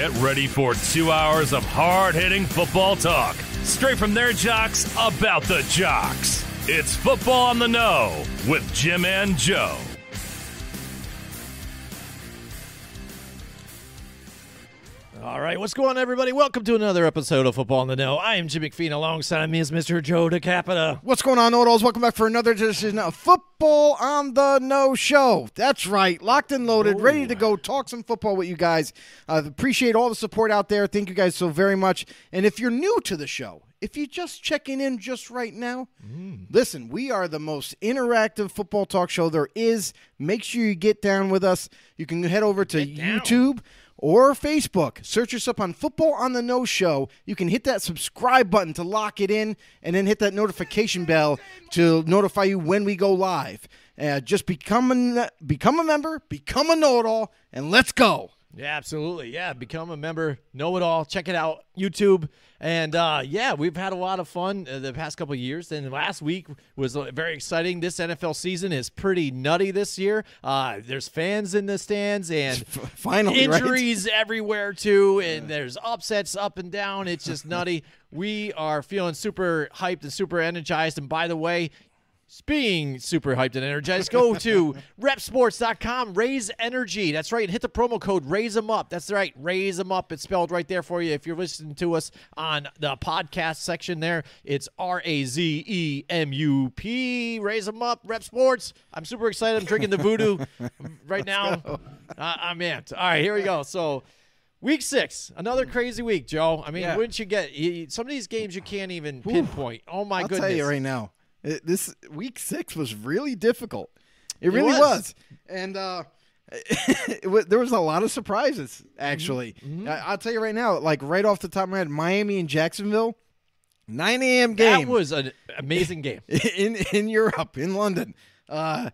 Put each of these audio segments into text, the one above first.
Get ready for two hours of hard hitting football talk, straight from their jocks about the jocks. It's Football on the Know with Jim and Joe. All right, what's going on, everybody? Welcome to another episode of Football on the Know. I am Jim McPhee. Alongside me is Mr. Joe DeCapita. What's going on, Odals? Welcome back for another edition of Football on the Know Show. That's right, locked and loaded, ready to go talk some football with you guys. Uh, appreciate all the support out there. Thank you guys so very much. And if you're new to the show, if you're just checking in just right now, listen, we are the most interactive football talk show there is. Make sure you get down with us. You can head over to YouTube or Facebook. Search us up on Football on the Know Show. You can hit that subscribe button to lock it in, and then hit that notification bell to notify you when we go live. Uh, just become a become a member, become a know-it-all, and let's go. Yeah, absolutely. Yeah, become a member, know it all. Check it out, YouTube. And uh, yeah, we've had a lot of fun uh, the past couple of years. And last week was uh, very exciting. This NFL season is pretty nutty this year. Uh, there's fans in the stands and Finally, right? injuries everywhere too, and there's upsets up and down. It's just nutty. We are feeling super hyped and super energized. And by the way, being super hyped and energized, go to reppsports.com, Raze energy. That's right. And Hit the promo code, raise them up. That's right. Raise them up. It's spelled right there for you. If you're listening to us on the podcast section there, it's R A Z E M U P. Raise them up. Repp Sports. I'm super excited. I'm drinking the voodoo right now. Uh, I'm amped. All right, here we go. So, Week six, another crazy week, Joe. I mean, Yeah. wouldn't you get you, some of these games you can't even pinpoint? Oh my I'll goodness! tell you right now, it, this week six was really difficult. It really was. was. and uh, it wa- there was a lot of surprises. Actually, Mm-hmm. I, I'll tell you right now, like right off the top of my head, Miami and Jacksonville, nine a.m. game That was an amazing game. in in Europe, in London. Uh,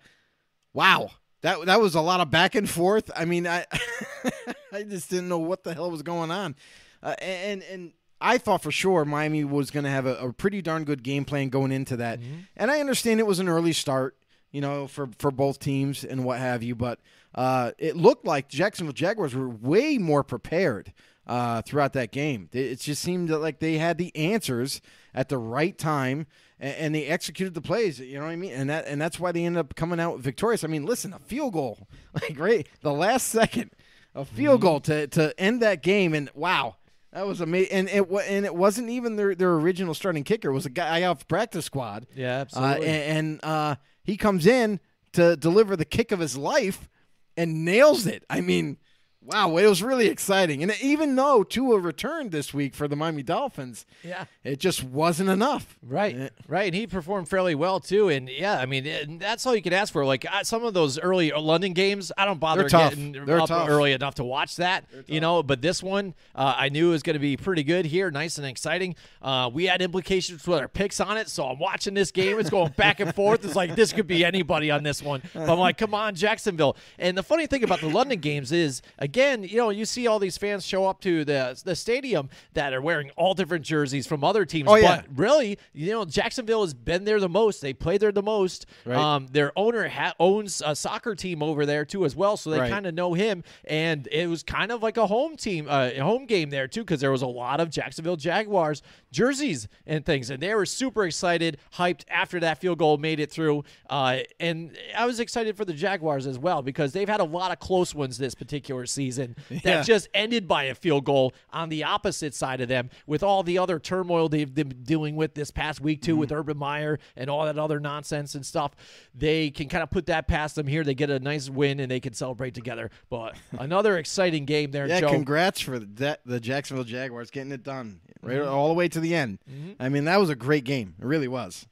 wow, that that was a lot of back and forth. I mean, I I just didn't know what the hell was going on, uh, and and I thought for sure Miami was going to have a, a pretty darn good game plan going into that, and I understand it was an early start, you know, for for both teams and what have you, but uh, it looked like Jacksonville Jaguars were way more prepared uh, throughout that game. It just seemed like they had the answers at the right time, and, and they executed the plays. You know what I mean? And that and that's why they ended up coming out victorious. I mean, listen, a field goal, like right the last second, a field goal to to end that game, and wow. That was amazing, and it and it wasn't even their, their original starting kicker. It was a guy off practice squad. Yeah, Uh, absolutely. and and uh, he comes in to deliver the kick of his life and nails it. I mean, wow, it was really exciting. And even though Tua returned this week for the Miami Dolphins, Yeah. it just wasn't enough. Right, Eh, right, and he performed fairly well too. And yeah, I mean, that's all you can ask for. Like uh, some of those early London games, I don't bother getting They're up tough. early enough to watch that, you know. But this one, uh, I knew it was going to be pretty good here, nice and exciting. Uh, we had implications with our picks on it, so I'm watching this game. It's going back and forth. It's like this could be anybody on this one. But I'm like, come on, Jacksonville. And the funny thing about the London games is, again, you know, you see all these fans show up to the the stadium that are wearing all different jerseys from other teams. Oh, yeah. But really, you know, Jacksonville has been there the most. They play there the most. Right. Um, their owner ha- owns a soccer team over there too, as well, so they Right. kind of know him. And it was kind of like a home team, uh, home game there too, because there was a lot of Jacksonville Jaguars jerseys and things, and they were super excited, hyped after that field goal made it through. Uh, and I was excited for the Jaguars as well because they've had a lot of close ones this particular season that Yeah. just ended by a field goal on the opposite side of them with all the other turmoil they've been dealing with this past week too with Urban Meyer and all that other nonsense and stuff. They can kind of put that past them here. They get a nice win and they can celebrate together. But another exciting game there, Yeah, Joe. congrats for the, the Jacksonville Jaguars getting it done right Mm-hmm. all the way to the end. I mean, that was a great game. It really was.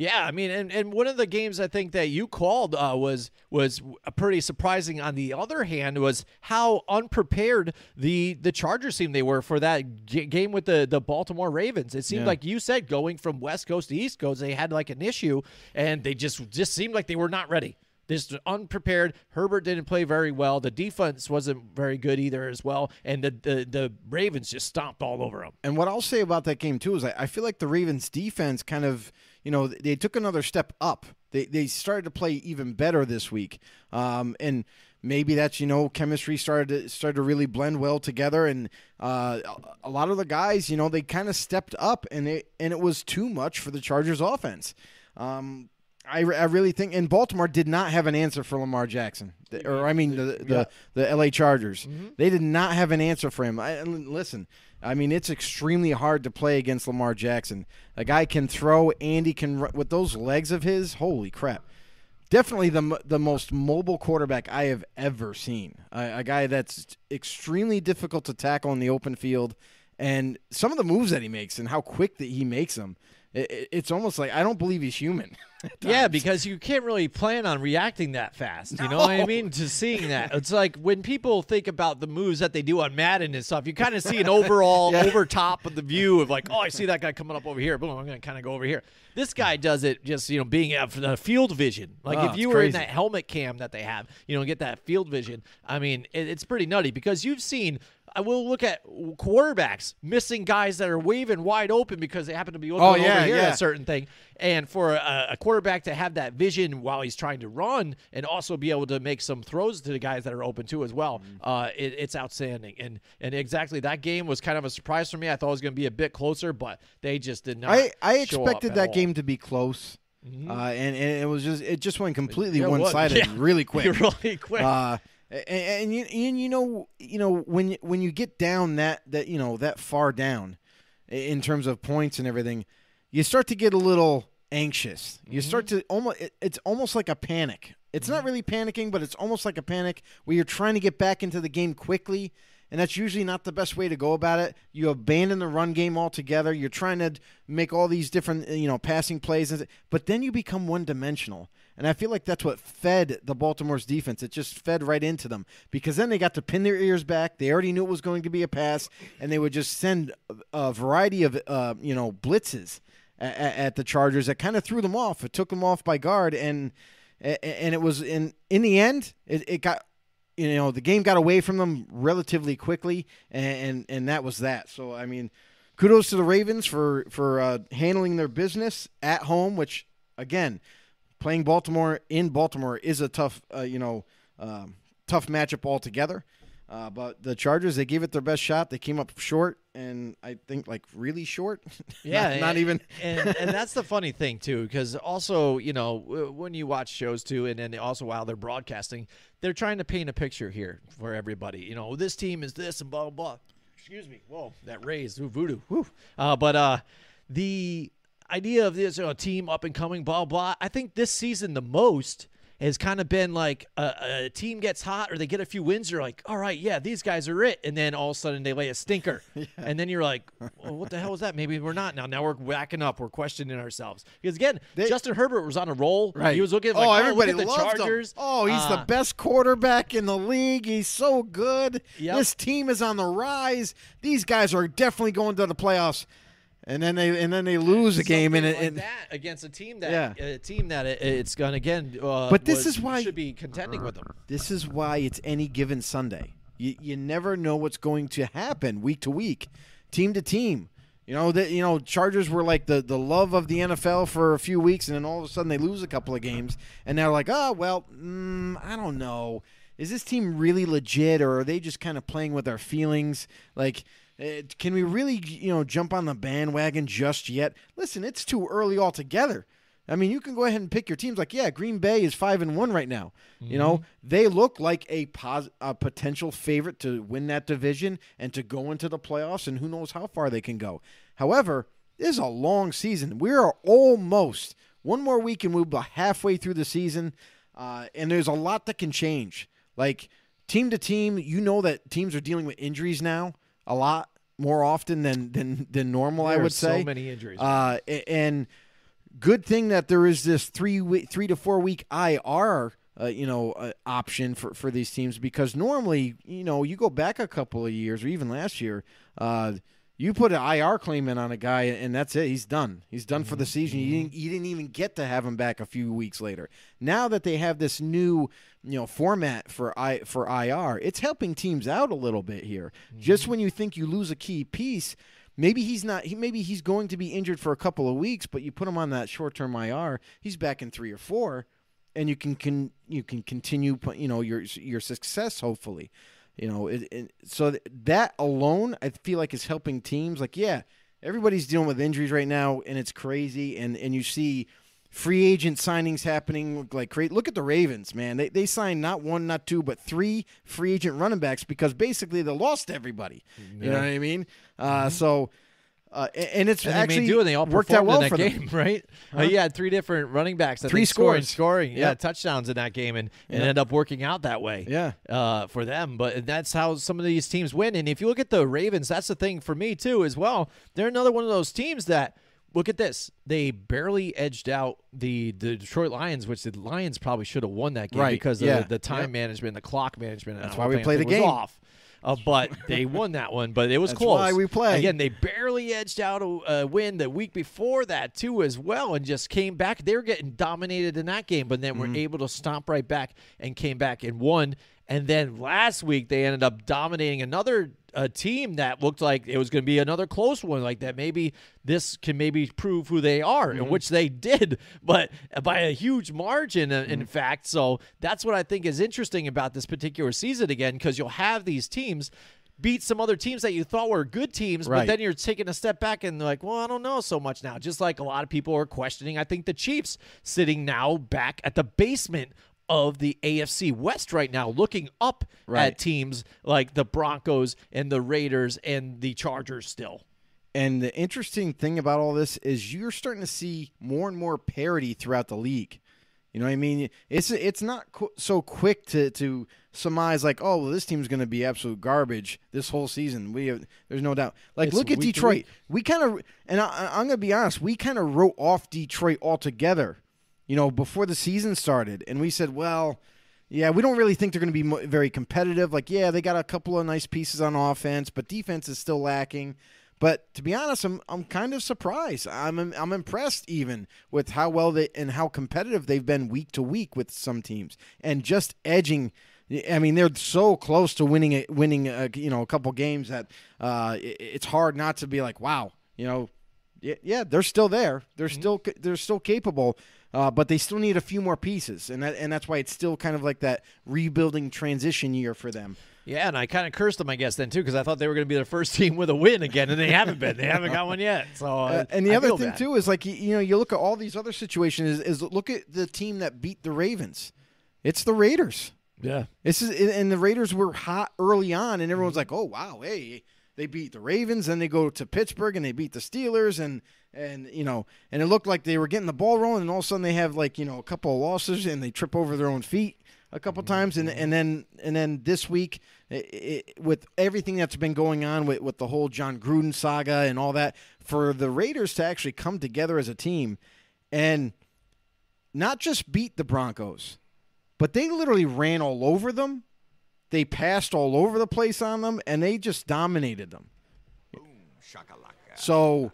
Yeah, I mean, and, and one of the games I think that you called uh, was was pretty surprising. On the other hand, was how unprepared the the Chargers seemed they were for that g- game with the the Baltimore Ravens. It seemed Yeah. like you said going from West Coast to East Coast, they had like an issue, and they just just seemed like they were not ready. Just unprepared. Herbert didn't play very well. The defense wasn't very good either, as well. And the the, the Ravens just stomped all over them. And what I'll say about that game too is I, I feel like the Ravens defense kind of, you know, they took another step up. They they started to play even better this week. Um, and maybe that's you know chemistry started to, started to really blend well together, and uh, a lot of the guys, you know, they kind of stepped up, and it and it was too much for the Chargers offense. Um, I, I really think, and Baltimore did not have an answer for Lamar Jackson, or I mean the the, the L.A. Chargers. They did not have an answer for him. I, listen, I mean it's extremely hard to play against Lamar Jackson. A guy can throw, and he can ru- with those legs of his. Holy crap! Definitely the the most mobile quarterback I have ever seen. A, a guy that's extremely difficult to tackle in the open field, and some of the moves that he makes and how quick that he makes them. It, it- it's almost like I don't believe he's human. Yeah, because you can't really plan on reacting that fast. You know what I mean? To seeing that. It's like when people think about the moves that they do on Madden and stuff, you kind of see an overall Yeah. over top of the view of like, oh, I see that guy coming up over here. Boom, I'm going to kind of go over here. This guy does it just, you know, being at the field vision. Like Oh, if you were in that helmet cam that they have, you know, get that field vision. I mean, it, it's pretty nutty because you've seen. I will look at quarterbacks missing guys that are waving wide open because they happen to be looking Oh, over here yeah. certain thing. And for a, a quarterback to have that vision while he's trying to run and also be able to make some throws to the guys that are open too as well, Mm-hmm. uh, it, it's outstanding. And and exactly that game was kind of a surprise for me. I thought it was going to be a bit closer, but they just did not. I, I expected at that all. game to be close, uh, and, and it was just it just went completely Yeah, one sided Yeah. really quick. really quick. Uh, and, and you and you know you know when you, when you get down that that you know that far down in terms of points and everything, you start to get a little anxious. You start mm-hmm. to almost it, it's almost like a panic. It's not mm-hmm. really panicking, but it's almost like a panic where you're trying to get back into the game quickly. And that's usually not the best way to go about it. You abandon the run game altogether. You're trying to make all these different, you know, passing plays, but then you become one-dimensional. And I feel like that's what fed the Baltimore's defense. It just fed right into them because then they got to pin their ears back. They already knew it was going to be a pass, and they would just send a, a variety of, uh, you know, blitzes at, at the Chargers that kind of threw them off. It took them off by guard, and and it was in in the end, it, it got you know the game got away from them relatively quickly, and and, and that was that. So I mean, kudos to the Ravens for for uh, handling their business at home, which again, playing Baltimore in Baltimore is a tough uh, you know um, tough matchup altogether. Uh, but the Chargers, they gave it their best shot. They came up short, and I think like really short. Yeah, not, not and- even. and and that's the funny thing too, because also you know when you watch shows too, and then also while they're broadcasting, they're trying to paint a picture here for everybody. You know, this team is this and blah blah blah. Excuse me. Whoa, that raised ooh, voodoo. Whew. Uh, but uh, the idea of this you know, team up and coming, blah blah. I think this season the most has kind of been like a, a team gets hot or they get a few wins. You're like, all right, yeah, these guys are it, and then all of a sudden they lay a stinker, and then you're like, well, what the hell is that? Maybe we're not now. Now we're backing up. We're questioning ourselves because again, They- Justin Herbert was on a roll. Right. He was looking oh, like, oh, everybody look at the Chargers. him. Oh, he's Uh, the best quarterback in the league. He's so good. Yep. This team is on the rise. These guys are definitely going to the playoffs. And then they and then they lose a game and, like and that against a team that Yeah. a team that it, it's gonna again. Uh, But this was- is why- should be contending with them. this is why it's any given Sunday. You, you never know what's going to happen week to week, team to team. You know that you know Chargers were like the, the love of the NFL for a few weeks, and then all of a sudden they lose a couple of games, and they're like, oh well, mm, I don't know. Is this team really legit, or are they just kind of playing with our feelings? Like, uh, can we really you know jump on the bandwagon just yet? Listen, it's too early altogether. I mean, you can go ahead and pick your teams. Like, yeah, Green Bay is five and one right now. You know, they look like a pos- a potential favorite to win that division and to go into the playoffs, and who knows how far they can go. However, this is a long season. We are almost one more week, and we'll be halfway through the season, uh, and there's a lot that can change. Like team to team, you know that teams are dealing with injuries now a lot more often than than than normal. I There are would say so many injuries. uh, and good thing that there is this three week, three to four week IR, uh, you know, uh, option for for these teams because normally, you know, you go back a couple of years or even last year, uh, you put an IR claim in on a guy and that's it. He's done. He's done for the mm-hmm. season. You didn't, you didn't even get to have him back a few weeks later. Now that they have this new, you know, format for I for IR, it's helping teams out a little bit here. Just mm-hmm. when you think you lose a key piece, maybe he's not. He maybe he's going to be injured for a couple of weeks, but you put him on that short term IR. He's back in three or four. and you can, can you can continue you know your your success hopefully you know it, it, so that alone i feel like is helping teams. Like yeah everybody's dealing with injuries right now and it's crazy and and you see free agent signings happening like great. Look at the ravens man. They, they signed not one not two but three free agent running backs because basically they lost everybody. You know what i mean? Uh, so uh, and it's And actually do, and they all worked out well in that for game, them. right? Uh, you had three different running backs, I Three scoring, scores. scoring, yeah, Yep. touchdowns in that game, and, and Yep. ended up working out that way, Yeah. uh, for them. But that's how some of these teams win. And if you look at the Ravens, that's the thing for me too, as well. They're another one of those teams that. Look at this. They barely edged out the, the Detroit Lions, which the Lions probably should have won that game Right, because yeah, of the, the time management, the clock management. That's why we play the game. Off. Uh, but they won that one, but it was That's close. why we play. Again, they barely edged out a, a win the week before that too, as well, and just came back. They were getting dominated in that game, but then Mm-hmm. were able to stomp right back and came back and won. And then last week they ended up dominating another uh, team that looked like it was going to be another close one, like that. Maybe this can maybe prove who they are, Mm-hmm. in which they did, but by a huge margin, uh, Mm-hmm. in fact. So that's what I think is interesting about this particular season again, because you'll have these teams beat some other teams that you thought were good teams, but then you're taking a step back and like, well, I don't know so much now. Just like a lot of people are questioning, I think the Chiefs sitting now back at the basement of the AFC West right now, looking up Right. at teams like the Broncos and the Raiders and the Chargers still. And the interesting thing about all this is you're starting to see more and more parity throughout the league. You know what I mean? It's it's not qu- so quick to to surmise like, oh, well, this team's going to be absolute garbage this whole season. We have, there's no doubt. Like, It's look at Detroit. We kind of, and I, I'm going to be honest, we kind of wrote off Detroit altogether. You know, before the season started, and we said, well. Yeah, we don't really think they're going to be very competitive. Like, yeah, they got a couple of nice pieces on offense, but defense is still lacking. But to be honest, I'm I'm kind of surprised. I'm I'm impressed even with how well they and how competitive they've been week to week with some teams, and just edging. I mean, they're so close to winning it, winning a, you know a couple games that uh, it, it's hard not to be like, wow, you know, yeah, yeah, they're still there. They're still they're still capable, uh, but they still need a few more pieces, and that and that's why it's still kind of like that rebuilding transition year for them. Yeah, and I kind of cursed them, I guess, then too, because I thought they were going to be the first team with a win again, and they haven't been. They haven't got one yet. So, uh, and the I other thing bad. too is like you, you know you look at all these other situations is, is look at the team that beat the Ravens. It's the Raiders. yeah, This is and the Raiders were hot early on, and everyone's like, "Oh wow, hey, they beat the Ravens." Then they go to Pittsburgh and they beat the Steelers, and and you know, and it looked like they were getting the ball rolling, and all of a sudden they have like you know a couple of losses, and they trip over their own feet a couple mm-hmm. times, and and then and then this week i i with everything that's been going on with with the whole Jon Gruden saga and all that, for the Raiders to actually come together as a team, and not just beat the Broncos but they literally ran all over them. They passed all over the place on them, and they just dominated them. Boom, So,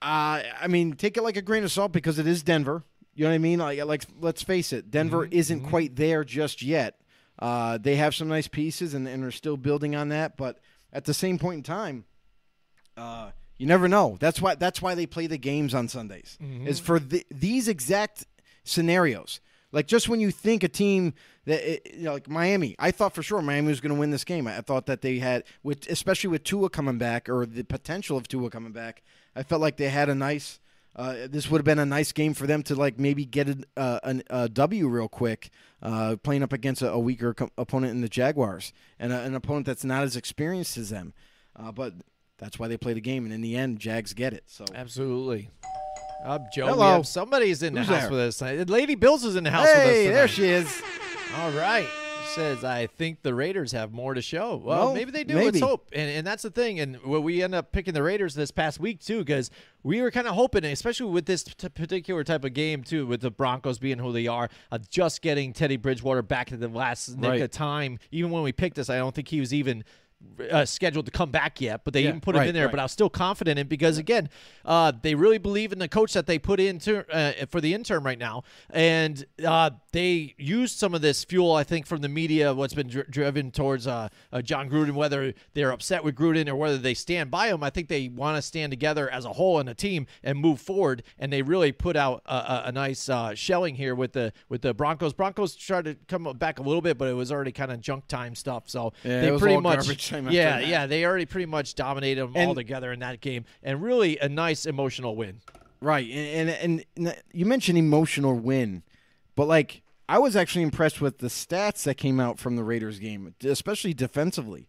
uh, I mean, take it like a grain of salt because it is Denver. You know what I mean? Like, like let's face it, Denver isn't quite there just yet. Uh, they have some nice pieces, and, and are still building on that. But at the same point in time, uh, you never know. That's why that's why they play the games on Sundays. Is for the, these exact scenarios. Like just when you think a team that it, you know, like Miami, I thought for sure Miami was going to win this game. I thought that they had, with especially with Tua coming back or the potential of Tua coming back. I felt like they had a nice. Uh, this would have been a nice game for them to like maybe get a, uh, a W real quick, uh, playing up against a, a weaker co- opponent in the Jaguars and a, an opponent that's not as experienced as them. Uh, but that's why they play the game, and in the end, Jags get it. So absolutely. Uh, Joe, Hello. somebody's in the house there? with us. Lady Bills is in the house with us. hey, there she is. All right. Says, I think the Raiders have more to show. Well, Well, maybe they do. maybe. Let's hope. And, and that's the thing. And well, we end up picking the Raiders this past week, too, because we were kind of hoping, especially with this t- particular type of game, too, with the Broncos being who they are, uh, just getting Teddy Bridgewater back at the last nick Right. of time. Even when we picked this, I don't think he was even uh, scheduled to come back yet, but they Yeah, didn't put him in there. right. But I was still confident in because again, uh, they really believe in the coach that they put into uh, for the interim right now, and uh, they used some of this fuel, I think, from the media, what's been dri- driven towards uh, uh, Jon Gruden, whether they're upset with Gruden or whether they stand by him. I think they want to stand together as a whole and a team and move forward, and they really put out a, a, a nice uh, shelling here with the with the Broncos. Broncos tried to come back a little bit, but it was already kind of junk time stuff. So Yeah, they pretty much, yeah, yeah, they already pretty much dominated them all together in that game, and really a nice emotional win. Right, and, and and you mentioned emotional win, but like I was actually impressed with the stats that came out from the Raiders game, especially defensively.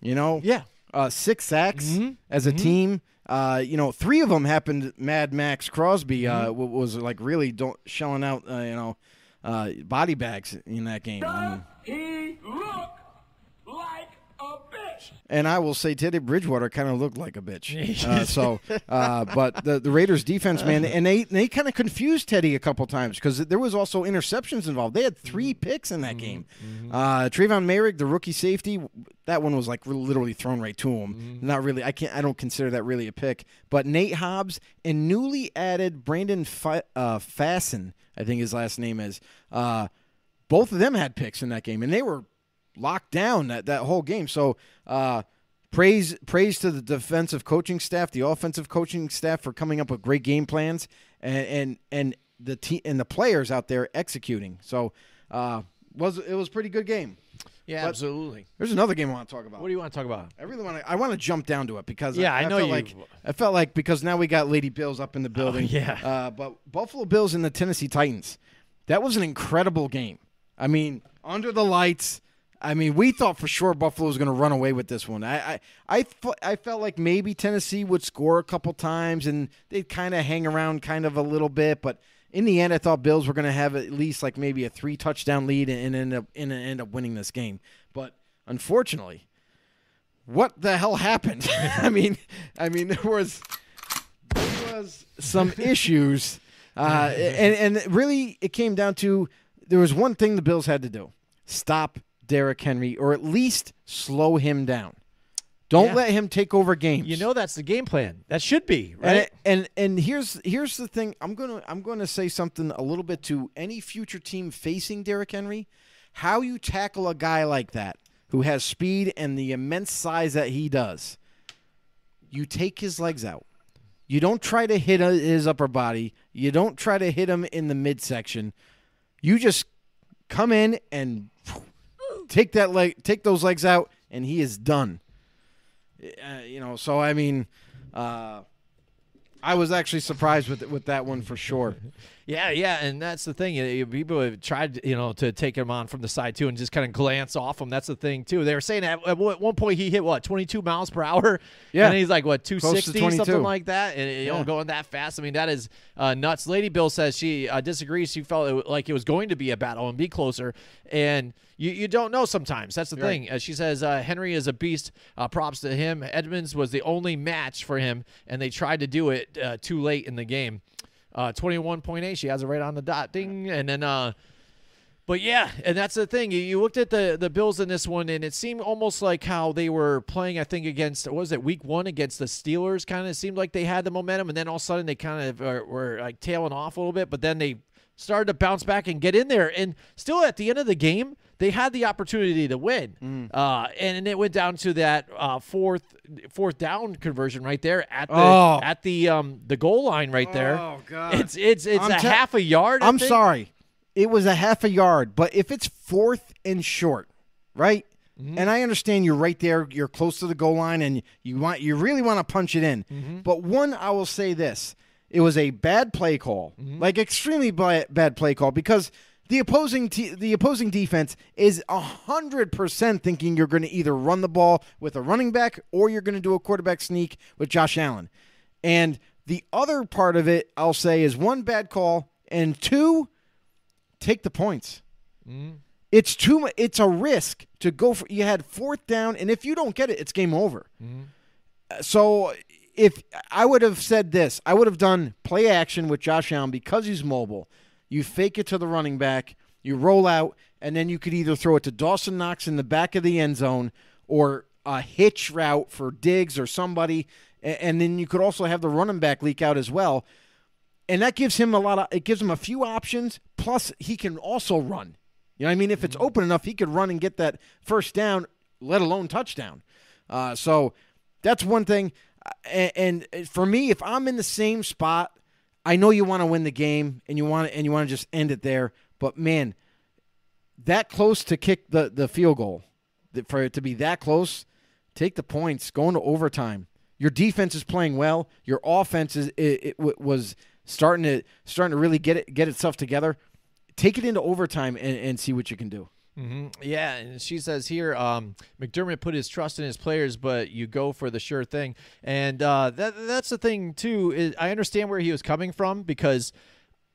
You know, Yeah. uh, six sacks as a team. Uh, you know, three of them happened. Mad Maxx Crosby uh, w- was like really don't shelling out. Uh, you know, uh, body bags in that game. I mean, He look like a bitch. and I will say Teddy Bridgewater kind of looked like a bitch. Uh, so, uh, but the the Raiders defense, man, and they they kind of confused Teddy a couple times because there was also interceptions involved. They had three picks in that game. Uh, Tre'von Moehrig, the rookie safety, that one was like literally thrown right to him. Not really. I can't. I don't consider that really a pick. But Nate Hobbs and newly added Brandon Fa- uh, Fasten, I think his last name is. Uh, both of them had picks in that game, and they were locked down that, that whole game. So uh, praise praise to the defensive coaching staff, the offensive coaching staff for coming up with great game plans, and and, and the te- and the players out there executing. So uh, was it was a pretty good game. Yeah, But- absolutely. There's another game I want to talk about. What do you want to talk about? I really want to. I want to jump down to it because Yeah, I know felt you- Like, I felt like because now we got Lady Bills up in the building. yeah. Uh, but Buffalo Bills and the Tennessee Titans. That was an incredible game. I mean, under the lights. I mean, we thought for sure Buffalo was going to run away with this one. I I I, I felt like maybe Tennessee would score a couple times and they'd kind of hang around kind of a little bit, but in the end, I thought Bills were going to have at least like maybe a three touchdown lead and, and end up and end up winning this game. But unfortunately, what the hell happened? I mean, I mean there was there was some issues, uh, and and really it came down to there was one thing the Bills had to do: stop Derrick Henry, or at least slow him down. Don't Yeah. let him take over games. You know that's the game plan. That should be And, right. and and here's here's the thing. I'm gonna I'm gonna say something a little bit to any future team facing Derrick Henry. How you tackle a guy like that who has speed and the immense size that he does. You take his legs out. You don't try to hit his upper body. You don't try to hit him in the midsection. You just come in and take that leg, take those legs out, and he is done. Uh, you know, so I mean, uh, I was actually surprised with with that one for sure. Yeah, yeah, and that's the thing. You- People have tried, you know, to take him on from the side too, and just kind of glance off him. That's the thing too. They were saying at, at one point he hit what twenty two miles per hour. Yeah. and he's like what two Close to sixty 22. something like that, and you know Yeah. going that fast. I mean that is uh, nuts. Lady Bill says she uh, disagrees. She felt it, like it was going to be a battle and be closer, and you, you don't know sometimes. That's the thing. Uh, she says uh, Henry is a beast. Uh, props to him. Edmunds was the only match for him, and they tried to do it uh, too late in the game. Uh, 21.8. She has it right on the dot. Ding. And then, uh, but yeah, and that's the thing. You, looked at the, the Bills in this one, and it seemed almost like how they were playing, I think, against, what was it, week one against the Steelers? Kind of seemed like they had the momentum, and then all of a sudden they kind of were, were like tailing off a little bit, but then they started to bounce back and get in there. And still at the end of the game, they had the opportunity to win. Uh, and, and it went down to that uh, fourth fourth down conversion right there at the Oh. at the um the goal line right there. Oh, God. It's it's it's I'm a te- half a yard. I I'm think. sorry, it was a half a yard, but if it's fourth and short, right? Mm-hmm. And I understand you're right there, you're close to the goal line, and you want you really want to punch it in. Mm-hmm. But one, I will say this: it was a bad play call, Mm-hmm. like extremely bad play call, because the opposing te- the opposing defense is hundred percent thinking you're going to either run the ball with a running back or you're going to do a quarterback sneak with Josh Allen. And the other part of it, I'll say, is one bad call and two, take the points. It's too. It's a risk to go for. You had fourth down, and if you don't get it, it's game over. Uh, So if I would have said this, I would have done play action with Josh Allen because he's mobile. You fake it to the running back, you roll out, and then you could either throw it to Dawson Knox in the back of the end zone, or a hitch route for Diggs or somebody, and then you could also have the running back leak out as well. And that gives him a lot of it gives him a few options. Plus, he can also run. You know, what I mean, if it's open enough, he could run and get that first down, let alone touchdown. Uh, so that's one thing. And, and for me, if I'm in the same spot, I know you want to win the game and you want and you want to just end it there. But man, that close to kick the the field goal, for it to be that close, take the points, go into overtime. Your defense is playing well. Your offense is it, it was starting to starting to really get it get itself together. Take it into overtime and, and see what you can do. Yeah, and she says here, um, McDermott put his trust in his players, but you go for the sure thing, and uh, that that's the thing too. Is I understand where he was coming from because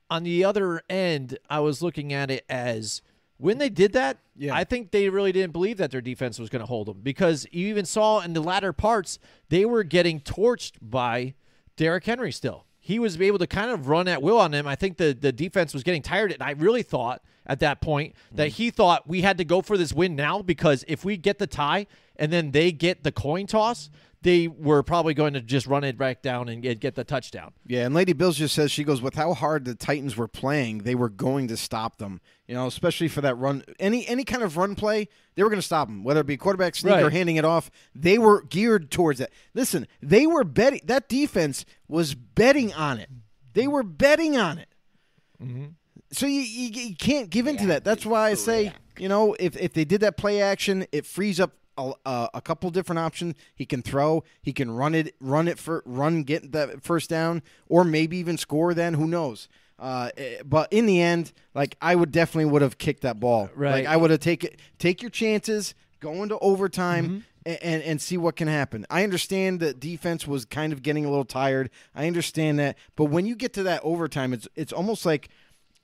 on the other end, I was looking at it as when they did that. Yeah. I think they really didn't believe that their defense was going to hold them because you even saw in the latter parts they were getting torched by Derrick Henry still. He was able to kind of run at will on them. I think the, the defense was getting tired, and I really thought at that point that mm-hmm. he thought we had to go for this win now because if we get the tie and then they get the coin toss, they were probably going to just run it back down and get, get the touchdown. Yeah, and Lady Bills just says she goes with how hard the Titans were playing, they were going to stop them. You know, especially for that run, any any kind of run play, they were going to stop them. Whether it be quarterback sneak or handing it off, they were geared towards that. Listen, they were betting. That defense was betting on it. They were betting on it. Mm-hmm. So you, you you can't give into that. That's why I say, you know, if if they did that play action, it frees up a, a, a couple different options. He can throw, he can run it, run it for run, get that first down, or maybe even score. Then who knows? Uh, eh, but in the end, like I would definitely would have kicked that ball. Right. Like I would have take take your chances, go into overtime. a- And, and see what can happen. I understand that defense was kind of getting a little tired. I understand that, but when you get to that overtime, it's it's almost like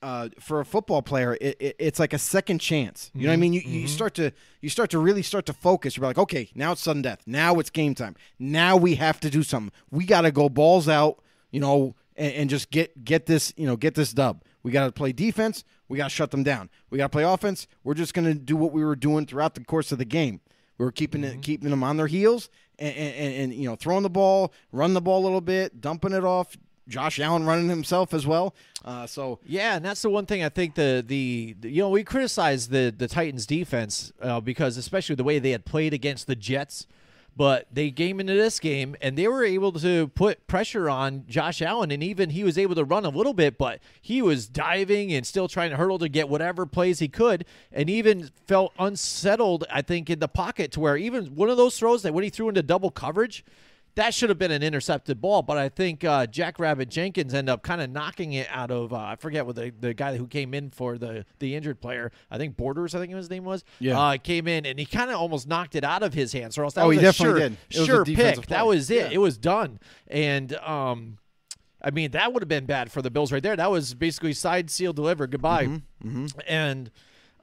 uh, for a football player, it, it, it's like a second chance. You know what I mm-hmm. mean? You, you mm-hmm. start to you start to really start to focus. You're like, okay, now it's sudden death. Now it's game time. Now we have to do something. We got to go balls out. You know, and, and just get get this. You know, get this dub. We got to play defense. We got to shut them down. We got to play offense. We're just going to do what we were doing throughout the course of the game. We were keeping it, mm-hmm. keeping them on their heels, and, and, and, and you know, throwing the ball, run the ball a little bit, dumping it off. Josh Allen running himself as well. Uh, so Yeah, and that's the one thing I think the the, the- you know we criticize the the Titans defense uh, because especially the way they had played against the Jets, but they came into this game and they were able to put pressure on Josh Allen and even he was able to run a little bit, but he was diving and still trying to hurdle to get whatever plays he could, and even felt unsettled. I think in the pocket to where even one of those throws that when he threw into double coverage that should have been an intercepted ball, but I think uh, Jackrabbit Jenkins ended up kind of knocking it out of uh, I forget what the, the guy who came in for the the injured player. I think Borders, I think his name was. Yeah. uh, came in and he kind of almost knocked it out of his hands, or else that Oh, was he a definitely sure, did. It was a sure pick. That was it. Yeah. It was done, and um. I mean, that would have been bad for the Bills right there. That was basically side seal deliver. Goodbye. Mm-hmm. And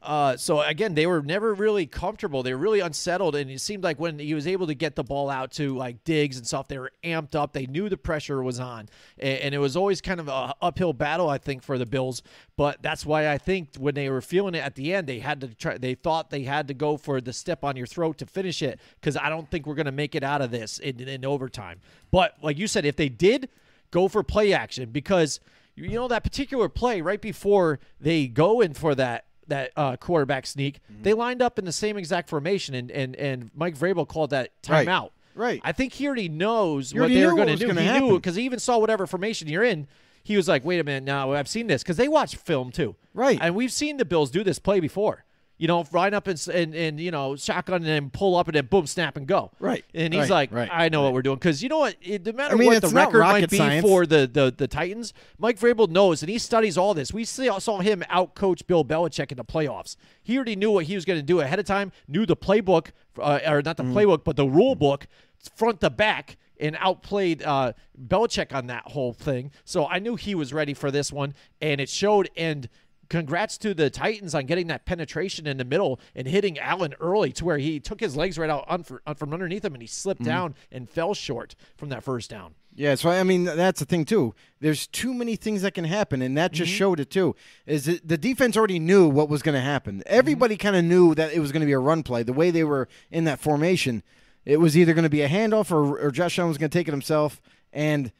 uh, so again, they were never really comfortable. They were really unsettled, and it seemed like when he was able to get the ball out to like Diggs and stuff, they were amped up. They knew the pressure was on, and, and it was always kind of a uphill battle, I think, for the Bills. But that's why I think when they were feeling it at the end, they had to try. They thought they had to go for the step on your throat to finish it because I don't think we're going to make it out of this in, in overtime. But like you said, if they did, go for play action because you know that particular play right before they go in for that that uh, quarterback sneak, they lined up in the same exact formation, and and and Mike Vrabel called that timeout. Right. I think he already knows You what already they were going to do. he knew because he even saw whatever formation you're in. He was like, "Wait a minute, now I've seen this because they watch film too, Right. And we've seen the Bills do this play before. You know, line up and, and and you know shotgun and then pull up and then boom, snap and go. Right. And he's Right. like, Right. I know what we're doing because you know what? It, no matter I mean, what the record might be science. for the, the the Titans, Mike Vrabel knows and he studies all this. We see, saw him out coach Bill Belichick in the playoffs. He already knew what he was going to do ahead of time. Knew the playbook, uh, or not the Mm. playbook, but the rule book, front to back, and outplayed uh, Belichick on that whole thing. So I knew he was ready for this one, and it showed. And congrats to the Titans on getting that penetration in the middle and hitting Allen early to where he took his legs right out un- from underneath him and he slipped Mm-hmm. down and fell short from that first down. Yeah, so I mean that's the thing too. There's too many things that can happen, and that just showed it too. Is that the defense already knew what was going to happen. Everybody kind of knew that it was going to be a run play. The way they were in that formation, It was either going to be a handoff or, or Josh Allen was going to take it himself, and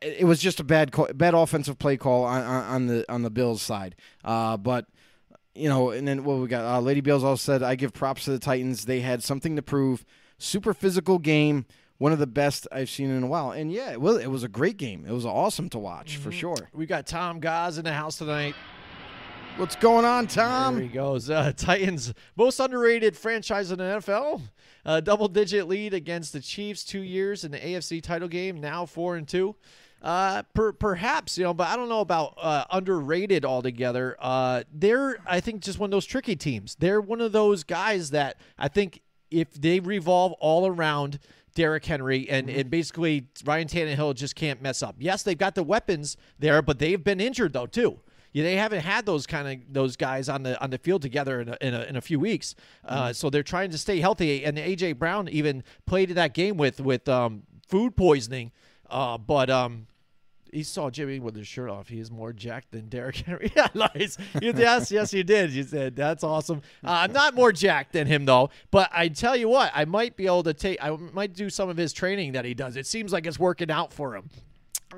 it was just a bad call, bad offensive play call on, on, the on the Bills side. Uh, but you know, and then what we got? Uh, Lady Bills also said, "I give props to the Titans. They had something to prove. Super physical game." One of the best I've seen in a while, and yeah, it was it was a great game. It was awesome to watch for sure. We got Tom Gaz in the house tonight. What's going on, Tom? There he goes. Uh, Titans, most underrated franchise in the NFL. Uh, double digit lead against the Chiefs two years in the AFC title game, now four and two. Uh, per, perhaps, you know, but I don't know about uh, underrated altogether. Uh, they're, I think, just one of those tricky teams. They're one of those guys that I think if they revolve all around Derrick Henry and, and basically Ryan Tannehill just can't mess up. Yes, they've got the weapons there, but they've been injured though too. Yeah, they haven't had those kind of those guys on the on the field together in a, in a, in a few weeks, uh, so they're trying to stay healthy. And AJ Brown even played that game with with um, food poisoning, uh, but um, he saw Jimmy with his shirt off. He is more jacked than Derrick Henry. Yeah, nice. Yes, yes, you did. You said that's awesome. Uh, I'm not more jacked than him though, but I tell you what, I might be able to take. I might do some of his training that he does. It seems like it's working out for him.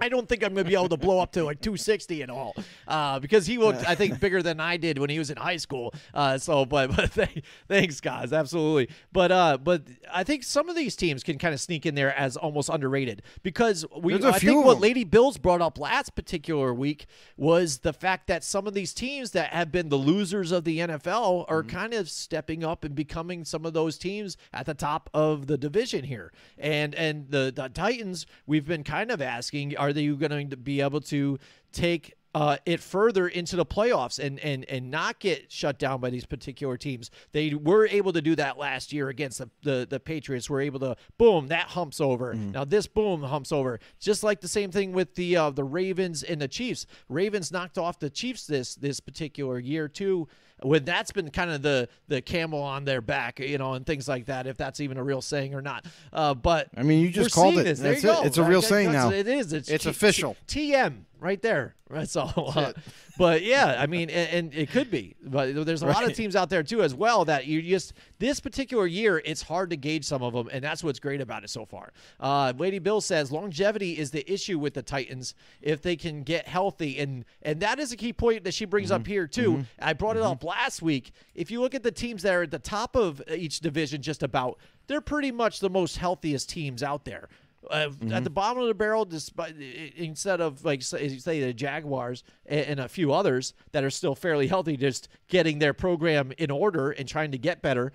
I don't think I'm going to be able to blow up to like 260 and all, uh, because he looked, I think, bigger than I did when he was in high school. Uh, so, but but th- thanks, guys, absolutely. But uh, but I think some of these teams can kind of sneak in there as almost underrated because we. There's I think what. Lady Bills brought up last particular week was the fact that some of these teams that have been the losers of the NFL are Mm-hmm. kind of stepping up and becoming some of those teams at the top of the division here. And and the, the Titans, we've been kind of asking, are they going to be able to take uh, it further into the playoffs and, and and not get shut down by these particular teams. They were able to do that last year against the the, the Patriots. Were able to boom that humps over. Now this boom humps over. Just like the same thing with the uh, the Ravens and the Chiefs. Ravens knocked off the Chiefs this this particular year too. When that's been kind of the the camel on their back, you know, and things like that. If that's even a real saying or not. Uh, but I mean, you just called it. This. There you it. go. It's a real That- saying now. It is. It's, It's T- official. T- TM right there. That's all. Uh, but yeah, I mean, and, and it could be. But there's a lot of teams out there too as well that you just this particular year it's hard to gauge some of them, and that's what's great about it so far. Uh, Lady Bill says longevity is the issue with the Titans if they can get healthy, and and that is a key point that she brings up here too. I brought it up last week. If you look at the teams that are at the top of each division, just about they're pretty much the most healthiest teams out there. Uh, At the bottom of the barrel, despite instead of like say, say the Jaguars and, and a few others that are still fairly healthy, just getting their program in order and trying to get better.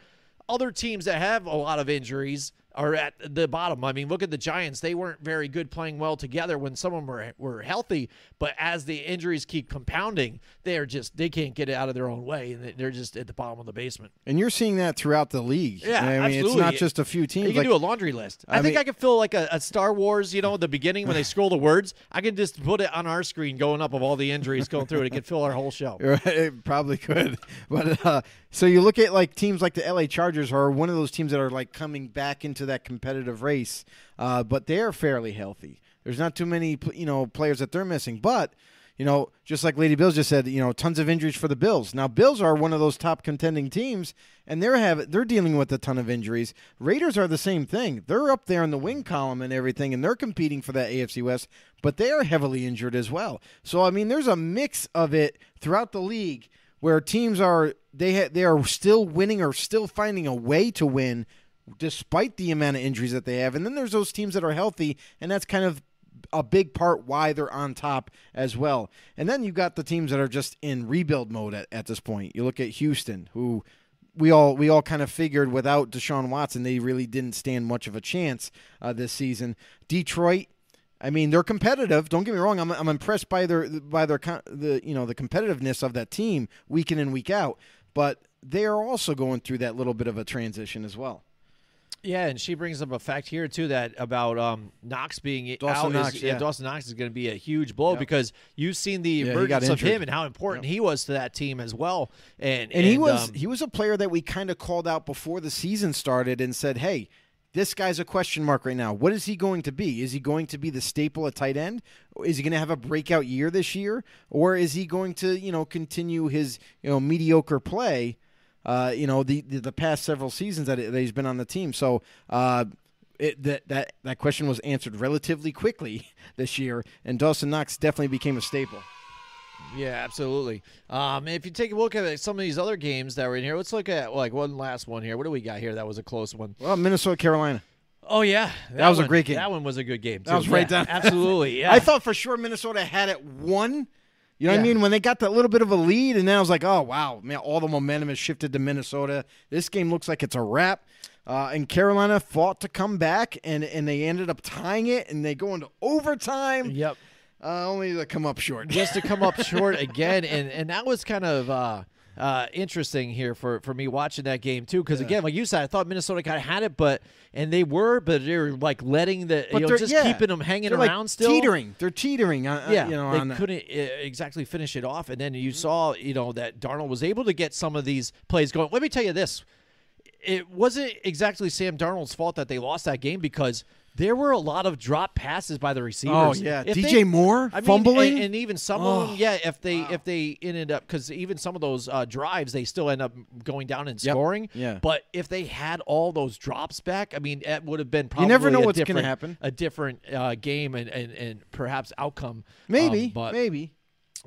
Other teams that have a lot of injuries are at the bottom. I mean, look at the Giants; they weren't very good playing well together when some of them were were healthy, but as the injuries keep compounding, they are just they can't get it out of their own way, and they're just at the bottom of the basement. And you're seeing that throughout the league. Yeah, I mean, absolutely. it's not just a few teams. You can like- do a laundry list. I, I think mean- I could fill like a, a Star Wars, you know, the beginning when they scroll the words. I can just put it on our screen going up of all the injuries going through it. It could fill our whole show. It probably could. But uh, so you look at like teams like the LA Chargers are one of those teams that are like coming back into that competitive race, uh, but they're fairly healthy. There's not too many you know players that they're missing, but you know just like Lady Bills just said, you know tons of injuries for the Bills. Now Bills are one of those top contending teams, and they're have they're dealing with a ton of injuries. Raiders are the same thing. They're up there in the wing column and everything, and they're competing for that AFC West, but they are heavily injured as well. So I mean, there's a mix of it throughout the league where teams are they ha- they are still winning or still finding a way to win despite the amount of injuries that they have. And then there's those teams that are healthy, and that's kind of a big part why they're on top as well. And then you've got the teams that are just in rebuild mode at, at this point. You look at Houston, who we all we all kind of figured without Deshaun Watson, they really didn't stand much of a chance uh, this season. Detroit, I mean, they're competitive. Don't get me wrong. I'm, I'm impressed by their by their the you know the competitiveness of that team week in and week out. But they are also going through that little bit of a transition as well. Yeah, and she brings up a fact here too that about um, Knox being Dawson out. Knox, is, yeah. Dawson Knox is going to be a huge blow Yep. because you've seen the he emergence of him and how important he was to that team as well. And And, he was um, he was a player that we kind of called out before the season started and said, "Hey, this guy's a question mark right now. What is he going to be? Is he going to be the staple at tight end? Is he going to have a breakout year this year, or is he going to you know continue his you know mediocre play?" Uh, you know the, the the past several seasons that, that he's been on the team. So uh, it, that that that question was answered relatively quickly this year, and Dawson Knox definitely became a staple. Yeah, absolutely. Um, if you take a look at some of these other games that were in here, let's look at like one last one here. What do we got here? That was a close one. Well, Minnesota Carolina. Oh yeah, That was a great game. That one was a good game. That was right Yeah, down. Absolutely. Yeah. I thought for sure Minnesota had it won. You know what I mean? When they got that little bit of a lead, and then I was like, oh, wow, man, all the momentum has shifted to Minnesota. This game looks like it's a wrap. Uh, and Carolina fought to come back, and, and they ended up tying it, and they go into overtime, Yep. uh, only to come up short. just to come up short again, and and that was kind of uh, uh, interesting here for for me watching that game too. Because again, like you said, I thought Minnesota kind of had it, but and they were, but they were like letting the But you know just yeah, keeping them hanging They're like around still. teetering. They're teetering. On, Yeah, you know, they couldn't uh, exactly finish it off, and then you saw, you know, that Darnold was able to get some of these plays going. Let me tell you this: it wasn't exactly Sam Darnold's fault that they lost that game because there were a lot of drop passes by the receivers. Oh, yeah. If DJ they- Moore I mean, fumbling? and, and even some of them, yeah. If they if they ended up because even some of those uh, drives, they still end up going down and Yep. scoring. Yeah. But if they had all those drops back, I mean, it would have been probably you never know a what's gonna different- happen. A different uh, game and, and and perhaps outcome. Maybe, Um, but maybe.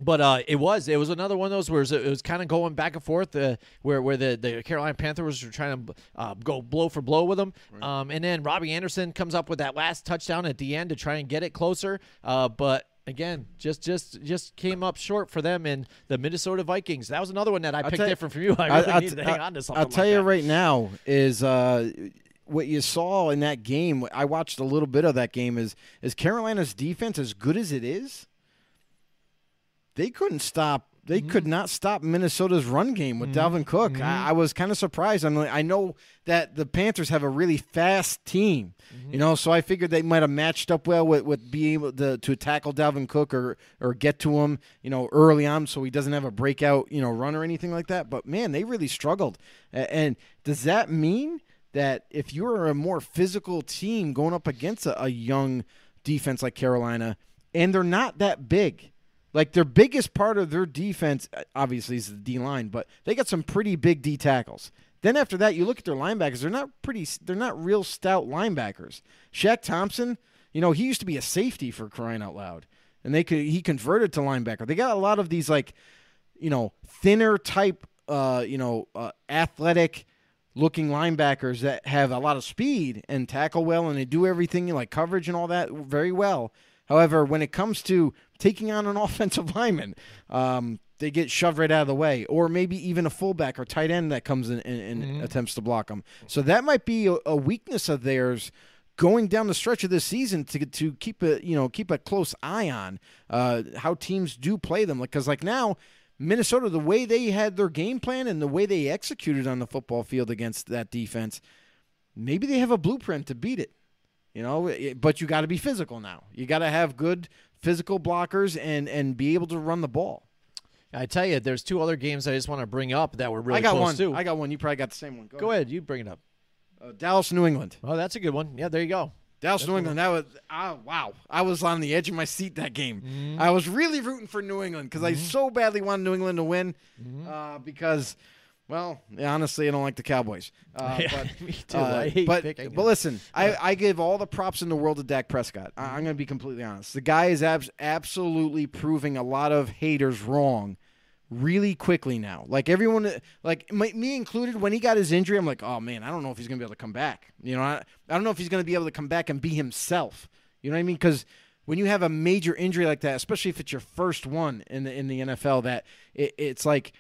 But uh, it was it was another one of those where it was, was kind of going back and forth, uh, where where the, the Carolina Panthers were trying to uh, go blow for blow with them, um, and then Robbie Anderson comes up with that last touchdown at the end to try and get it closer, uh, but. Again, just just just came up short for them in the Minnesota Vikings. That was another one that I picked tell you- different from you. I I- really I'll needed t- to hang I- on to something. I'll tell like you that. right now is uh, what you saw in that game. I watched a little bit of that game. Is is Carolina's defense as good as it is? They couldn't stop. They Mm-hmm. could not stop Minnesota's run game with Dalvin Cook. I, I was kind of surprised. I mean, I know that the Panthers have a really fast team, Mm-hmm. you know, so I figured they might have matched up well with, with being able to, to tackle Dalvin Cook or or get to him, you know, early on, so he doesn't have a breakout, you know, run or anything like that. But man, they really struggled. And does that mean that if you're a more physical team going up against a, a young defense like Carolina, and they're not that big? Like their biggest part of their defense, uh, obviously, is the D line, but they got some pretty big D tackles. Then after that, you look at their linebackers; they're not pretty. They're not real stout linebackers. Shaq Thompson, you know, he used to be a safety for crying out loud, and they could he converted to linebacker. They got a lot of these like, you know, thinner type, uh, you know, uh, athletic looking linebackers that have a lot of speed and tackle well, and they do everything like coverage and all that very well. However, when it comes to taking on an offensive lineman, um, they get shoved right out of the way, or maybe even a fullback or tight end that comes in and, and attempts to block them. So that might be a, a weakness of theirs going down the stretch of this season to to keep a you know keep a close eye on uh, how teams do play them. Because like now, Minnesota, the way they had their game plan and the way they executed on the football field against that defense, maybe they have a blueprint to beat it. You know, it- but you got to be physical now. You got to have good physical blockers and and be able to run the ball. I tell you, there's two other games I just want to bring up that were really I got close one. too. I got one. You probably got the same one. Go, Go ahead, you bring it up. Uh, Dallas, New England. Oh, that's a good one. Yeah, there you go. Dallas, New England. That was ah, wow. I was on the edge of my seat that game. Mm-hmm. I was really rooting for New England because I so badly wanted New England to win. Mm-hmm. Uh, because, well, honestly, I don't like the Cowboys. Uh, Yeah, but, me too. uh, I hate but picking but listen, I, I give all the props in the world to Dak Prescott. I, I'm going to be completely honest. The guy is abs- absolutely proving a lot of haters wrong really quickly now. Like everyone, like my, me included, when he got his injury, I'm like, oh man, I don't know if he's gonna be able to come back. You know, I, I don't know if he's gonna be able to come back and be himself. You know what I mean? Because when you have a major injury like that, especially if it's your first one in the in the NFL, that it, it's like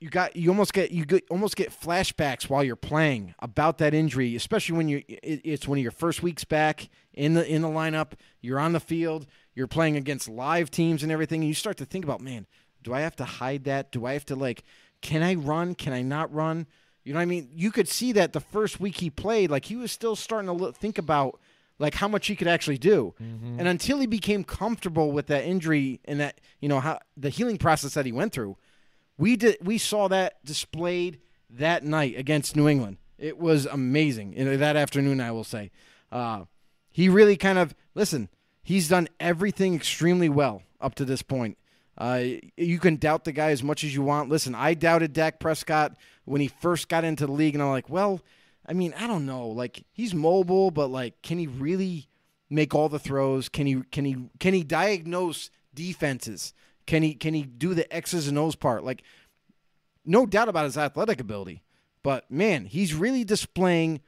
you got you almost get you get, almost get flashbacks while you're playing about that injury, especially when you it, it's one of your first weeks back in the in the lineup. You're on the field, you're playing against live teams and everything, and you start to think about, man, do I have to hide that? Do I have to like, can I run? Can I not run? You know what I mean? You could see that the first week he played, like he was still starting to look, think about like how much he could actually do. Mm-hmm. And until he became comfortable with that injury and that you know how the healing process that he went through, we did we saw that displayed that night against New England. It was amazing. That afternoon, I will say, uh, he really kind of listen. He's done everything extremely well up to this point. Uh, you can doubt the guy as much as you want. Listen, I doubted Dak Prescott when he first got into the league, and I'm like, well, I mean, I don't know. Like he's mobile, but like, can he really make all the throws? Can he can he can he diagnose defenses? Can he can he do the X's and O's part? Like, no doubt about his athletic ability, but man, he's really displaying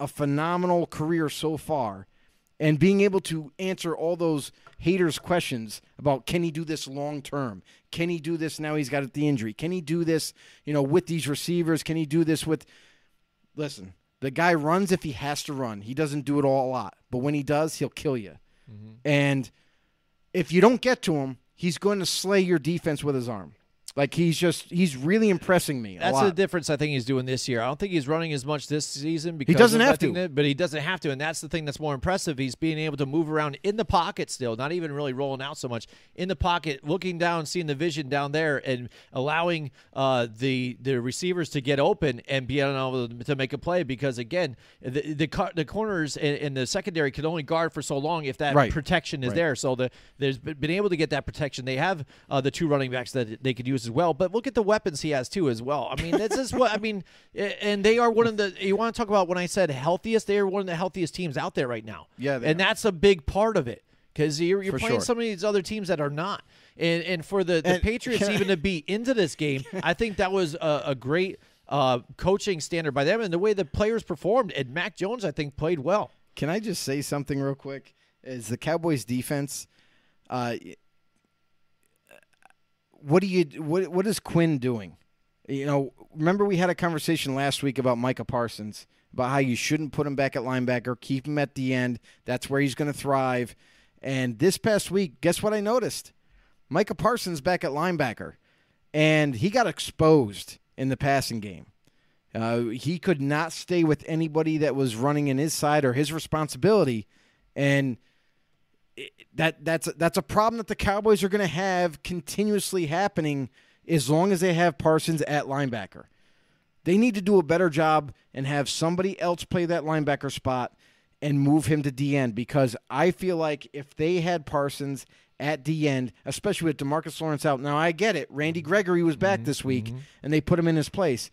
a phenomenal career so far and being able to answer all those haters' questions about can he do this long term? Can he do this now he's got the injury? Can he do this, you know, with these receivers? Can he do this with Listen, the guy runs if he has to run. He doesn't do it all a lot, but when he does, he'll kill you. Mm-hmm. And if you don't get to him, he's going to slay your defense with his arm. Like he's just he's really impressing me. a That's the difference I think he's doing this year. I don't think he's running as much this season because he doesn't have to. that- but he doesn't have to, and that's the thing that's more impressive. He's being able to move around in the pocket still, not even really rolling out so much in the pocket, looking down, seeing the vision down there, and allowing uh, the the receivers to get open and being able to make a play. Because again, the the, the corners and, and the secondary can only guard for so long if that Right. protection is Right. there. So the there's been been able to get that protection. They have uh, the two running backs that they could use as well. But look at the weapons he has too as well. I mean, this is what I mean, and they are one of the. You want to talk about when I said healthiest? They are one of the healthiest teams out there right now. Yeah, they and are. that's a big part of it because you're, you're playing sure. some of these other teams that are not. And and for the, the And Patriots even to be into this game, I think that was a, a great uh, coaching standard by them and the way the players performed. And Mac Jones, I think, played well. Can I just say something real quick? Is the Cowboys defense? Uh, what do you what what is Quinn doing? You know, remember we had a conversation last week about Micah Parsons about how you shouldn't put him back at linebacker, keep him at the end. That's where he's going to thrive. And this past week, guess what I noticed? Micah Parsons back at linebacker, and he got exposed in the passing game. Uh, he could not stay with anybody that was running in his side or his responsibility, and it- that that's that's a problem that the Cowboys are going to have continuously happening as long as they have Parsons at linebacker. They need to do a better job and have somebody else play that linebacker spot and move him to D end because I feel like if they had Parsons at D end, especially with Demarcus Lawrence out, now I get it. Randy Gregory was back mm-hmm. this week mm-hmm. and they put him in his place.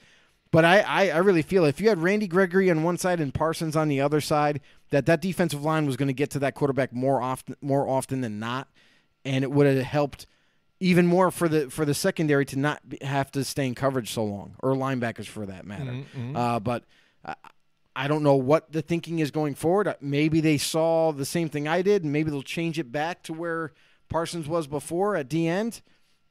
But I, I, I really feel if you had Randy Gregory on one side and Parsons on the other side, that that defensive line was going to get to that quarterback more often more often than not, and it would have helped even more for the for the secondary to not have to stay in coverage so long, or linebackers for that matter. Uh, but I, I don't know what the thinking is going forward. Uh, Maybe they saw the same thing I did, and maybe they'll change it back to where Parsons was before at the end.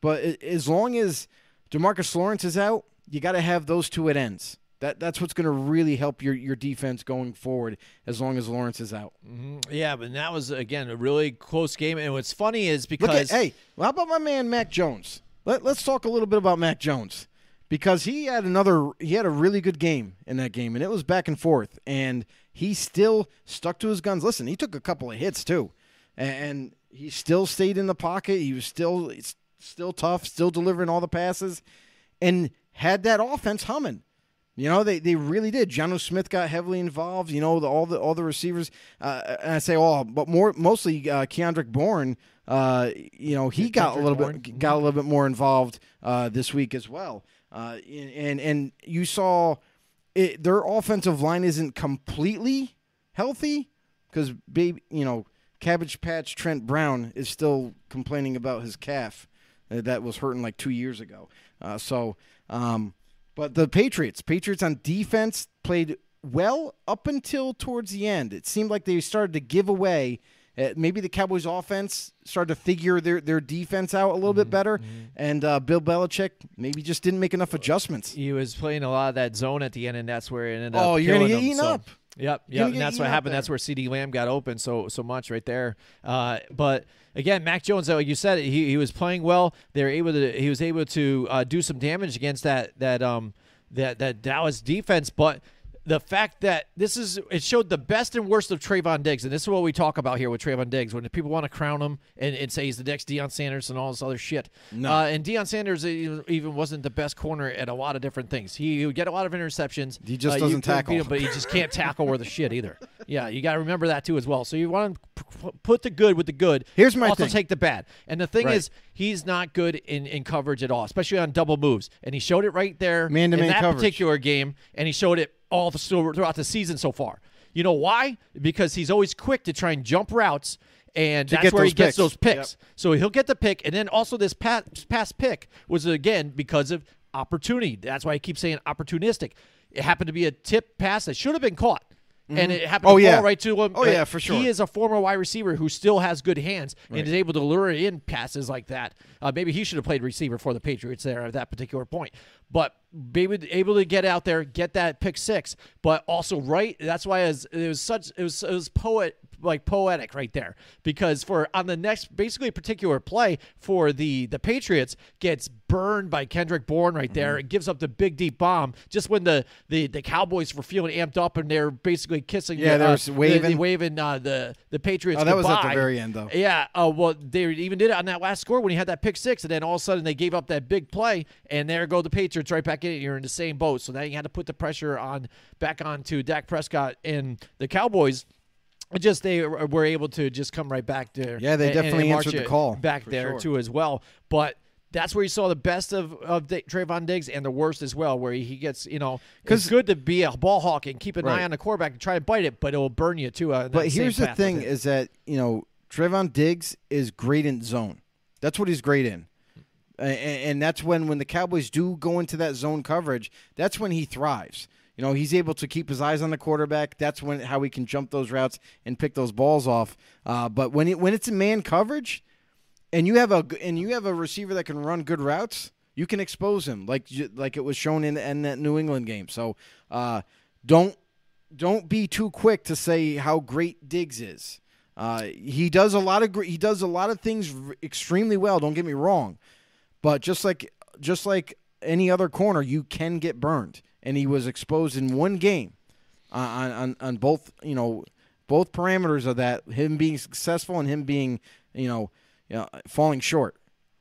But as long as Demarcus Lawrence is out, you got to have those two at ends. That that's what's going to really help your your defense going forward. As long as Lawrence is out. Mm-hmm. Yeah, but that was again a really close game. And what's funny is because at hey, well, how about my man Mac Jones? Let, let's talk a little bit about Mac Jones because he had another he had a really good game in that game and it was back and forth and he still stuck to his guns. Listen, he took a couple of hits too, and he still stayed in the pocket. He was still still tough, still delivering all the passes, and had that offense humming. You know, they, they really did. Jonnu Smith got heavily involved. You know, the, all the all the receivers. Uh, and I say all, but more mostly uh, Kendrick Bourne. Uh, you know, he got a little Bourne. bit got a little bit more involved uh, this week as well. Uh, and and you saw it, their offensive line isn't completely healthy because baby, you know, Cabbage Patch Trent Brown is still complaining about his calf uh, that was hurting like two years ago. Uh, so, um, but the Patriots, Patriots on defense played well up until towards the end. It seemed like they started to give away. Uh, maybe the Cowboys' offense started to figure their, their defense out a little bit better, and uh, Bill Belichick maybe just didn't make enough adjustments. he was playing a lot of that zone at the end, and that's where it ended up. Oh, you're gonna get him, eaten so- up. Yep, yep. And that's what happened. That's where CeeDee Lamb got open so so much right there. Uh, but again, Mac Jones, though you said he he was playing well. They were able to. He was able to uh, do some damage against that that um that that Dallas defense, but. The fact that this is it showed the best and worst of Trevon Diggs, and this is what we talk about here with Trevon Diggs. When people want to crown him and, and say he's the next Deion Sanders and all this other shit, No. uh, and Deion Sanders even wasn't the best corner at a lot of different things. He would get a lot of interceptions. He just Uh, doesn't tackle. him, but he just can't tackle worth a shit either. Yeah, you got to remember that too as well. So you want to put the good with the good. Here's my also thing. take the bad. And the thing Right. is, he's not good in, in coverage at all, especially on double moves. And he showed it right there Man-to-man in that coverage. particular game, and he showed it all the, throughout the season so far. You know why? Because he's always quick to try and jump routes. And To that's where he those gets those picks. So he'll get the pick, and then also this past, past pick was again because of opportunity. That's why I keep saying opportunistic. It happened to be a tip pass that should have been caught, and it happened Oh, to yeah. fall right to him. Oh, yeah, for sure. He is a former wide receiver who still has good hands and is able to lure in passes like that. Uh, maybe he should have played receiver for the Patriots there at that particular point, but able able to get out there, get that pick six, but also right. That's why it was, it was such it was it was poet like poetic right there because for on the next basically particular play for the the Patriots gets burned by Kendrick Bourne right there. Mm-hmm. It gives up the big deep bomb just when the the, the Cowboys were feeling amped up and they're basically kissing Yeah, the, they uh, were the- waving. the, waving uh, the the Patriots Oh, that was at the very end, though. Yeah. Uh, well, they even did it on that last score when he had that pick six, and then all of a sudden they gave up that big play, and there go the Patriots right back in. You're in the same boat, so now you had to put the pressure on back onto Dak Prescott and the Cowboys. It Just they were were able to just come right back there. Yeah, they and- and definitely march answered the call, back there sure. too as well. But that's where you saw the best of of Da- Trevon Diggs and the worst as well, where he gets you know it's 'Cause- good to be a ball hawk and keep an eye on the quarterback and try to bite it, but it will burn you too. Uh, But here's the thing: is that you know Trevon Diggs is great in zone. That's what he's great in, A- a- and that's when when the Cowboys do go into that zone coverage, that's when he thrives. You know, he's able to keep his eyes on the quarterback. That's when how he can jump those routes and pick those balls off. Uh, but when it, when it's in man coverage, and you have a and you have a receiver that can run good routes, you can expose him like like it was shown in in that New England game. So uh, don't don't be too quick to say how great Diggs is. Uh, he does a lot of he does a lot of things extremely well. Don't get me wrong, but just like just like any other corner, you can get burned, and he was exposed in one game on on on both you know both parameters of that. Him being successful and him being you know, you know falling short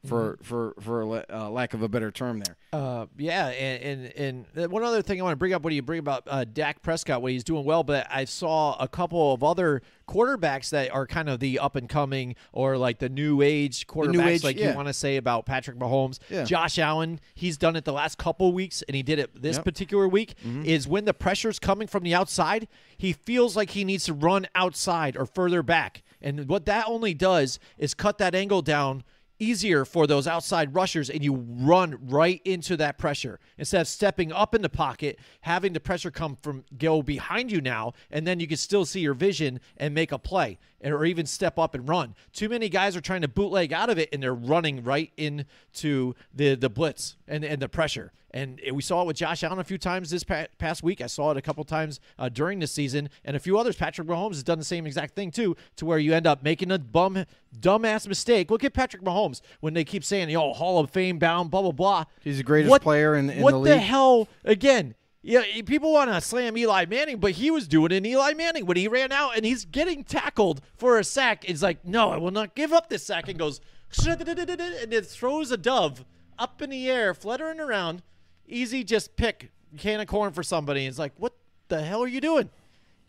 for for for uh, lack of a better term there. Uh, yeah, and, and and one other thing I want to bring up What do you bring about uh, Dak Prescott, what he's doing well, but I saw a couple of other quarterbacks that are kind of the up and coming or like the new age quarterbacks, age, like yeah. you want to say about Patrick Mahomes, Yeah. Josh Allen. He's done it the last couple weeks, and he did it this Yep. particular week. Mm-hmm. Is when the pressure's coming from the outside, he feels like he needs to run outside or further back, and what that only does is cut that angle down easier for those outside rushers and you run right into that pressure. Instead of stepping up in the pocket having the pressure come from go behind you now and then you can still see your vision and make a play or even step up and run. Too many guys are trying to bootleg out of it and they're running right into the the blitz and, and the pressure and we saw it with Josh Allen a few times this past week. I saw it a couple times uh, during the season, and a few others. Patrick Mahomes has done the same exact thing too, to where you end up making a bum, dumbass mistake. Look at Patrick Mahomes when they keep saying, "Yo, Hall of Fame bound," blah blah blah. He's the greatest What- player in- in what the the hell? Again, yeah, people want to slam Eli Manning, but he was doing it in Eli Manning when he ran out and he's getting tackled for a sack. It's like, no, I will not give up this sack, and goes and it throws a dove up in the air, fluttering around. Easy, just pick can of corn for somebody. It's like, what the hell are you doing?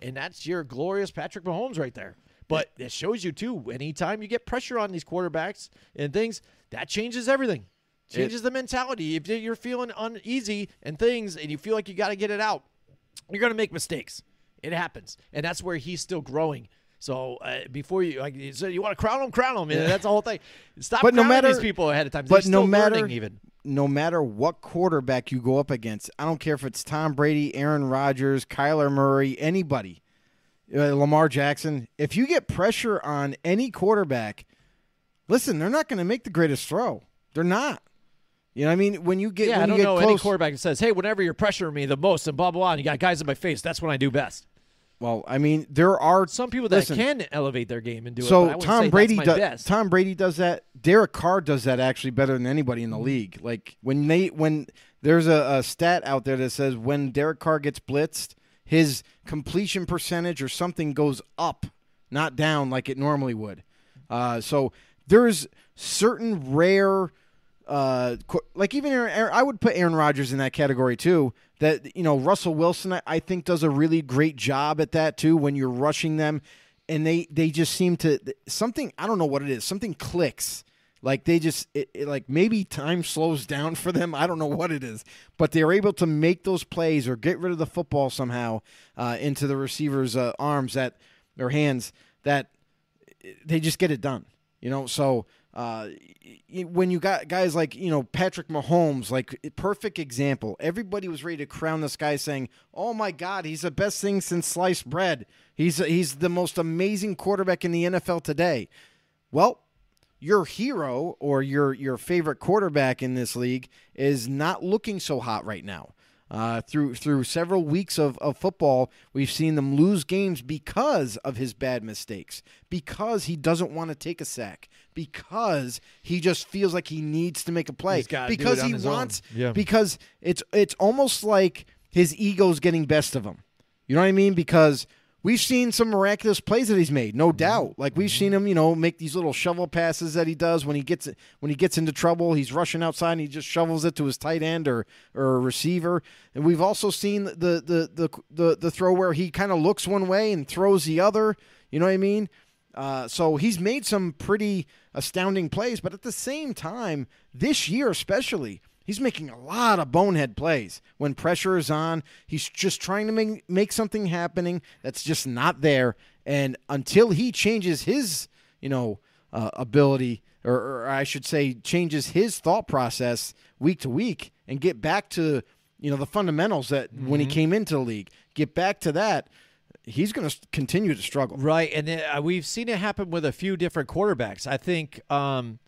And that's your glorious Patrick Mahomes right there. But it shows you too. Anytime you get pressure on these quarterbacks and things, that changes everything. Changes the mentality. If you're feeling uneasy and things, and you feel like you got to get it out, you're gonna make mistakes. It happens, and that's where he's still growing. So uh, before you like, you said you want to crown them, crown them. and That's the whole thing. Stop But no matter- these people ahead of time. But no matter even. no matter what quarterback you go up against, I don't care if it's Tom Brady, Aaron Rodgers, Kyler Murray, anybody, uh, Lamar Jackson. If you get pressure on any quarterback, listen, they're not going to make the greatest throw. They're not. You know what I mean? When you get Yeah, when I don't get know close, any quarterback that says, "Hey, whenever you're pressuring me the most and blah blah," blah and you got guys in my face. That's when I do best. Well, I mean, there are Some people that listen, can elevate their game and do it. So but I wouldn't Tom Brady does. Tom Brady does that. Derek Carr does that actually better than anybody in the league. Like when they when there's a, a stat out there that says when Derek Carr gets blitzed, his completion percentage or something goes up, not down like it normally would. Uh, so there's certain rare. Uh, like even Aaron- I would put Aaron Rodgers in that category too. That you know Russell Wilson, I, think does a really great job at that too. When you're rushing them, and they they just seem to something. I don't know what it is. Something clicks. Like they just it, it, like maybe time slows down for them. I don't know what it is, but they're able to make those plays or get rid of the football somehow uh, into the receiver's uh, arms that or hands that they just get it done. You know, so uh, when you got guys like you know Patrick Mahomes, like perfect example. Everybody was ready to crown this guy, saying, "Oh my God, he's the best thing since sliced bread. He's he's the most amazing quarterback in the NFL today." Well, your hero or your your favorite quarterback in this league is not looking so hot right now. Uh, through through several weeks of, of football, we've seen them lose games because of his bad mistakes, because he doesn't want to take a sack, because he just feels like he needs to make a play, He's do because it on he his own. wants, Yeah. because it's it's almost like his ego's getting best of him. You know what I mean? Because we've seen some miraculous plays that he's made, Mm-hmm. no doubt. Like we've seen him, you know, make these little shovel passes that he does when he gets when he gets into trouble. He's rushing outside and he just shovels it to his tight end or or a receiver. And we've also seen the the the the, the throw where he kind of looks one way and throws the other. You know what I mean? Uh, so he's made some pretty astounding plays, but at the same time, this year especially, he's making a lot of bonehead plays when pressure is on. He's just trying to make make something happening that's just not there. And until he changes his, you know, uh, ability, or, or I should say, changes his thought process week to week, and get back to you know the fundamentals that when he came into the league, get back to that. He's going to continue to struggle. Right, and then, uh, we've seen it happen with a few different quarterbacks. I think um,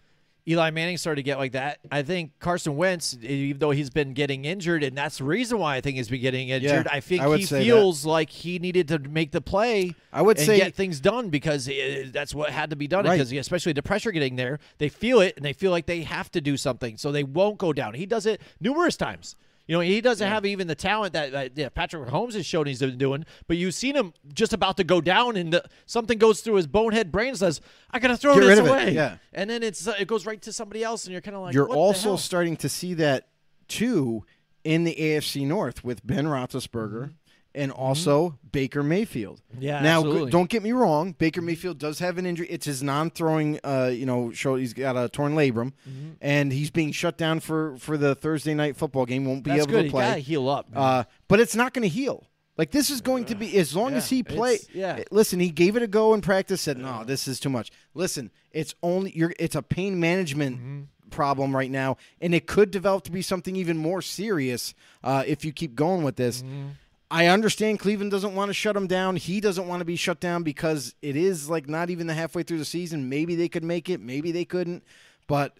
Eli Manning started to get like that. I think Carson Wentz, even though he's been getting injured, and that's the reason why I think he's been getting injured. I think I he say that. feels like he needed to make the play. I would and say- get things done because uh, that's what had to be done. Right. Because especially the pressure getting there, they feel it and they feel like they have to do something, so they won't go down. He does it numerous times. You know, he doesn't have even the talent that, that yeah, Patrick Holmes has shown he's been doing, but you've seen him just about to go down, and the, something goes through his bonehead brain and says, "I gotta throw Get this of it, away." yeah. and then it's uh, it goes right to somebody else, and you're kind of like, You're "What the also hell?" starting to see that too in the AFC North with Ben Roethlisberger and also Baker Mayfield. Mm-hmm. Yeah, Now, absolutely. don't get me wrong. Baker Mayfield does have an injury. It's his non-throwing. Uh, you know, show he's got a torn labrum, Mm-hmm. and he's being shut down for for the Thursday night football game. Won't be That's able good. to play. gotta heal up. Uh, but it's not going to heal. Like this is going to be as long as he play. yeah. eh, Listen, he gave it a go in practice. Said, "No, this is too much." Listen, it's only you're. It's a pain management Mm-hmm. problem right now, and it could develop to be something even more serious uh, if you keep going with this. Mm-hmm. I understand Cleveland doesn't want to shut him down. He doesn't want to be shut down because it is like not even the halfway through the season. Maybe they could make it. Maybe they couldn't. But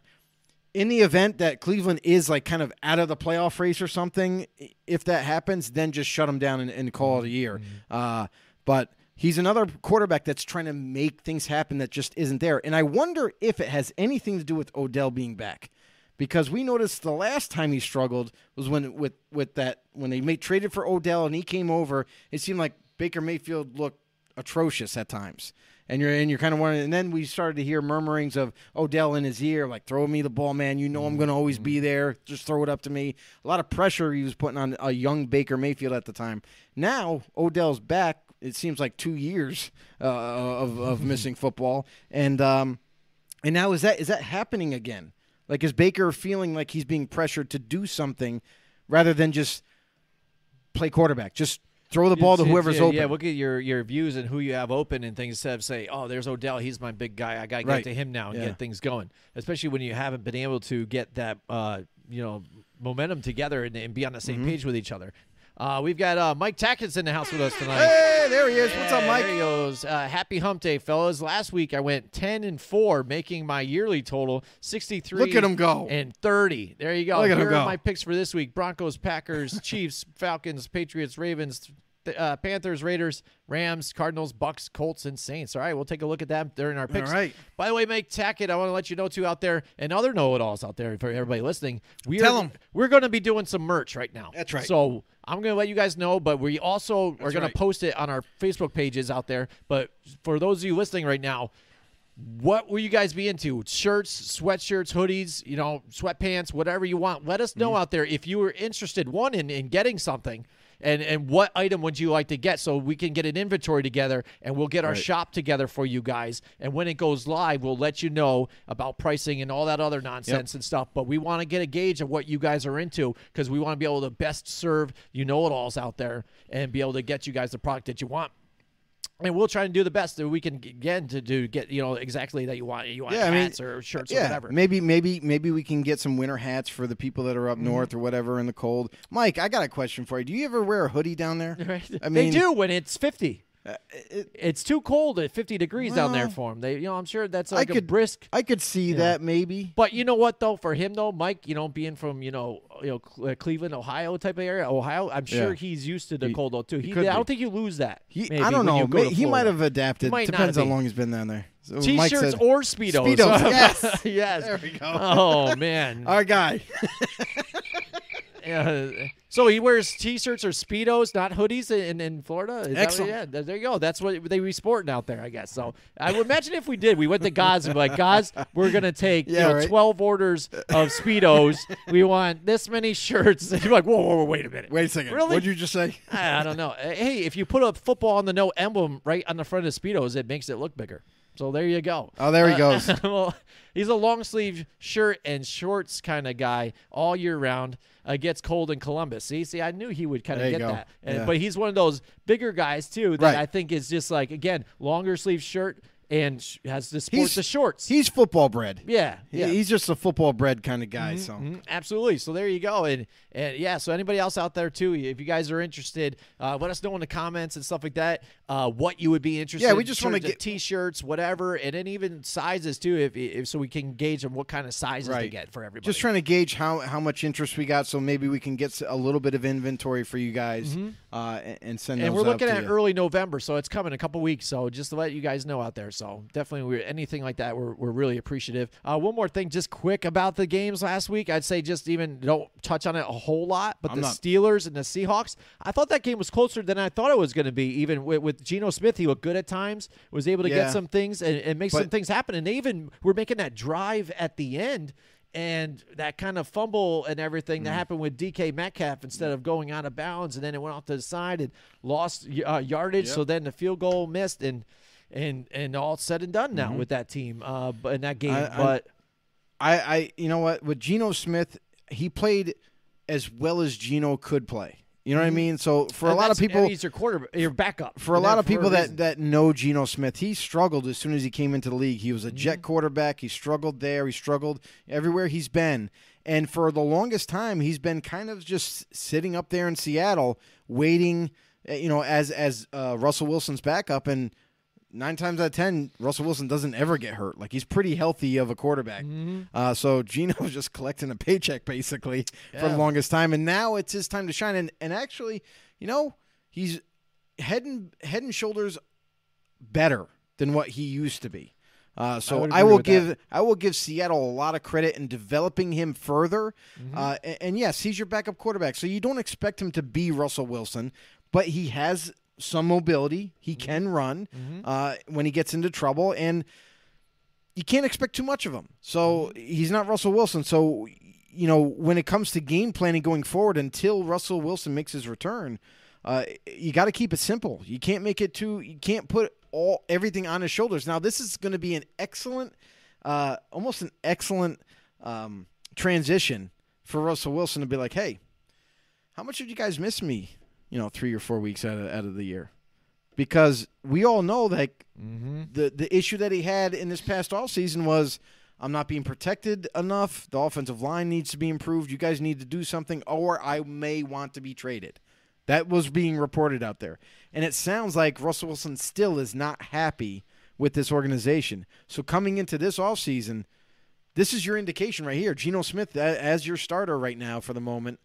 in the event that Cleveland is like kind of out of the playoff race or something, if that happens, then just shut him down and, and call it a year. Uh, but he's another quarterback that's trying to make things happen that just isn't there. And I wonder if it has anything to do with Odell being back. Because we noticed the last time he struggled was when with with that when they made traded for Odell and he came over, it seemed like Baker Mayfield looked atrocious at times. And you're and you're kind of wondering. And then we started to hear murmurings of Odell in his ear, like "Throw me the ball, man. You know I'm going to always be there. Just throw it up to me." A lot of pressure he was putting on a young Baker Mayfield at the time. Now Odell's back. It seems like two years uh, of of missing football, and um, and now is that is that happening again? Like is Baker feeling like he's being pressured to do something rather than just play quarterback? Just throw the ball to whoever's yeah, open. Yeah, look at your your views and who you have open and things. Instead of say, "Oh, there's Odell. He's my big guy. I got to get Right. to him now and Yeah. get things going." Especially when you haven't been able to get that uh, you know momentum together and, and be on the Mm-hmm. same page with each other. Uh, we've got uh, Mike Tackett's in the house with us tonight. Hey, there he is. What's up, Mike? There he goes. Uh, happy hump day, fellas. Last week I went 10 and 4, making my yearly total 63 Look at him go. and 30. There you go. Look at Here him are go. my picks for this week Broncos, Packers, Chiefs, Falcons, Patriots, Ravens, uh, Panthers, Raiders, Rams, Cardinals, Bucks, Colts, and Saints. All right, we'll take a look at that during our picks. right. By the way, Mike Tackett, I want to let you know too out there, and other know-it-alls out there for everybody listening. We Tell are, 'em. We're going to be doing some merch right now. That's right. So I'm going to let you guys know, but we also are going right. to post it on our Facebook pages out there. But for those of you listening right now, what will you guys be into? Shirts, sweatshirts, hoodies, you know, sweatpants, whatever you want. Let us know Mm-hmm. out there if you were interested, one, in, in getting something. And and what item would you like to get so we can get an inventory together and we'll get our Right. shop together for you guys. And when it goes live, we'll let you know about pricing and all that other nonsense and stuff. But we want to get a gauge of what you guys are into because we want to be able to best serve you know it alls out there and be able to get you guys the product that you want. And we'll try and do the best that we can again to do get you know exactly that you want. You want Yeah, I mean, hats or shirts or whatever. maybe maybe maybe we can get some winter hats for the people that are Mm-hmm. up north or whatever in the cold. Mike, I got a question for you. Do you ever wear a hoodie down there? Right? I they do when it's fifty. Uh, it- It's too cold at fifty degrees down there for him. They, you know, I'm sure that's I like a could- brisk. I could see that maybe. But you know what though, for him though, Mike, you know, being from you know, you know, uh, Cleveland, Ohio type of area, Ohio, I'm sure Yeah. he's used to the He- cold though too. he He, I don't think you lose that. He, maybe, I don't know. May- he might have adapted. might Depends how long he's been down there. So T-shirts said, or speedos. Speedos, yes. yes. There we go. Oh man. Our guy. Uh, so he wears t-shirts or speedos, not hoodies, in in Florida. Is that what- Excellent. yeah, there you go. That's what they be sporting out there, I guess. So I would imagine if we did, we went to God's and be like, God's, we're gonna take Yeah, you know right. twelve orders of speedos. we want this many shirts. And you're like, whoa, whoa, whoa, wait a minute. Wait a second. Really? What'd you just say? I I don't know. Hey, if you put a football on the no emblem right on the front of speedos, it makes it look bigger. So there you go. Oh, there he Uh, goes. well, he's a long sleeve shirt and shorts kind of guy all year round. Uh, gets cold in Columbus. See, see, I knew he would kind of get go. that. And, Yeah. But he's one of those bigger guys too that Right. I think is just like again longer sleeve shirt and has to sport He's the shorts. He's football bred. yeah, yeah. He's just a football bred kind of guy. So Mhm, absolutely. So there you go. And and yeah, so anybody else out there too, if you guys are interested, uh, let us know in the comments and stuff like that. Uh, what you would be interested. Yeah, we just wanna get- t-shirts, whatever, and then even sizes too, if, if so we can gauge on what kind of sizes to Right. get for everybody. just trying to gauge how how much interest we got, so maybe we can get a little bit of inventory for you guys uh, and, and send. Mm-hmm. and we're looking to at early November, so it's coming a couple weeks. So just to let you guys know out there. So definitely, we're, anything like that, we're, we're really appreciative. Uh, one more thing, just quick about the games last week. I'd say just even don't touch on it a whole lot, but I'm the not- Steelers and the Seahawks, I thought that game was closer than I thought it was going to be. Even with, with Geno Smith, he looked good at times, was able to Yeah. get some things and, and make some things happen. And they even were making that drive at the end. And that kind of fumble and everything Mm. that happened with DK Metcalf instead of going out of bounds, and then it went off to the side and lost uh, yardage. So then the field goal missed, and and and all said and done now with that team, uh, but in that game. Mm-hmm. I- but I, I, you know what? With Geno Smith, he played as well as Geno could play. You know what I mean? So for a lot of people, he's your quarter, your backup. for a lot of people that, that know Geno Smith, he struggled as soon as he came into the league. He was a jet Mm-hmm. quarterback. He struggled there. He struggled everywhere he's been. And for the longest time, he's been kind of just sitting up there in Seattle, waiting, eh, you know, as as uh, Russell Wilson's backup. And nine times out of ten, Russell Wilson doesn't ever get hurt. Like he's pretty healthy of a quarterback. Mm-hmm. Uh, so Geno was just collecting a paycheck basically for the Yeah. longest time, and now it's his time to shine. And and actually, you know, he's head and head and shoulders better than what he used to be. Uh, so would I, will give that. I will give Seattle a lot of credit in developing him further. Mm-hmm. Uh, a- and, yes, he's your backup quarterback, so you don't expect him to be Russell Wilson, but he has some mobility. He Mm-hmm. can run uh, when he gets into trouble, and you can't expect too much of him. So he's not Russell Wilson. So you know when it comes to game planning going forward, until Russell Wilson makes his return, uh, you got to keep it simple. You can't make it too. You can't put all everything on his shoulders. Now this is going to be an excellent, uh, almost an excellent um, transition for Russell Wilson to be like, hey, how much did you guys miss me? You know, three or four weeks out of out of the year, because we all know that mm-hmm. the the issue that he had in this past all season was I'm not being protected enough. The offensive line needs to be improved. You guys need to do something, or I may want to be traded. That was being reported out there, and it sounds like Russell Wilson still is not happy with this organization. So coming into this all offseason, this is your indication right here. Geno Smith as your starter right now for the moment.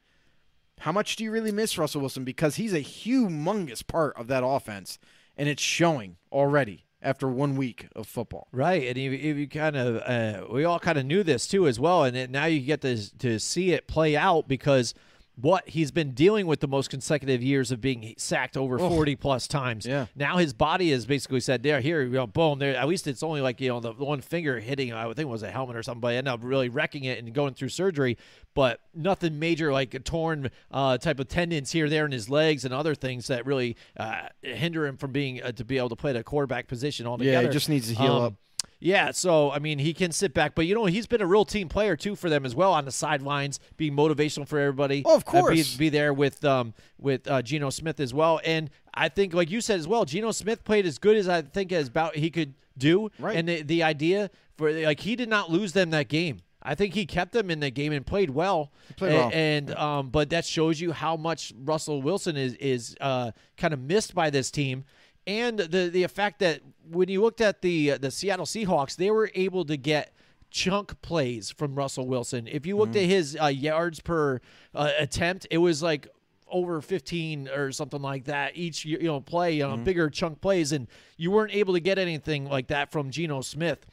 How much do you really miss Russell Wilson? Because he's a humongous part of that offense, and it's showing already after one week of football. Right, and if you kind of, uh, we all kind of knew this too as well, and it, now you get to to see it play out because what he's been dealing with the most consecutive years of being sacked over 40 plus times. Yeah. Now his body has basically said, there, here, you know, boom, there. At least it's only like, you know, the, the one finger hitting, I would think it was a helmet or something, but I ended up really wrecking it and going through surgery. But nothing major like a torn uh, type of tendons here, there in his legs and other things that really uh, hinder him from being uh, to be able to play the quarterback position altogether. Yeah, he just needs to heal Um, up. Yeah, so I mean, he can sit back, but you know, he's been a real team player too for them as well on the sidelines, being motivational for everybody. Oh, of Uh, be, course. be there with um with uh, Geno Smith as well, and I think, like you said as well, Geno Smith played as good as I think as about he could do. Right. And the, the idea for like he did not lose them that game. I think he kept them in the game and played well. played well. And um, but that shows you how much Russell Wilson is is uh, kind of missed by this team, and the the fact that when you looked at the the Seattle Seahawks, they were able to get chunk plays from Russell Wilson. If you looked Mm-hmm. at his uh, yards per uh, attempt, it was like over 15 or something like that each you know play, know, Mm-hmm. bigger chunk plays, and you weren't able to get anything like that from Geno Smith.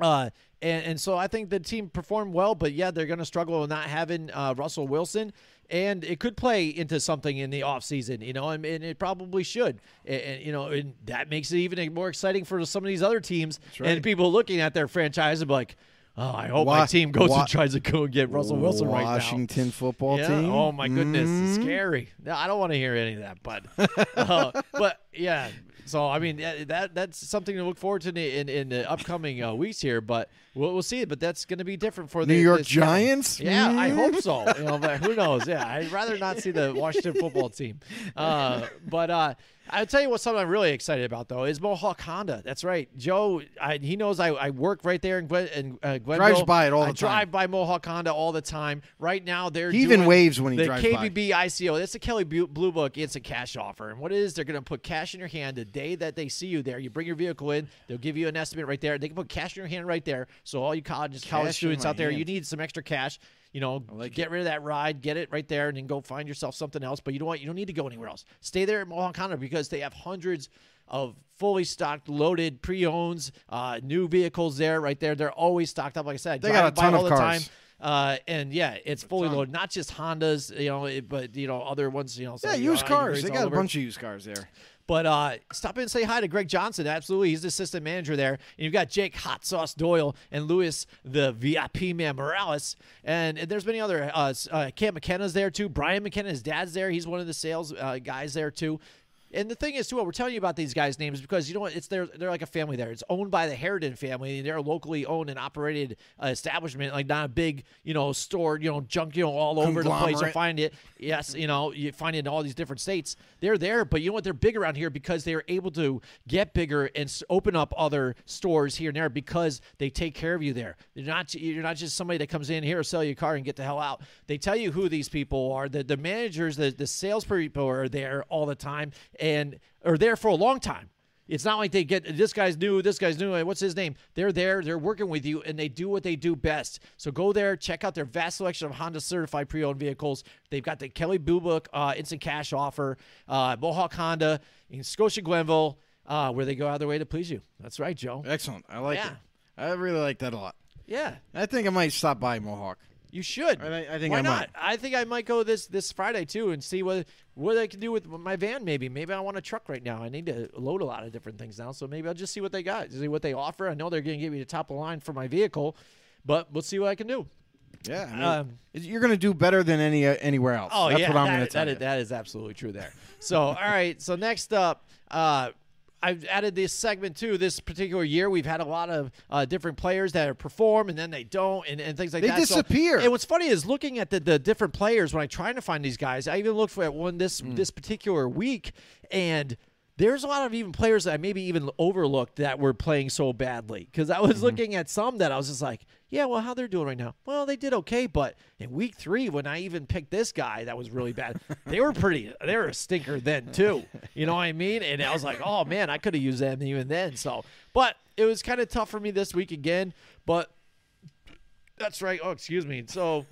Uh, and, and so I think the team performed well, but yeah, they're going to struggle with not having uh, Russell Wilson. And it could play into something in the offseason, you know, and, and it probably should. And, and, you know, and that makes it even more exciting for some of these other teams and people looking at their franchise and be like, oh, I hope my team goes wa- and tries to go and get Russell Wilson right now. Washington football Yeah. team. Oh my goodness, it's Mhm. scary. No, I don't want to hear any of that, but uh, but yeah. So I mean that, that that's something to look forward to in in, in the upcoming uh, weeks here, but we'll, we'll see. It, but that's going to be different for the New York this team. Giants? Yeah, I hope so. You know, but who knows? Yeah, I'd rather not see the Washington football team. Uh, but uh, I'll tell you what. Something I'm really excited about though is Mohawk Honda. That's right, Joe. I, he knows I, I work right there in, Glen, in uh. Drives by it all I the time. drive by Mohawk Honda all the time. Right now, they're He even waves when he the drives by. KBB ICO. That's the Kelley Blue Book It's a Cash Offer. And what it is, they're going to put cash in your hand the day that they see you there. You bring your vehicle in, they'll give you an estimate right there. They can put cash in your hand right there. So all you college Cash in students out there, hand. you need some extra cash. You know, like get rid of that ride, get it right there, and then go find yourself something else. But you know what? You don't need to go anywhere else. Stay there at Mohawk Honda because they have hundreds of fully stocked, loaded pre-owns, uh, new vehicles there, right there. They're always stocked up. Like I said, They got a ton all of the cars. time. Uh, and yeah, it's fully loaded. Not just Hondas, you know, it, but you know other ones. You know, so, Yeah, you know, used cars. They got a bunch of used cars there. But uh, stop in and say hi to Greg Johnson. Absolutely, he's the assistant manager there. And you've got Jake Hot Sauce Doyle and Louis the VIP man Morales. And, and there's many other. Uh, uh, Cam McKenna's there too. Brian McKenna, his dad's there. He's one of the sales uh, guys there too. And the thing is, too, what we're telling you about these guys' names because you know what? It's they're they're like a family there. It's owned by the Harridan family. They're a locally owned and operated uh, establishment, like not a big, you know, store, you know, junk, you know, all over the place. You'll find it. Yes, you know, you find it in all these different states. They're there, but you know what? They're big around here because they're able to get bigger and open up other stores here and there because they take care of you there. You're not you're not just somebody that comes in here, sell you a car, and get the hell out. They tell you who these people are. The the managers, the the sales people are there all the time and are there for a long time. It's not like they get this guy's new, this guy's new. What's his name? They're there, they're working with you, and they do what they do best. So go there, check out their vast selection of Honda certified pre-owned vehicles. They've got the Kelley Blue Book uh, instant cash offer, uh, Mohawk Honda in Scotia Glenville, uh, where they go out of their way to please you. That's right, Joe. Excellent. I like Yeah. it. I really like that a lot. Yeah, I think I might stop by Mohawk. You should. I I think Why I not? might. I think I might go this this Friday too and see what what I can do with my van. Maybe maybe I want a truck right now. I need to load a lot of different things now, so maybe I'll just see what they got, see what they offer. I know they're going to give me the top of the line for my vehicle, but we'll see what I can do. Yeah, I mean, Um, you're going to do better than any uh, anywhere else. Oh That's yeah, what I'm that- going to tell that you. is- that is absolutely true there. So all right, so next up, uh, I've added this segment too. This particular year, we've had a lot of uh, different players that perform and then they don't, and, and things like They that. They disappear. and what's funny is looking at the, the different players when I'm trying to find these guys. I even looked for one this Hmm. this particular week, and there's a lot of even players that I maybe even overlooked that were playing so badly. Because I Mm-hmm. was looking at some that I was just like, yeah, well, how they're doing right now? Well, they did okay, but in week three, when I even picked this guy that was really bad, they were pretty, they were a stinker then too. You know what I mean? And I was like, oh man, I could have used them even then. So, but it was kind of tough for me this week again. But that's right. Oh, excuse me. So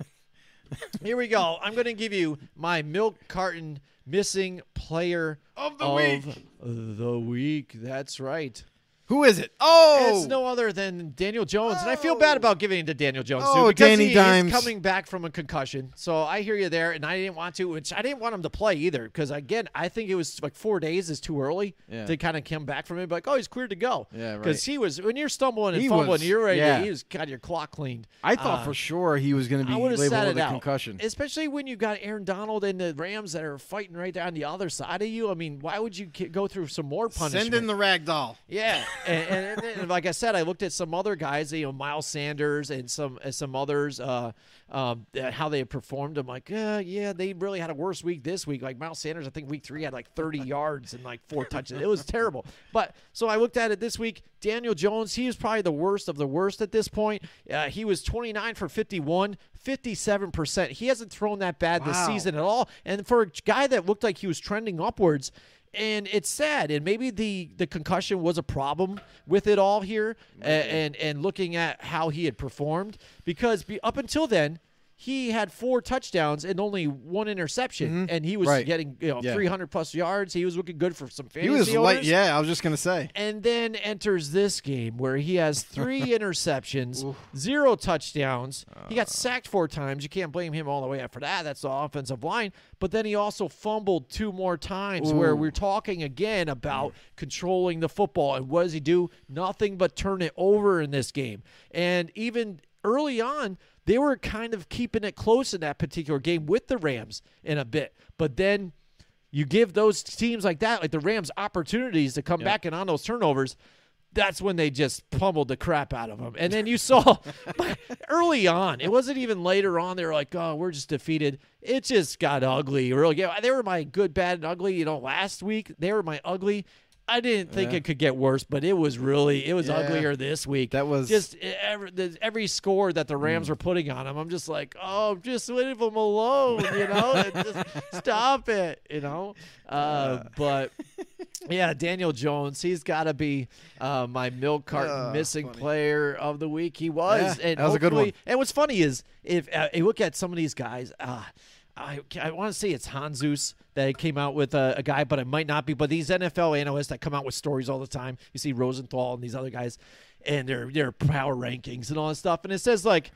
here we go. I'm going to give you my milk carton missing player Of the week. the week. That's right. Who is it? Oh, It's no other than Daniel Jones, and I feel bad about giving it to Daniel Jones Oh, too, because Danny he Dimes. is coming back from a concussion. So I hear you there, and I didn't want to, which I didn't want him to play either, because again, I think it was like four days is too early Yeah. to kind of come back from it. Like, oh, he's cleared to go. Yeah, Because right. he was when you're stumbling and He fumbling, was- you're ready. yeah. He was got your clock cleaned. I thought Uh, for sure he was going to be labeled with a out, concussion. especially when you got Aaron Donald and the Rams that are fighting right there on the other side of you. I mean, why would you go through some more punishment? Send in the rag doll. Yeah, and, and, and, like I said, I looked at some other guys, you know, Miles Sanders and some and some others, uh, um, uh, how they performed. I'm like, uh, yeah, they really had a worse week this week. Like Miles Sanders, I think week three had like 30 yards and like four touches. It was terrible. But so I looked at it this week. Daniel Jones, he was probably the worst of the worst at this point. Uh, he was 29 for 51. 57%. He hasn't thrown that bad this Wow. season at all. And for a guy that looked like he was trending upwards, and it's sad and maybe the the concussion was a problem with it all here a- and and looking at how he had performed because be, up until then he had four touchdowns and only one interception and he was Mm-hmm. Right. getting you know Yeah. 300 plus yards he was looking good for some fantasy He was light. owners. Yeah, I was just going to say. And then enters this game where he has three interceptions, zero touchdowns. He got sacked four times. You can't blame him all the way after that. That's the offensive line. But then he also fumbled two more times where we're talking again about controlling the football. And what does he do? Nothing but turn it over in this game. And even early on, they were kind of keeping it close in that particular game with the Rams in a bit. But then you give those teams like that, like the Rams, opportunities to come back and on those turnovers. That's when they just pummeled the crap out of them. And then you saw early on, it wasn't even later on. They were like, "Oh, we're just defeated." It just got ugly. Really, yeah, they were my good, bad, and ugly. You know, last week they were my ugly. I didn't think it could get worse, but it was really it was Yeah. uglier this week. That was- just every, every score that the Rams were putting on them. I'm just like, oh, just leave them alone, you know, and just stop it, you know. Uh, but yeah, Daniel Jones, he's got to be uh, my milk carton Oh, missing funny. player of the week. He was, Yeah, and that was a good one. And what's funny is if uh, you look at some of these guys, uh, I I want to say it's Hanzus that came out with a, a guy, but it might not be. But these NFL analysts that come out with stories all the time, you see Rosenthal and these other guys, and their their power rankings and all that stuff, and it says like.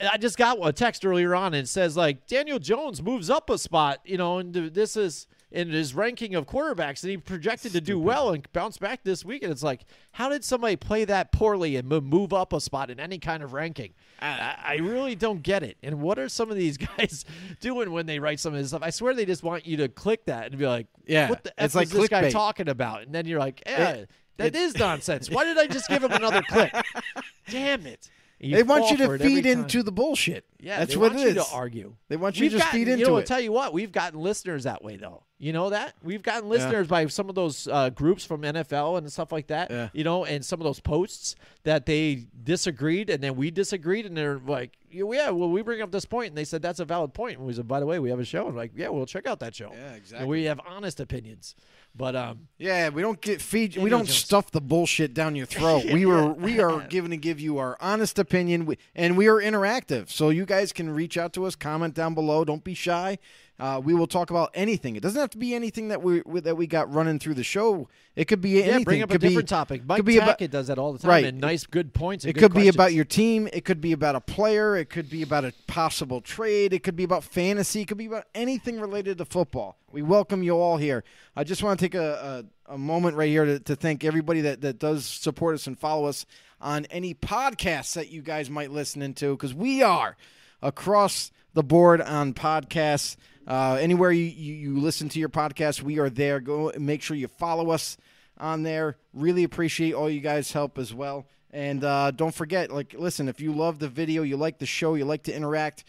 I just got a text earlier on and it says like Daniel Jones moves up a spot, you know, and this is in his ranking of quarterbacks, and he projected to do well and bounce back this week. And it's like, how did somebody play that poorly and move up a spot in any kind of ranking? I, I really don't get it. And what are some of these guys doing when they write some of this stuff? I swear they just want you to click that and be like, Yeah, what the F like is this guy talking about? And then you're like, yeah, It- that is nonsense. Why did I just give him another click? Damn it. And they want you to feed into the bullshit. Yeah, that's what it is. you to argue. They want you We've to just gotten- feed You into know, I'll tell you what, we've gotten listeners that way though. You know that we've gotten listeners by some of those uh, groups from NFL and stuff like that. Yeah. You know, and some of those posts that they disagreed, and then we disagreed, and they're like, "Yeah, yeah, well, we bring up this point," and they said that's a valid point. And we said, "By the way, we have a show." And like, "Yeah, we'll check out that show." Yeah, And exactly. we have honest opinions, but um, Yeah, we don't get feed. We don't stuff the bullshit down your throat. We were we are giving to give you our honest opinion, we, and we are interactive. So you guys can reach out to us, comment down below. Don't be shy. Uh, we will talk about anything. It doesn't have to be anything that we that we got running through the show. It could be anything. yeah, bring up a could be- different topic. Mike could be about- does that all the time, Right. and nice, good points. And It could be about your team. It could be about a player. It could be about a possible trade. It could be about fantasy. It could be about anything related to football. We welcome you all here. I just want to take a, a, a moment right here to, to thank everybody that, that does support us and follow us on any podcasts that you guys might listen into because we are across the board on podcasts. Uh, anywhere you, you, you listen to your podcast, we are there. Go make sure you follow us on there. Really appreciate all you guys' help as well. And uh, don't forget, like, listen, if you love the video, you like the show, you like to interact,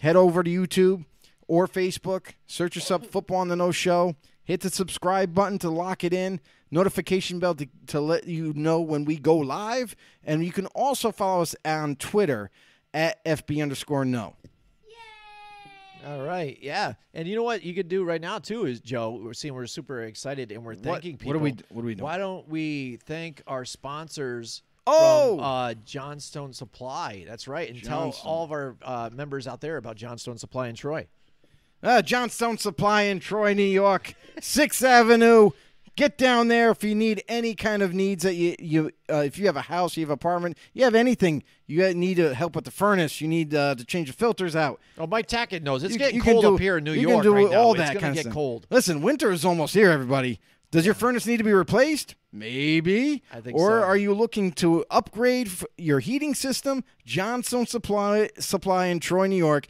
head over to YouTube or Facebook, search us up Football on the Know Show, hit the subscribe button to lock it in, notification bell to, to let you know when we go live, and you can also follow us on Twitter at FB underscore no. All right, yeah, and you know what you could do right now too is Joe. We're seeing we're super excited and we're thanking people. what are we- what are we doing? Why don't we thank our sponsors? Oh! from, uh, Johnstone Supply. That's right, and tell all of our uh, members out there about Johnstone Supply in Troy. Uh, Johnstone Supply in Troy, New York, 6th Avenue, get down there if you need any kind of needs that you you uh, if you have a house, you have an apartment, you have anything, you need to help with the furnace, you need uh, to change the filters out. Oh, Mike Tackett knows it's You- getting you cold do- up here in New you York can do right now. all it's that gonna kind get of stuff. cold. Listen, winter is almost here, everybody. Does your furnace need to be replaced? Maybe. I think or so. are you looking to upgrade your heating system? Johnstone Supply Supply in Troy, New York,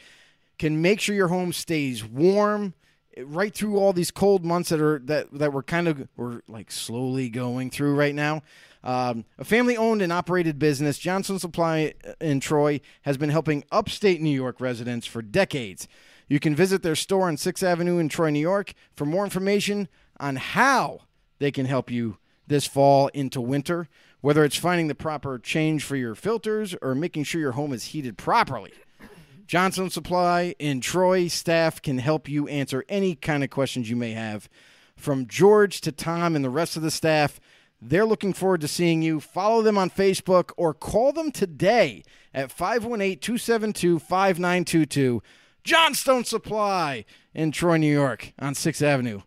can make sure your home stays warm right through all these cold months that are that that we're kind of we're like slowly going through right now. Um, a family-owned and operated business, Johnstone Supply in Troy, has been helping upstate New York residents for decades. You can visit their store on 6th Avenue in Troy, New York for more information on how they can help you this fall into winter, whether it's finding the proper change for your filters or making sure your home is heated properly. Johnstone Supply in Troy staff can help you answer any kind of questions you may have. From George to Tom and the rest of the staff, they're looking forward to seeing you. Follow them on Facebook or call them today at 518 272 5922. Johnstone Supply in Troy, New York on 6th Avenue.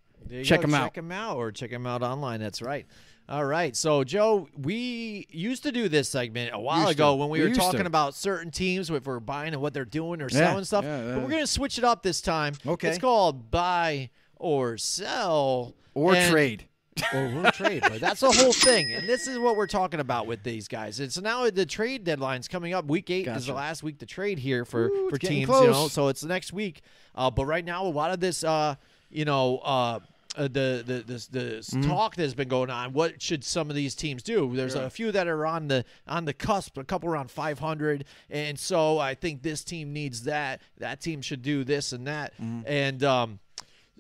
Check go. them out. Check them out, or check them out online. That's right. All right. So, Joe, we used to do this segment a while Used ago to. when we, We were talking to. about certain teams, if we're buying and what they're doing or Yeah, selling stuff. yeah, But we're going to switch it up this time. Okay. It's called buy or sell Or And- trade. or we'll trade. But that's the whole thing, and this is what we're talking about with these guys. And so now the trade deadline's coming up. Week eight is the last week to trade here for Ooh, for it's teams. You know, so it's the next week. Uh, but right now, a lot of this, uh, you know. Uh, uh, the the this this Mm-hmm. talk that's been going on. What should some of these teams do? There's a few that are on the on the cusp. A couple around 500, and so I think this team needs that. That team should do this and that. Mm-hmm. And um,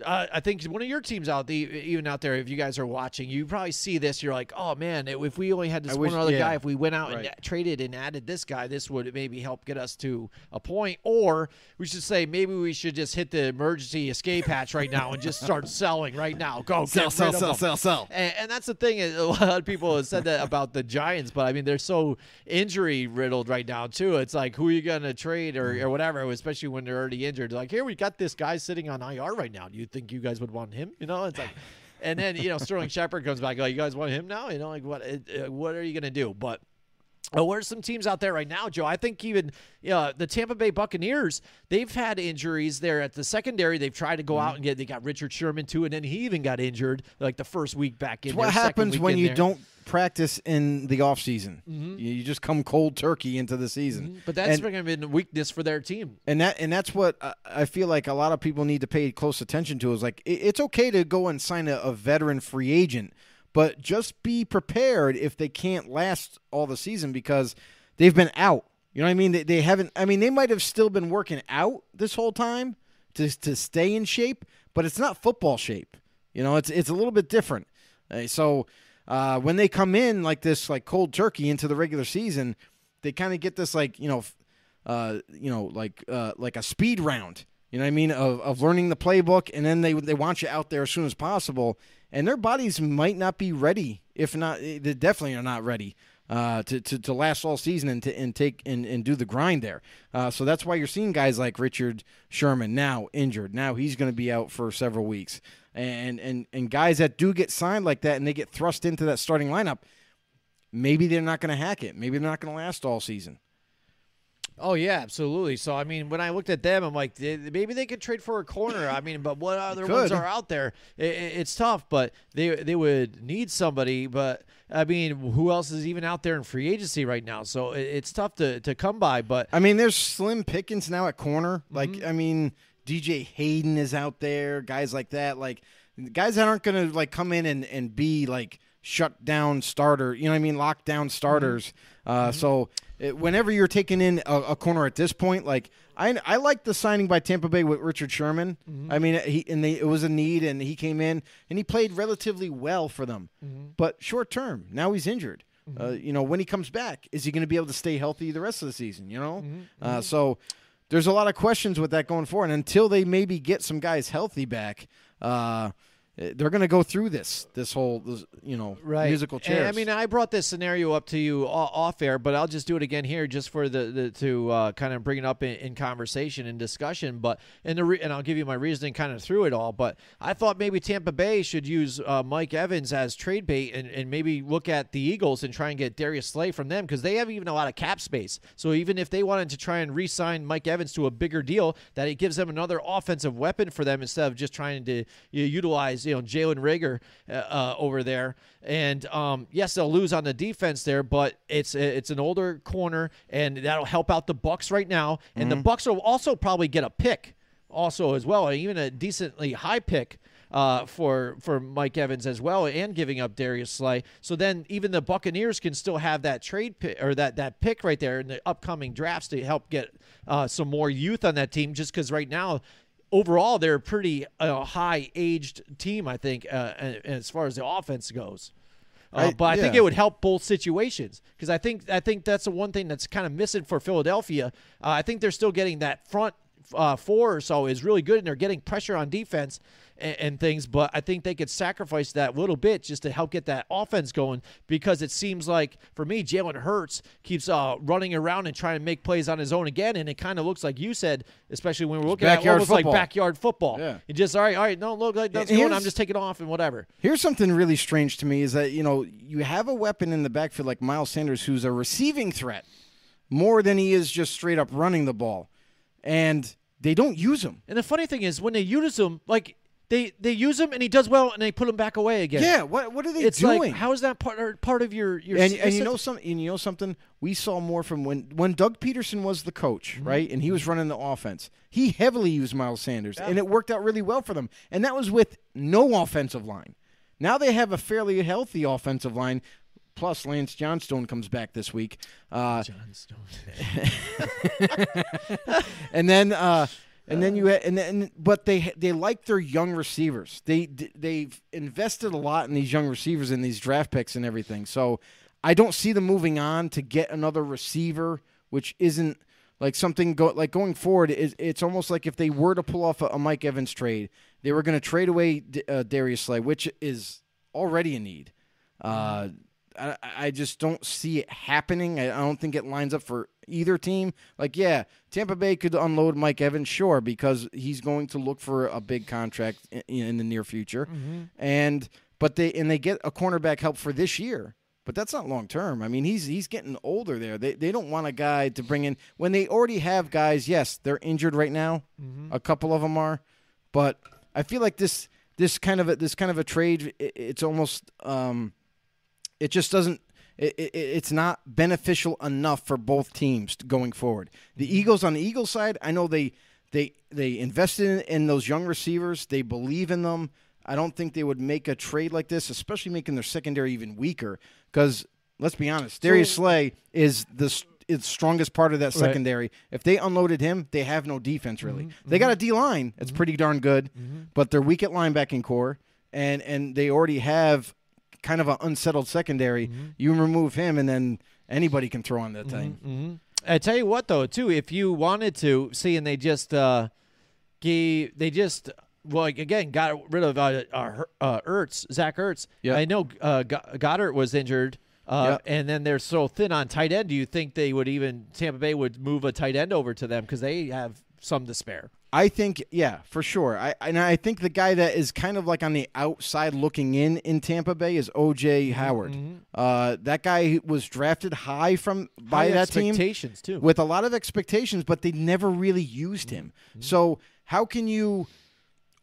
uh, I think one of your teams out the even out there, if you guys are watching, you probably see this. You're like, oh man, if we only had this I one wish- other yeah. guy, if we went out Right. and traded and added this guy, this would maybe help get us to a point. Or we should say maybe we should just hit the emergency escape hatch right now and just start selling right now. Go Sell, sell, sell, sell, sell. And, and that's the thing. A lot of people have said that about the Giants, but I mean they're so injury riddled right now too. It's like who are you gonna trade or, or whatever, especially when they're already injured. Like here we got this guy sitting on IR right now. Do you think you guys would want him? You know, it's like. And then you know Sterling Shepard comes back. Like you guys want him now? You know, like what? Uh, what are you gonna do? But uh, where's some teams out there right now, Joe? I think even know, the Tampa Bay Buccaneers, they've had injuries there at the secondary. They've tried to go Mm-hmm. out and get. They got Richard Sherman too, and then he even got injured like the first week back in. The season. It's what happens when you there. don't practice in the off season. You, you just come cold turkey into the season. But that's going to be a weakness for their team. and that and that's what I- I feel like a lot of people need to pay close attention to. Is like it's okay to go and sign a, a veteran free agent, but just be prepared if they can't last all the season because they've been out. You know what I mean? They, they haven't. I mean, they might have still been working out this whole time to to stay in shape, but it's not football shape. You know, it's it's a little bit different. Uh, so uh, when they come in like this, like cold turkey into the regular season, they kind of get this like you know, uh, you know, like uh, like a speed round. You know what I mean of, of learning the playbook, and then they they want you out there as soon as possible, and their bodies might not be ready. If not, they definitely are not ready uh, to, to to last all season and to and take and, and do the grind there. Uh, so that's why you're seeing guys like Richard Sherman now injured. Now he's going to be out for several weeks, and and and guys that do get signed like that and they get thrust into that starting lineup, maybe they're not going to hack it. Maybe they're not going to last all season. Oh yeah, absolutely. So I mean, when I looked at them, I'm like, they- maybe they could trade for a corner. I mean, but what other ones are out there? I- I it's tough, but they they would need somebody. But I mean, who else is even out there in free agency right now? So it, it's tough to, to come by. But I mean, there's slim pickings now at corner. Like, mm-hmm. I mean, DJ Hayden is out there, guys like that. Like, guys that aren't going to like come in and, and be like shut down starter. You know what I mean? Lockdown mm-hmm. starters. Uh, mm-hmm. So it, whenever you're taking in a, a corner at this point, like I I like the signing by Tampa Bay with Richard Sherman. I mean, he and they, it was a need, and he came in and he played relatively well for them, but short term. Now he's injured. Uh, you know, when he comes back, is he going to be able to stay healthy the rest of the season? You know, uh, so there's a lot of questions with that going forward. And until they maybe get some guys healthy back, uh, uh, they're going to go through this this whole this, you know musical And. I mean, I brought this scenario up to you off air, but I'll just do it again here, just for the, the to uh, kind of bring it up in, in conversation and discussion. But and the re- and I'll give you my reasoning kind of through it all. But I thought maybe Tampa Bay should use uh, Mike Evans as trade bait and, and maybe look at the Eagles and try and get Darius Slay from them because they have even a lot of cap space. So even if they wanted to try and re-sign Mike Evans to a bigger deal, that it gives them another offensive weapon for them instead of just trying to you know, utilize you know Jalen Reagor uh, uh, over there. And um, yes, they'll lose on the defense there, but it's it's an older corner, and that'll help out the Bucks right now. And the Bucks will also probably get a pick also as well, even a decently high pick uh, for for Mike Evans as well, and giving up Darius Slay. So then even the Buccaneers can still have that trade pick or that that pick right there in the upcoming drafts to help get uh, some more youth on that team. Just because right now. Overall, they're a pretty uh, high-aged team, I think, uh, as far as the offense goes. Uh, I- but I think it would help both situations because I think I think that's the one thing that's kind of missing for Philadelphia. Uh, I think they're still getting that front uh, four or so is really good, and they're getting pressure on defense and, and things. But I think they could sacrifice that little bit just to help get that offense going because it seems like for me, Jalen Hurts keeps uh, running around and trying to make plays on his own again, and it kind of looks like you said, especially when we're looking at it, almost football. like backyard football. Yeah. You just all right, all right, don't look like that's And going. I'm just taking off and whatever. Here's something really strange to me is that you know you have a weapon in the backfield like Miles Sanders who's a receiving threat more than he is just straight up running the ball, and they don't use him. And the funny thing is, when they use him, like they they use him and he does well, and they put him back away again. Yeah, what what are they it's doing? like how is that part part of your your and, and you know some and you know something we saw more from when when Doug Pederson was the coach, Mm-hmm. right? And he was running the offense. He heavily used Miles Sanders and it worked out really well for them. And that was with no offensive line. Now they have a fairly healthy offensive line. Plus, Lance Johnstone comes back this week. Uh, Johnstone. and then uh, and then you ha- and then but they they like their young receivers. They they've invested a lot in these young receivers and these draft picks and everything. So I don't see them moving on to get another receiver, which isn't like something go like going forward. Is it's almost like if they were to pull off a, a Mike Evans trade, they were going to trade away D- uh, Darius Slay, which is already a need. Uh, I, I just don't see it happening. I, I don't think it lines up for either team. Like, yeah, Tampa Bay could unload Mike Evans, sure, because he's going to look for a big contract in, in the near future, and but they and they get a cornerback help for this year. But that's not long term. I mean, he's he's getting older there. They they don't want a guy to bring in when they already have guys. Yes, they're injured right now. A couple of them are, but I feel like this this kind of a, this kind of a trade. It, it's almost. Um, it just doesn't it, it, it's not beneficial enough for both teams going forward. The eagles on the eagles side i know they they they invested in, in those young receivers. They believe in them. I don't think they would make a trade like this especially making their secondary even weaker because let's be honest darius slay is the is strongest part of that Right. secondary. If they unloaded him they have no defense really. Mm-hmm. They got a mm-hmm. d line it's mm-hmm. pretty darn good but they're weak at linebacking core and and they already have kind of an unsettled secondary. You remove him, and then anybody can throw on that thing. I tell you what, though, too, if you wanted to, see, and they just uh, gave, they just, well, again, got rid of uh, uh, uh, Ertz, Zach Ertz. Yeah. I know uh, Goedert was injured. Uh, Yeah. And then they're so thin on tight end. Do you think they would even Tampa Bay would move a tight end over to them because they have some to spare? I think, yeah, for sure. I and I think the guy that is kind of like on the outside looking in in Tampa Bay is O.J. Mm-hmm, Howard. Mm-hmm. Uh, that guy was drafted high from by High that team expectations too. with a lot of expectations, but they never really used him. Mm-hmm, so how can you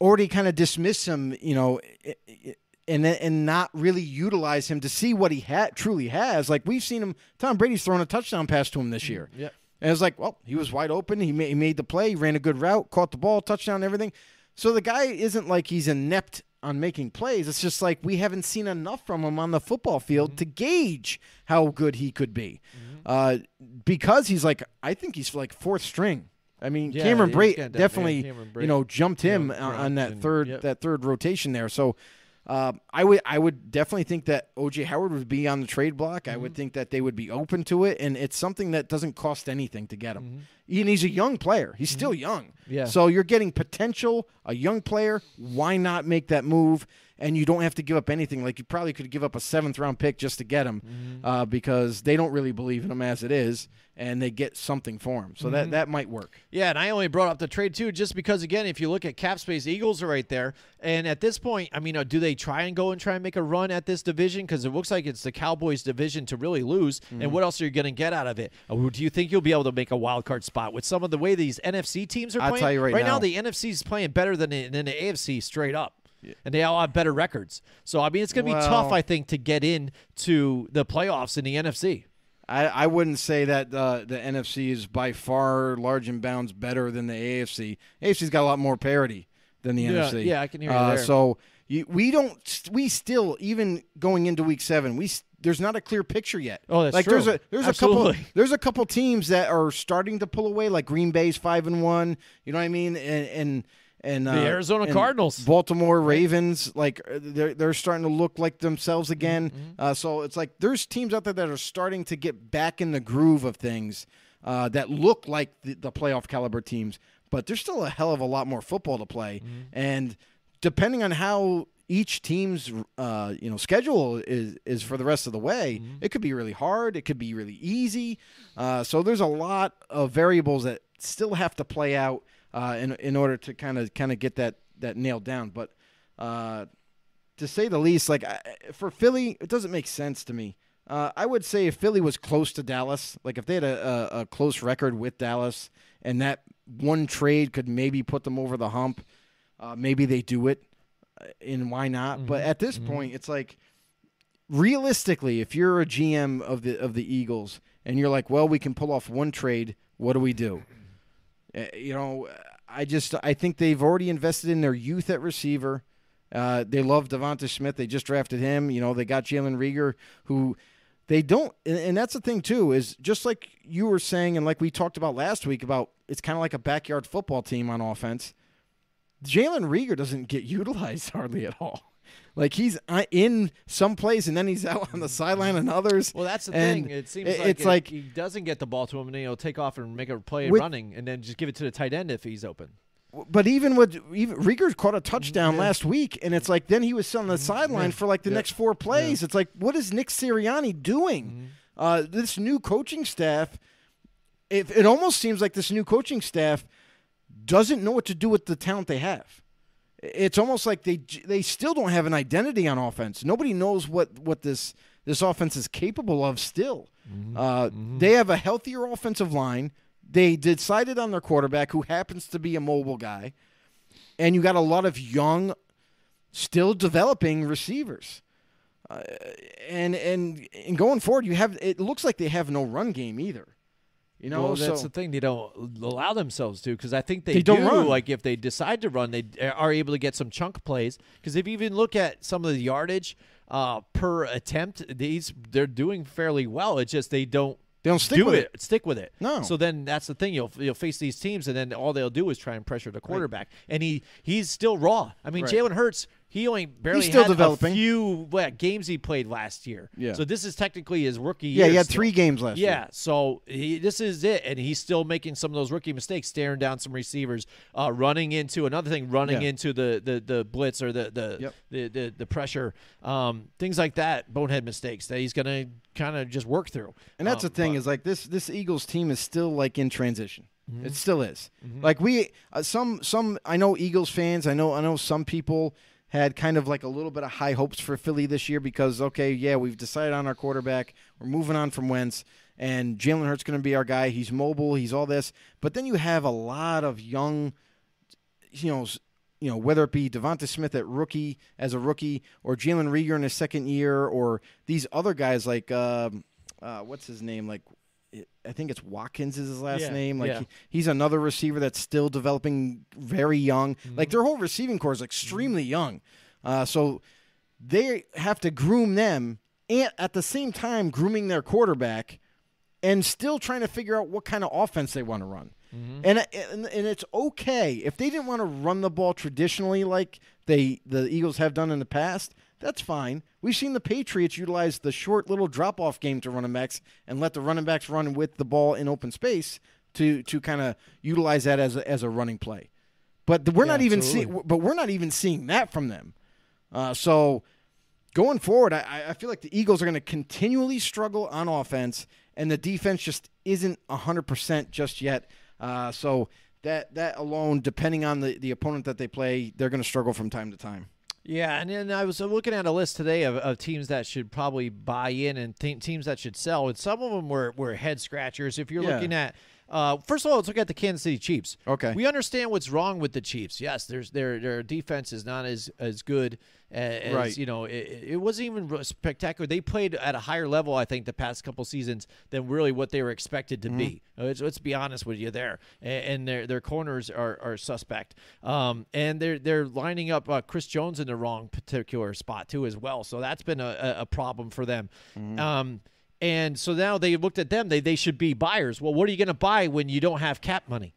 already kind of dismiss him? You know. and and not really utilize him to see what he ha- truly has. Like we've seen him, Tom Brady's thrown a touchdown pass to him this mm, year. Yeah. And it's like, well, he was wide open. He made, he made the play. He ran a good route, caught the ball, touchdown, everything. So the guy isn't like he's inept on making plays. It's just like we haven't seen enough from him on the football field Mm-hmm. to gauge how good he could be. Uh, because he's like, I think he's like fourth string. I mean, Yeah, Cameron Brate definitely, Cameron you know, jumped him Yeah, on, on that and- third yep. that third rotation there. So. Uh, I would I would definitely think that OJ Howard would be on the trade block. I Mm-hmm. would think that they would be open to it, and it's something that doesn't cost anything to get him. And he's a young player. He's still young. Mm-hmm. Yeah. So you're getting potential, a young player. Why not make that move? And you don't have to give up anything. Like you probably could give up a seventh round pick just to get him, Mm-hmm. uh, because they don't really believe in him as it is, and they get something for him. So Mm-hmm. that that might work. Yeah, and I only brought up the trade too, just because again, if you look at cap space, Eagles are right there, and at this point, I mean, uh, do they try and go and try and make a run at this division? Because it looks like it's the Cowboys' division to really lose. Mm-hmm. And what else are you going to get out of it? Uh, Do you think you'll be able to make a wild card spot with some of the way these NFC teams are I'll playing? tell you right now, now. the NFC is playing better than than the AFC straight up. And they all have better records. So, I mean, it's going to be tough, I think, to get in to the playoffs in the NFC. I, I wouldn't say that uh, the NFC is by far large and bounds better than the AFC. AFC's got a lot more parity than the Yeah, NFC. yeah, I can hear you uh, there. So you, we don't. We still even going into Week Seven. We there's not a clear picture yet. Oh, that's like true. there's a there's a couple there's a couple teams that are starting to pull away. Like Green Bay's five and one. You know what I mean? And and and uh, The Arizona and Cardinals. Baltimore Ravens, like uh, they're they're starting to look like themselves again. Mm-hmm. Uh, so it's like there's teams out there that are starting to get back in the groove of things uh, that look like the, the playoff caliber teams, but there's still a hell of a lot more football to play. Mm-hmm. And depending on how each team's uh, you know schedule is is for the rest of the way, Mm-hmm. it could be really hard. It could be really easy. Uh, so there's a lot of variables that still have to play out uh, in in order to kind of kind of get that that nailed down. But uh, to say the least, like I, for Philly, it doesn't make sense to me. Uh, I would say if Philly was close to Dallas, like if they had a, a, a close record with Dallas, and that one trade could maybe put them over the hump, uh, maybe they do it. uh, And why not? But at this point, it's like realistically, if you're a GM of the of the Eagles and you're like, well, we can pull off one trade, what do we do? Uh, you know, I just I think they've already invested in their youth at receiver. Uh, they love DeVonta Smith. They just drafted him. You know, they got Jalen Reagor, who they don't. And, and that's the thing too is just like you were saying, and like we talked about last week about it's kind of like a backyard football team on offense. Jalen Reagor doesn't get utilized hardly at all. Like he's uh, in some place and then he's out on the sideline and others. Well, that's the And thing. It seems it- like it's it- like he doesn't get the ball to him, and then he'll take off and make a play With- running, and then just give it to the tight end if he's open. But even with even Reagor caught a touchdown last week, and it's like then he was on the sideline for like the next four plays. It's like what is Nick Sirianni doing? Uh, this new coaching staff, if it almost seems like this new coaching staff doesn't know what to do with the talent they have. It's almost like they they still don't have an identity on offense. Nobody knows what what this this offense is capable of. Still, uh, they have a healthier offensive line. They decided on their quarterback, who happens to be a mobile guy, and you got a lot of young, still developing receivers. Uh, and and and going forward, you have it looks like they have no run game either. You know, well, that's so the thing they don't allow themselves to because I think they, They don't do. run. Like if they decide to run, they are able to get some chunk plays. Because if you even look at some of the yardage uh, per attempt, these they're doing fairly well. It's just they don't. They don't stick do with it, stick with it. No. So then that's the thing. You'll you'll face these teams, and then all they'll do is try and pressure the quarterback. And he he's still raw. I mean, Right. Jalen Hurts. He only barely He's still had developing. a few what, games he played last year. Yeah. So this is technically his rookie year. yeah, he had still. three games last year. Yeah, so he, this is it, and he's still making some of those rookie mistakes, staring down some receivers, uh, running into another thing, running Yeah. into the, the, the blitz or the the, Yep. the, the the pressure, um, things like that, bonehead mistakes that he's gonna kind of just work through. And that's Um, the thing but- is like this this Eagles team is still like in transition. Mm-hmm. It still is. Like we uh, some some I know Eagles fans, I know I know some people had kind of like a little bit of high hopes for Philly this year because okay, yeah, we've decided on our quarterback. We're moving on from Wentz and Jalen Hurts going to be our guy. He's mobile, he's all this. But then you have a lot of young you know, you know, whether it be DeVonta Smith at rookie as a rookie, or Jalen Reagor in his second year, or these other guys like um, uh, what's his name? Like, I think it's Watkins is his last Yeah, name. Like, yeah. he- he's another receiver that's still developing, very young. Mm-hmm. Like their whole receiving core is extremely mm-hmm. young. Uh, so they have to groom them, and at the same time grooming their quarterback, and still trying to figure out what kind of offense they want to run. Mm-hmm. And, uh, and and it's okay if they didn't want to run the ball traditionally like they the Eagles have done in the past. That's fine. We've seen the Patriots utilize the short little drop off game to running backs and let the running backs run with the ball in open space. to to kind of utilize that as a, as a running play. But we're Yeah, not even seeing. But we're not even seeing that from them. Uh, so going forward, I, I feel like the Eagles are going to continually struggle on offense, and the defense just isn't hundred percent just yet. Uh, so that that alone, depending on the, the opponent that they play, they're going to struggle from time to time. Yeah, and then I was looking at a list today of, of teams that should probably buy in and th- teams that should sell, and some of them were, were head scratchers. If you're Yeah. looking at, uh, first of all, let's look at the Kansas City Chiefs. Okay. we understand what's wrong with the Chiefs. Yes, there's their their defense is not as as good as, Right. you know. It, it wasn't even spectacular. They played at a higher level, I think, the past couple seasons than really what they were expected to be. Uh, Let's, let's be honest with you there. And, and their their corners are, are suspect. Um, and they're they're lining up uh, Chris Jones in the wrong particular spot too as well. So that's been a, a- a problem for them. Um, and so now they looked at them. They they should be buyers. Well, what are you going to buy when you don't have cap money?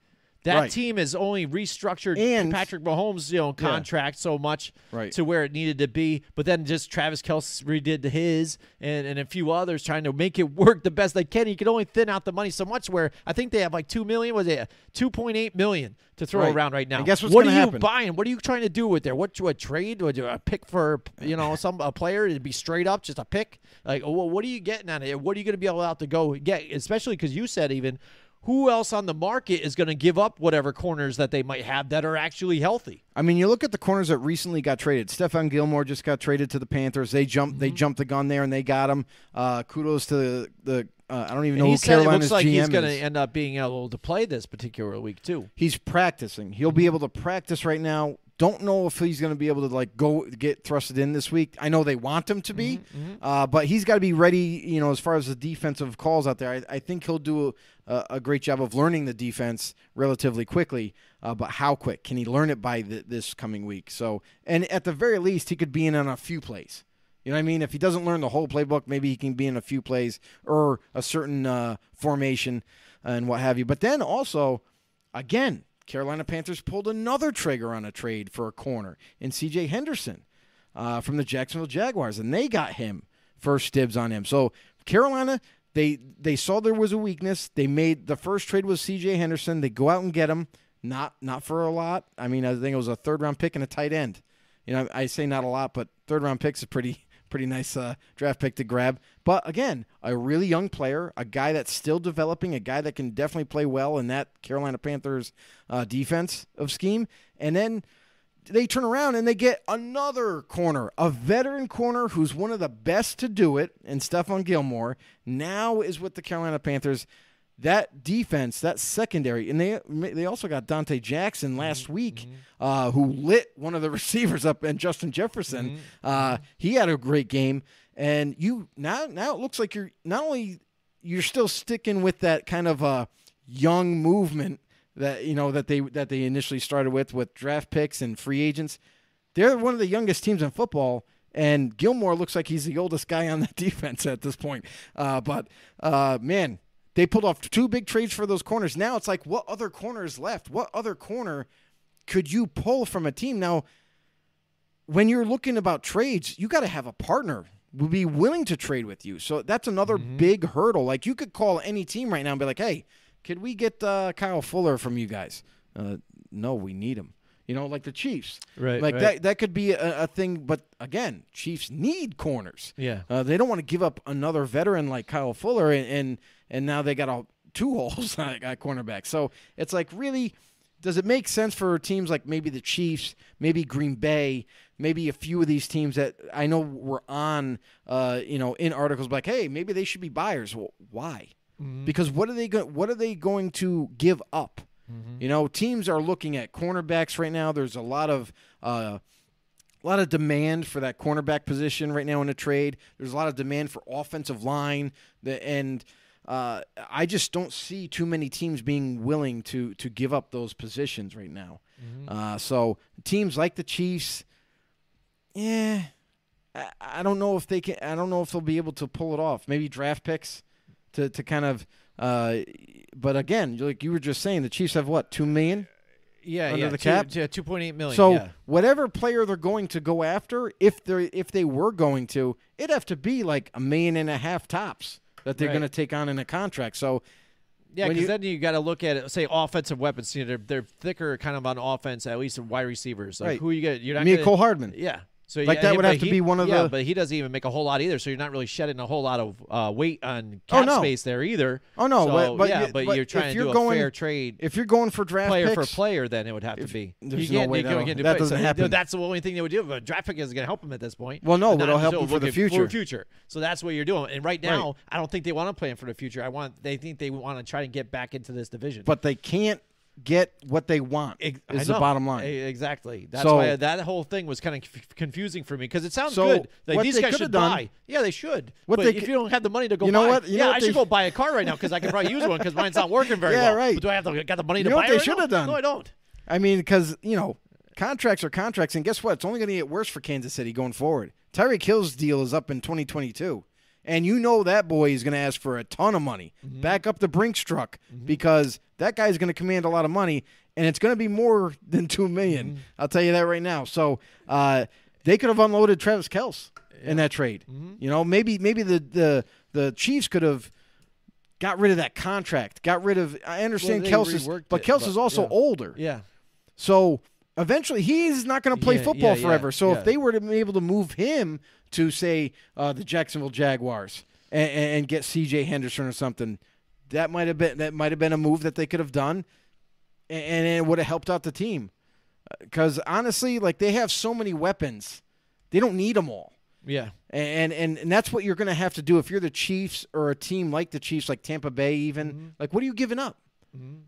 That Right. team has only restructured And- Patrick Mahomes, you know, contract so much Right. to where it needed to be, but then just Travis Kelce redid his and, and a few others trying to make it work the best they can. You can only thin out the money so much. Where I think they have like two million, was it two point eight million to throw Right. around right now? And guess what's what are you happen? buying? What are you trying to do with there? What a trade? You a pick for you know some a player It'd be straight up just a pick? Like, well, what are you getting out of it? What are you going to be able to go get? Especially because you said even. Who else on the market is going to give up whatever corners that they might have that are actually healthy? I mean, you look at the corners that recently got traded. Stephon Gilmore just got traded to the Panthers. They jumped. They jumped the gun there and they got him. Uh, kudos to the. the uh, I don't even know who said it Carolina's looks like GM he's going to end up being able to play this particular week too. He's practicing. He'll be able to practice right now. Don't know if he's going to be able to like go get thrusted in this week. I know they want him to be, uh, but he's got to be ready. You know, as far as the defensive calls out there, I, I think he'll do a, a great job of learning the defense relatively quickly. Uh, but how quick can he learn it by th- this coming week? So, and at the very least, he could be in on a few plays. You know what I mean? If he doesn't learn the whole playbook, maybe he can be in a few plays or a certain uh, formation and what have you. But then also, again, Carolina Panthers pulled another trigger on a trade for a corner in C.J. Henderson uh, from the Jacksonville Jaguars, and they got him first dibs on him. So Carolina, they they saw there was a weakness. They made the first trade was C.J. Henderson. They go out and get him, not not for a lot. I mean, I think it was a third round pick and a tight end. You know, I say not a lot, but third round picks a pretty pretty nice uh, draft pick to grab. But again, a really young player, a guy that's still developing, a guy that can definitely play well in that Carolina Panthers uh, defense of scheme. And then they turn around and they get another corner, a veteran corner who's one of the best to do it, and Stephon Gilmore now is with the Carolina Panthers. That defense, that secondary, and they they also got Donte Jackson last week, uh, who lit one of the receivers up, and Justin Jefferson. Uh, he had a great game, and you now now it looks like you're not only you're still sticking with that kind of uh, young movement that you know that they that they initially started with with draft picks and free agents. They're one of the youngest teams in football, and Gilmore looks like he's the oldest guy on the defense at this point. Uh, but uh, man, they pulled off two big trades for those corners. Now it's like, what other corners left? What other corner could you pull from a team now? When you're looking about trades, you got to have a partner will be willing to trade with you. So that's another big hurdle. Like you could call any team right now and be like, "Hey, could we get uh, Kyle Fuller from you guys?" Uh, no, we need him. You know, like the Chiefs. Right, Like right. that. That could be a, a thing. But again, Chiefs need corners. Yeah. Uh, they don't want to give up another veteran like Kyle Fuller, and and, and now they got a, two holes at at cornerback. So it's like, really, does it make sense for teams like maybe the Chiefs, maybe Green Bay, maybe a few of these teams that I know were on, uh, you know, in articles like, hey, maybe they should be buyers. Well, why? Because what are they going? What are they going to give up? You know, teams are looking at cornerbacks right now. There's a lot of uh, a lot of demand for that cornerback position right now in a trade. There's a lot of demand for offensive line, and uh, I just don't see too many teams being willing to to give up those positions right now. Uh, so teams like the Chiefs, yeah, I, I don't know if they can. I don't know if they'll be able to pull it off. Maybe draft picks to to kind of. Uh, but again, like you were just saying, the Chiefs have what two million. Yeah, Under yeah, the two- cap? yeah, two point eight million. So yeah. whatever player they're going to go after, if they if they were going to, it'd have to be like a million and a half tops that they're Right. going to take on in a contract. So Yeah, because then you got to look at it. Say offensive weapons. You know, they're they're thicker, kind of on offense. At least in wide receivers. Like Right. who you get? You're not gonna, Hardman. Yeah. So Like yeah, that would have to he- be one of yeah, the- but he doesn't even make a whole lot either. So you're not really shedding a whole lot of uh, weight on Oh, cap no. space there either. Oh, no, So, but- but yeah, but, but you're trying to do going- a fair trade. If you're going for draft player picks, for player, then it would have to be. there's you no way you that'll- can't do that play- doesn't so happen. That's the only thing they would do. But draft pick is going to help him at this point. Well, no, But it'll help him for the future. For the future. So that's what you're doing. And right now, I don't think they want to plan for the future. I want. They think they want to try and get back into this division. but they can't get what they want. I is the know. bottom line. Exactly. That's So- why that whole thing was kind of confusing for me because it sounds So, good. Like these guys should done- buy. Yeah, they should. What but they if you don't have the money to go You know buy, what- you yeah, know what I should go buy a car right now because I can probably use one because mine's not working very Yeah, well. right. But do I have to got the money You to know buy what they right shoulda done? No, I don't. I mean, because you know, contracts are contracts, and guess what? It's only going to get worse for Kansas City going forward. Tyreek Hill's deal is up in 2022, and you know that boy is going to ask for a ton of money. Mm-hmm. Back up the Brinks truck because that guy is going to command a lot of money, and it's going to be more than two million. Mm-hmm. I'll tell you that right now. So uh, they could have unloaded Travis Kelce in that trade. Mm-hmm. You know, maybe maybe the the the Chiefs could have. Got rid of that contract. Got rid of. I understand they Kelce is, but Kelce is also yeah. older. Yeah. So eventually, he's not going to play Yeah, football yeah, yeah, forever. So yeah. if they were to be able to move him to say uh, the Jacksonville Jaguars and, and get C.J. Henderson or something, that might have been that might have been a move that they could have done, and, and it would have helped out the team. Because honestly, like they have so many weapons, they don't need them all. Yeah. And and and that's what you're going to have to do if you're the Chiefs or a team like the Chiefs, like Tampa Bay, even. Mm-hmm. Like, what are you giving up?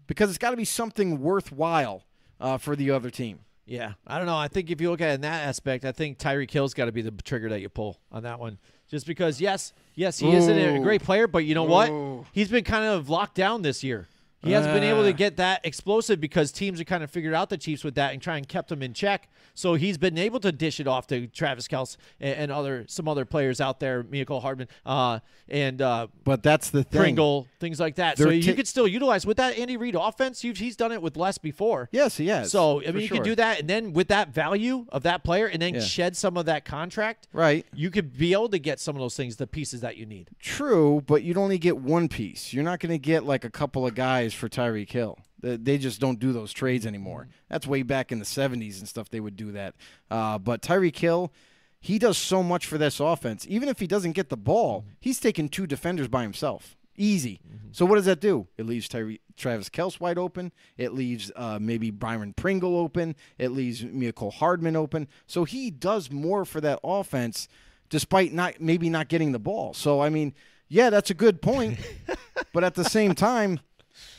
Because it's got to be something worthwhile uh, for the other team. Yeah, I don't know. I think if you look at it in that aspect, I think Tyreek Hill's got to be the trigger that you pull on that one. Just because, yes, yes, he is a great player, but you know what? He's been kind of locked down this year. He hasn't been able to Ah. get that explosive because teams have kind of figured out the Chiefs with that and try and kept him in check. So he's been able to dish it off to Travis Kelce and, other some other players out there, Michael Hardman, uh, and uh, But that's the thing. Pringle, things like that. So They're you ta- could still utilize with that Andy Reid offense. You've, he's done it with less before. Yes, he has. So I mean, you sure. can do that, and then with that value of that player, and then Yeah. shed some of that contract, Right. You could be able to get some of those things, the pieces that you need. True, but you'd only get one piece. You're not going to get like a couple of guys for Tyreek Hill. They- just don't do those trades anymore. That's way back in the 70s and stuff. They would do that. Uh, but Tyreek Hill, he does so much for this offense. Even if he doesn't get the ball, he's taking two defenders by himself. Easy. So what does that do? It leaves Tyree, Travis Kelce wide open. It leaves uh, maybe Byron Pringle open. It leaves Michael Hardman open. So he does more for that offense, despite not maybe not getting the ball. So I mean, yeah, that's a good point. but at the same time,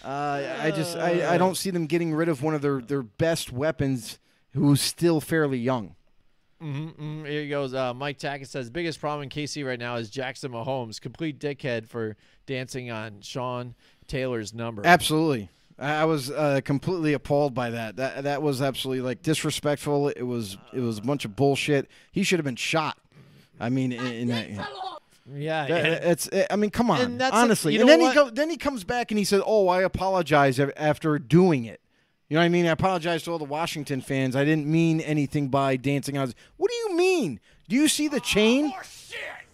uh, I just I, I don't see them getting rid of one of their, their best weapons, who's still fairly young. Mm, here he goes. Uh, Mike Tackett says biggest problem in KC right now is Jackson Mahomes, complete dickhead for dancing on Sean Taylor's number. Absolutely. I I was uh, completely appalled by that. That that was absolutely like disrespectful. It was it was a bunch of bullshit. He should have been shot. I mean, in, in that, yeah, that- and- it's. I mean, come on, And that's like- honestly. you and then what? he go, then he comes back and he says, "Oh, I apologize after doing it." You know what I mean? I apologize to all the Washington fans. I didn't mean anything by dancing on. What do you mean? Do you see the chain?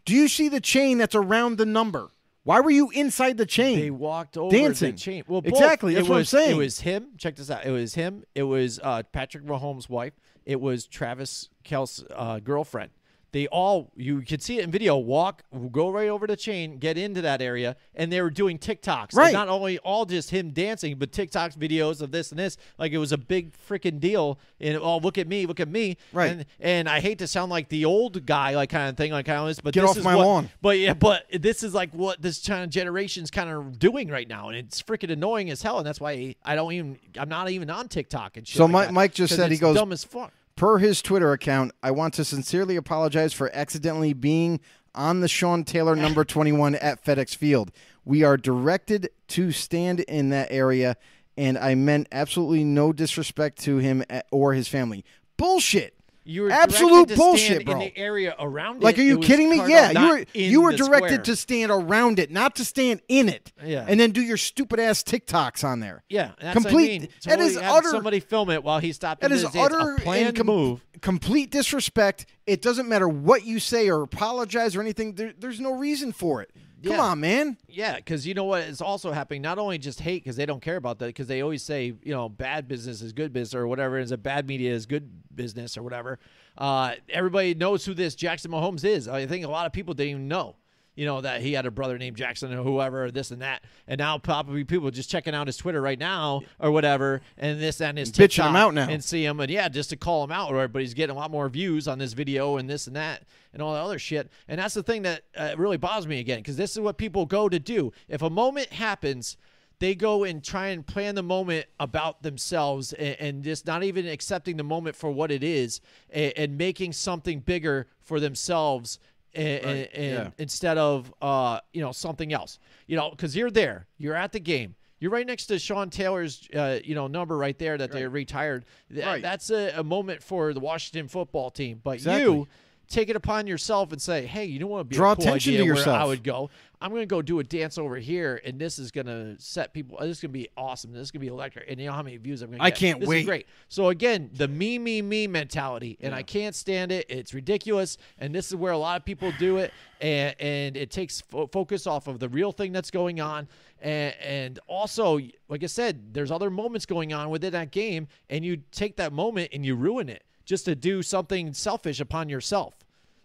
Do you see the chain that's around the number? Why were you inside the chain? They walked over Dancing. the chain. Well, both. Exactly, It that's what I'm was, saying. It was him. Check this out. It was him. It was uh, Patrick Mahomes' wife. It was Travis Kelce's uh, girlfriend. They all, you could see it in video, walk, go right over the chain, get into that area, and they were doing TikToks. And Right. not only all just him dancing, but TikToks videos of this and this. Like it was a big freaking deal. And oh, look at me, look at me. Right. And, and I hate to sound like the old guy, like kind of thing, like kind of this, but Get this off is my what- lawn. but yeah, but this is like what this kind of generation's kind of doing right now, and it's freaking annoying as hell. And that's why I don't even, I'm not even on TikTok and shit. So like Mike- Mike just said he goes- dumb as fuck. Per his Twitter account, I want to sincerely apologize for accidentally being on the Sean Taylor number 21 at FedEx Field. We are directed to stand in that area, and I meant absolutely no disrespect to him or his family. Bullshit. You were absolute directed to bullshit, stand bro. in the area around Like, it. are you kidding me? Yeah, you were you were directed square. to stand around it, not to stand in it. Yeah. and then do your stupid ass TikToks on there. Yeah, complete. I mean. Totally is utter. Somebody film it while he stopped. That is utter and com- move. complete disrespect. It doesn't matter what you say or apologize or anything. There, there's no reason for it. Come on, man. Yeah, because you know what is also happening? Not only just hate because they don't care about that, because they always say you know bad business is good business or whatever, is a bad media is good business or whatever. Uh, everybody knows who this Jackson Mahomes is. I think a lot of people didn't even know. You know that he had a brother named Jackson or whoever, or this and that, and now probably people just checking out his Twitter right now or whatever, and this and his Bitching him TikTok out now. and see him, and yeah, just to call him out, right? But he's getting a lot more views on this video and this and that and all that other shit. And that's the thing that uh, really bothers me again, because this is what people go to do. If a moment happens, they go and try and plan the moment about themselves and, and just not even accepting the moment for what it is and, and making something bigger for themselves. And, and, and yeah. instead of uh, you know something else, you know, because you're there, you're at the game, you're right next to Sean Taylor's, uh, you know, number right there that they retired. Th- Right. That's a, a moment for the Washington football team. But Exactly. you take it upon yourself and say, hey, you know what would be Draw a cool attention idea to yourself. I would go. I'm going to go do a dance over here, and this is going to set people. Uh, this is going to be awesome. This is going to be electric. And you know how many views I'm going to I can't this wait. Is great. So again, the me, me, me mentality, and I can't stand it. It's ridiculous, and this is where a lot of people do it, and and it takes fo- focus off of the real thing that's going on, and and also, like I said, there's other moments going on within that game, and you take that moment and you ruin it just to do something selfish upon yourself.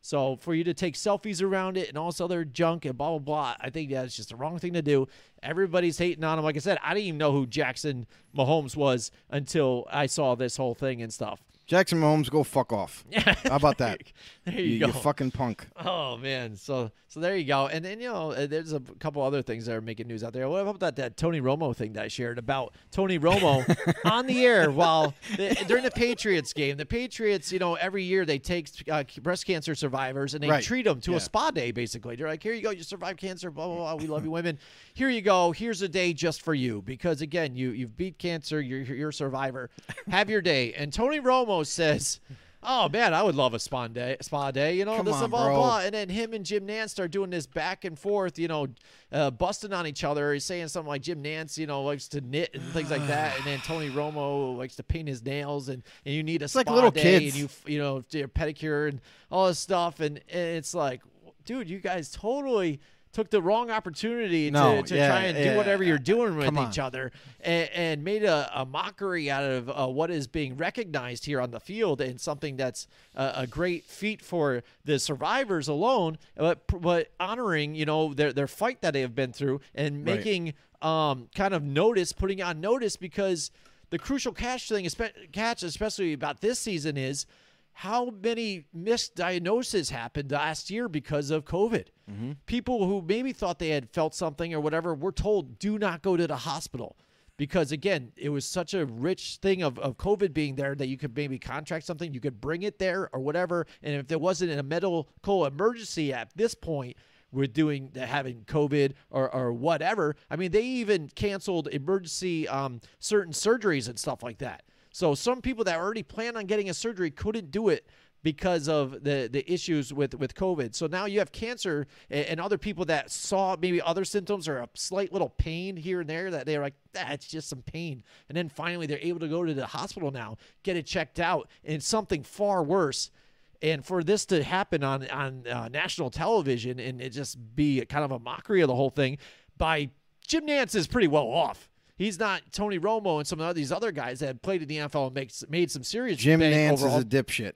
So for you to take selfies around it and all this other junk and blah blah blah, I think that's just the wrong thing to do. Everybody's hating on him. Like I said, I didn't even know who Jackson Mahomes was until I saw this whole thing and stuff. Jackson Mahomes, go fuck off. How about that? There you, you, you go. fucking punk. Oh man, so so there you go. And then you know, uh, there's a couple other things that are making news out there. What about that, that Tony Romo thing that I shared about Tony Romo on the air while the, during the Patriots game? The Patriots, you know, every year they take uh, breast cancer survivors and they Right. treat them to Yeah. a spa day. Basically, they're like, "Here you go, you survived cancer. Blah blah blah. We love you, women. Here you go. Here's a day just for you because again, you you've beat cancer. You're you're a survivor. Have your day." And Tony Romo says. Oh man, I would love a spa day. Spa day, you know, Come this on, and blah bro. blah. And then him and Jim Nantz start doing this back and forth, you know, uh, busting on each other. He's saying something like Jim Nantz, you know, likes to knit and things like that. And then Tony Romo likes to paint his nails, and, and you need a like spa little day, kids. and you you know do your pedicure and all this stuff. And, and it's like, dude, you guys totally took the wrong opportunity No, to, to yeah, try and do whatever you're doing with each other and, and made a, a mockery out of uh, what is being recognized here on the field and something that's a, a great feat for the survivors alone, but, but honoring, you know, their, their fight that they have been through and Right. making um, kind of notice, putting on notice because the crucial catch thing, catch especially about this season is how many misdiagnoses happened last year because of COVID. People who maybe thought they had felt something or whatever were told, do not go to the hospital. Because again, it was such a rich thing of, of COVID being there that you could maybe contract something, you could bring it there or whatever. And if there wasn't a medical emergency at this point, with doing having COVID or, or whatever. I mean, they even canceled emergency um, certain surgeries and stuff like that. So some people that already planned on getting a surgery couldn't do it because of the the issues with with COVID. So now you have cancer and, and other people that saw maybe other symptoms or a slight little pain here and there that they're like, that's just some pain. And then finally they're able to go to the hospital now, get it checked out, and something far worse and for this to happen on on uh, national television and it just be kind of a mockery of the whole thing by Jim Nantz is pretty well off. He's not Tony Romo and some of these other guys that have played in the NFL and makes, made some serious Jim Nantz overall. is a dipshit.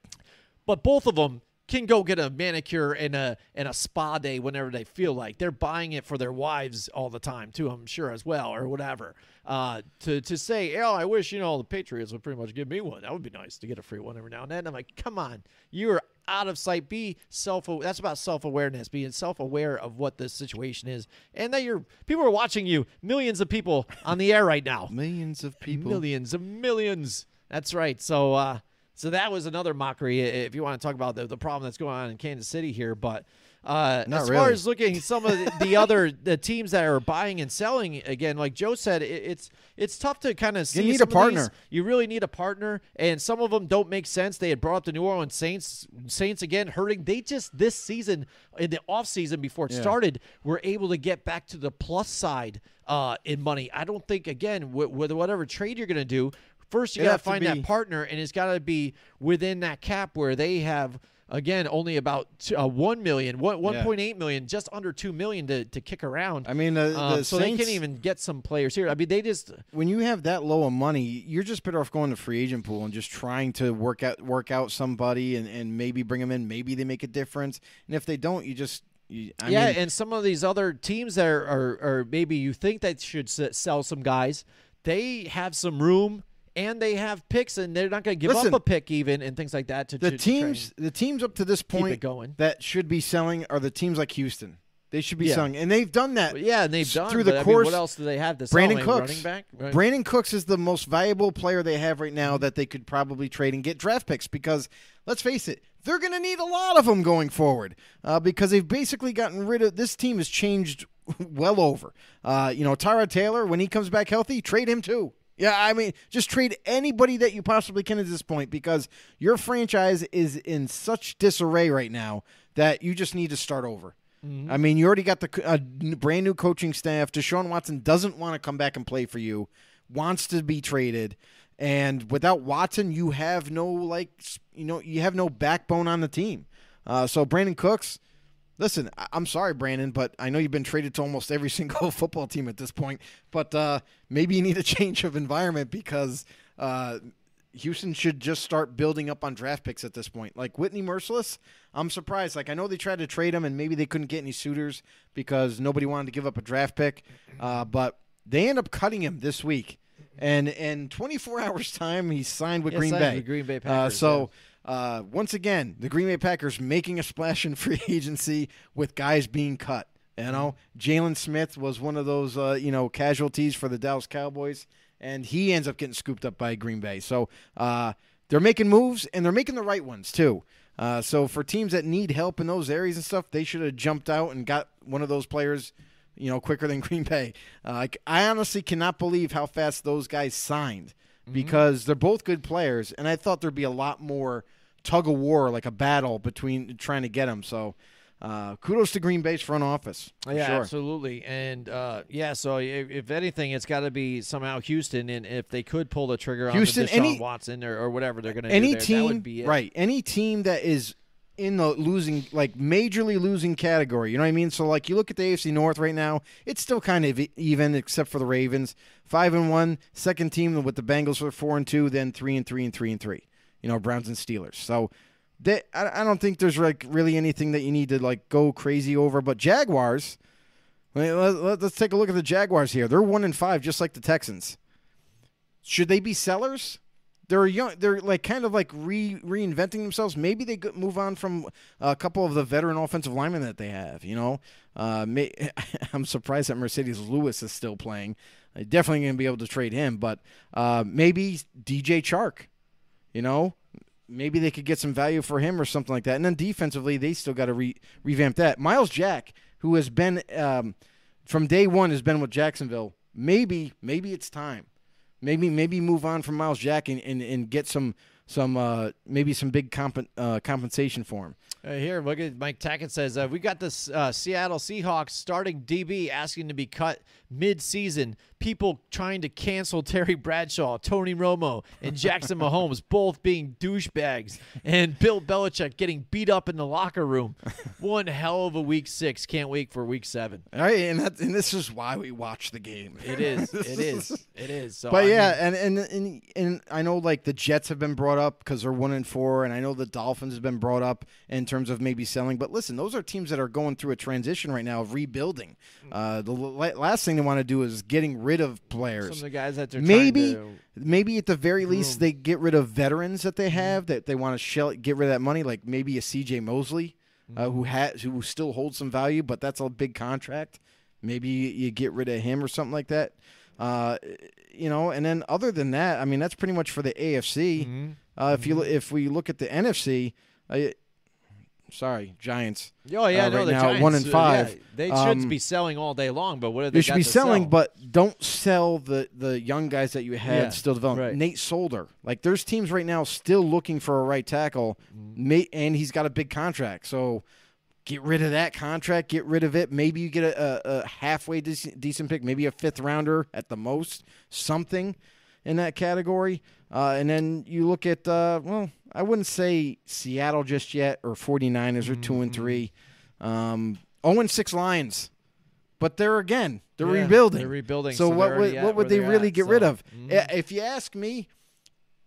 but both of them can go get a manicure and a and a spa day whenever they feel like. They're buying it for their wives all the time too, I'm sure as well, or whatever. Uh, to to say, oh, I wish you know the Patriots would pretty much give me one. That would be nice to get a free one every now and then. I'm like, come on, you're out of sight. Be self. That's about self awareness, being self aware of what the situation is, and that you're people are watching you. Millions of people on the air right now. Millions of people. Millions of millions. That's right. So, uh, so that was another mockery. If you want to talk about the, the problem that's going on in Kansas City here, but uh, Not as far as looking some of the, the other the teams that are buying and selling again, like Joe said, it, it's it's tough to kind of see. You need a partner. You really need a partner, and some of them don't make sense. They had brought up the New Orleans Saints. Saints again hurting. They just this season in the off season before it Yeah. started were able to get back to the plus side uh, in money. I don't think again with, with whatever trade you're going to do. First, you got to to find be- that partner, and it's got to be within that cap where they have again only about two, uh, one million, one one point eight million, just under two million to, to kick around. I mean, the, Um, so Saints, they can't even get some players here. I mean, they just when you have that low of money, you're just better off going to free agent pool and just trying to work out work out somebody and, and maybe bring them in. Maybe they make a difference, and if they don't, you just you, yeah, mean, and some of these other teams that are, are, are maybe you think that should s- sell some guys, they have some room and they have picks, and they're not going to give Listen, up a pick even and things like that. To the to- to teams the teams up to this point going. that should be selling are the teams like Houston. They should be Yeah. selling, and they've done that. But yeah, and they've done through the I mean, course. what else do they have to sell? Brandin Cooks. running back. Right. Brandin Cooks is the most valuable player they have right now that they could probably trade and get draft picks because let's face it, they're going to need a lot of them going forward uh, because they've basically gotten rid of this team has changed well over. Uh, you know, Tyrod Taylor when he comes back healthy, trade him too. Yeah, I mean, just trade anybody that you possibly can at this point because your franchise is in such disarray right now that you just need to start over. I mean, you already got the brand new coaching staff. Deshaun Watson doesn't want to come back and play for you, wants to be traded, and without Watson, you have no like, you know, you have no backbone on the team. Uh, so Brandin Cooks, listen, I'm sorry, Brandon, but I know you've been traded to almost every single football team at this point. But uh, maybe you need a change of environment because uh, Houston should just start building up on draft picks at this point. Like Whitney Mercilus, I'm surprised. Like I know they tried to trade him and maybe they couldn't get any suitors because nobody wanted to give up a draft pick, uh, but they end up cutting him this week. And in 24 hours time, he signed with Yeah, Green signed Bay. with Green Bay Uh, Packers, so uh, once again, the Green Bay Packers making a splash in free agency with guys being cut. You know, Jaylon Smith was one of those uh, you know casualties for the Dallas Cowboys, and he ends up getting scooped up by Green Bay. So uh, they're making moves, and they're making the right ones too. Uh, so for teams that need help in those areas and stuff, they should have jumped out and got one of those players, you know, quicker than Green Bay. Uh, like, I honestly cannot believe how fast those guys signed because they're both good players, and I thought there'd be a lot more tug of war, like a battle between trying to get them. So. Uh, kudos to Green Bay's front office. Yeah, sure. absolutely, and uh, yeah. So if, if anything, it's got to be somehow Houston, and if they could pull the trigger Houston, on Deshaun any- Watson or, or whatever they're going to do, any there, that team, would be it. right? Any team that is in the losing, like majorly losing category. You know what I mean? So like you look at the AFC North right now, it's still kind of even, except for the Ravens, five and one, second team with the Bengals are four and two, then three and three and three and three. You know, Browns and Steelers. So. I, I don't think there's like really anything that you need to like go crazy over, but Jaguars. Let, let's take a look at the Jaguars here. They're one in five, just like the Texans. Should they be sellers? They're young. They're like kind of like re reinventing themselves. Maybe they could move on from a couple of the veteran offensive linemen that they have. You know, uh, may, I'm surprised that Marcedes Lewis is still playing. Uh, definitely going to be able to trade him, but uh, maybe DJ Chark. You know, maybe they could get some value for him or something like that. And then defensively, they still got to re- revamp that. Myles Jack, who has been um, from day one, has been with Jacksonville. Maybe, maybe it's time. Maybe, maybe move on from Myles Jack and, and, and get some some uh, maybe some big comp- uh, compensation for him. Uh, here, look at Mike Tackett says uh, we got this uh, Seattle Seahawks starting DB asking to be cut mid-season. People trying to cancel Terry Bradshaw, Tony Romo, and Jackson Mahomes, both being douchebags, and Bill Belichick getting beat up in the locker room. One hell of a week six. Can't wait for week seven. All right, and that, and this is why we watch the game. It is. It is. It is. So, But I yeah, mean, and, and and and I know like the Jets have been brought up because they're one and four, and I know the Dolphins have been brought up in terms of maybe selling. But listen, those are teams that are going through a transition right now of rebuilding. Uh, the l- last thing they want to do is getting rid of some players. of the guys that they're Maybe, maybe at the very least they get rid of veterans that they have that they want to shell, get rid of that money. Like maybe a C.J. Mosley, uh, who has who still holds some value, but that's a big contract. Maybe you get rid of him or something like that. Uh, you know, and then other than that, I mean, that's pretty much for the AFC. Uh, if you if we look at the NFC, uh, sorry, Giants. Oh yeah, uh, no, right the now, Giants, one and uh, five. yeah, they Um, should be selling all day long, but what do they? They should be selling, sell? but don't sell the the young guys that you had Yeah, still developing. right. Nate Solder, like there's teams right now still looking for a right tackle, Mm-hmm. and he's got a big contract. So get rid of that contract, get rid of it. Maybe you get a, a, a halfway decent, decent pick, maybe a fifth rounder at the most, something. in that category. Uh, and then you look at uh, well, I wouldn't say Seattle just yet or 49ers are two and three. Um, 0 and six Lions, but they're again they're Yeah, rebuilding. they're rebuilding, So, so what would what would they really at, get so, rid of? mhm. Uh, If you ask me,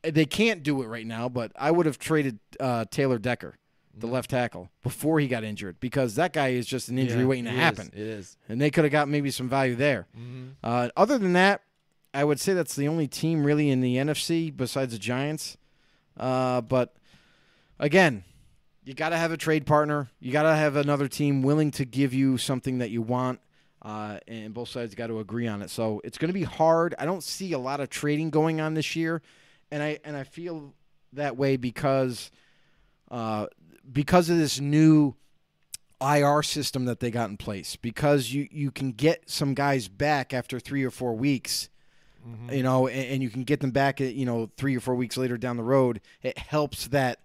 they can't do it right now. But I would have traded uh, Taylor Decker, the left tackle, before he got injured because that guy is just an injury Mm-hmm. Yeah, waiting to it is, happen It is. and they could have got maybe some value there. Mm-hmm. Uh, other than that, I would say that's the only team really in the NFC besides the Giants. Uh, but again, you got to have a trade partner. You got to have another team willing to give you something that you want, uh, and both sides got to agree on it. So it's going to be hard. I don't see a lot of trading going on this year, and I and I feel that way because uh, because of this new IR system that they got in place because you you can get some guys back after 3 or 4 weeks Mm-hmm. you know and, and you can get them back at, you know 3 or 4 weeks later down the road it helps that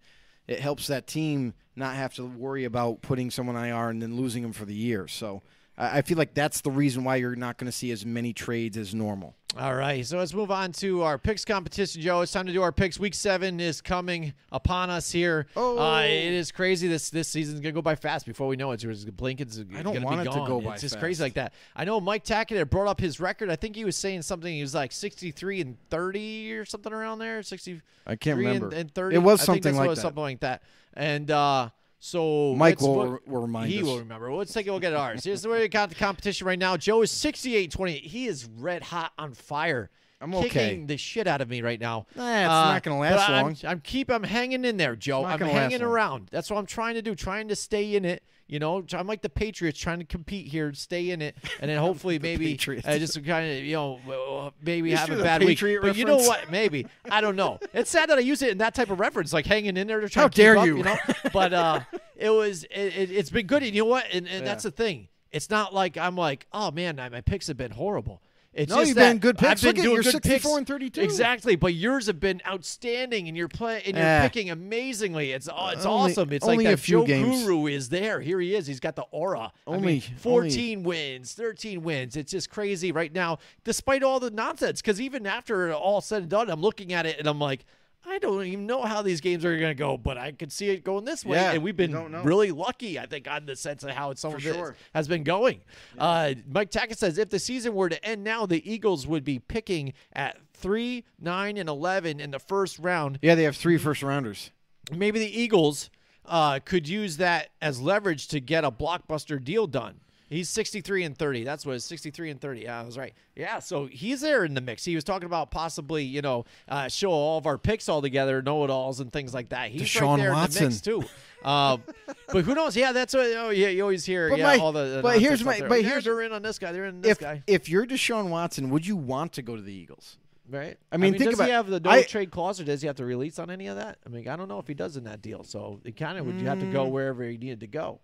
it helps that team not have to worry about putting someone IR and then losing them for the year. So I feel like that's the reason why you're not going to see as many trades as normal. All right, so let's move on to our picks competition, Joe. It's time to do our picks. Week seven is coming upon us here. Oh. uh, it is crazy. This this season's gonna go by fast. Before we know it, it's just blink. It's I don't want it to go by It's just fast. crazy like that. I know Mike Tackett had brought up his record. I think he was saying something. He was like sixty-three and thirty or something around there. Sixty. I can't remember. And, and thirty. It was something like was, that. Something like that. And uh, so Mike will, look- will remind he us. will remember. Let's take a look at ours. Here's where we got the competition right now. Joe is 68 28. He is red hot on fire. I'm okay. Kicking the shit out of me right now. Uh, Nah, it's not gonna last but I'm- long. I'm, keep I'm hanging in there, Joe. I'm hanging around. That's what I'm trying to do. Trying to stay in it. You know, I'm like the Patriots trying to compete here, stay in it, and then hopefully maybe uh, just kind of you know uh, maybe You have a bad week. But you know what? Maybe I don't know. It's sad that I use it in that type of reference, like hanging in there to try How to dare up, you. you know? but uh, it was it, it, it's been good. And you know what? And, and that's the thing. It's not like I'm like, oh man, my picks have been horrible. It's No, just you've been good I've been Look doing good 64 picks. and 32. Exactly, but yours have been outstanding, and you're playing and you're Eh. picking amazingly. It's oh, it's Only- awesome. It's only like that few Joe games. Guru is there. Here he is. He's got the aura. I mean, Only- 14 wins, 13 wins. It's just crazy right now, despite all the nonsense. Because even after all said and done, I'm looking at it and I'm like, I don't even know how these games are going to go, but I could see it going this way. Yeah, and we've been really lucky, I think, on the sense of how some For of it sure. has been going. Uh, Mike Tackett says if the season were to end now, the Eagles would be picking at three, nine, and eleven in the first round. Yeah, they have three first rounders. Maybe the Eagles uh, could use that as leverage to get a blockbuster deal done. He's 63 and 30. That's what it is, 63 and 30. Yeah, I was right. Yeah, so he's there in the mix. He was talking about possibly, you know, uh, show all of our picks all together, know-it-alls and things like that. He's Deshaun right there in the Watson. mix too. Um, but who knows? Yeah, that's what. Oh, yeah, you always hear. But yeah, my- all the. but here's my- but here's- they're in on this guy. They're in this If guy. if you're Deshaun Watson, would you want to go to the Eagles? Right. I mean, think does about- he have the no I- trade clause, or does he have to release on any of that? I mean, I don't know if he does in that deal. So it kind of would you have to go wherever he needed to go.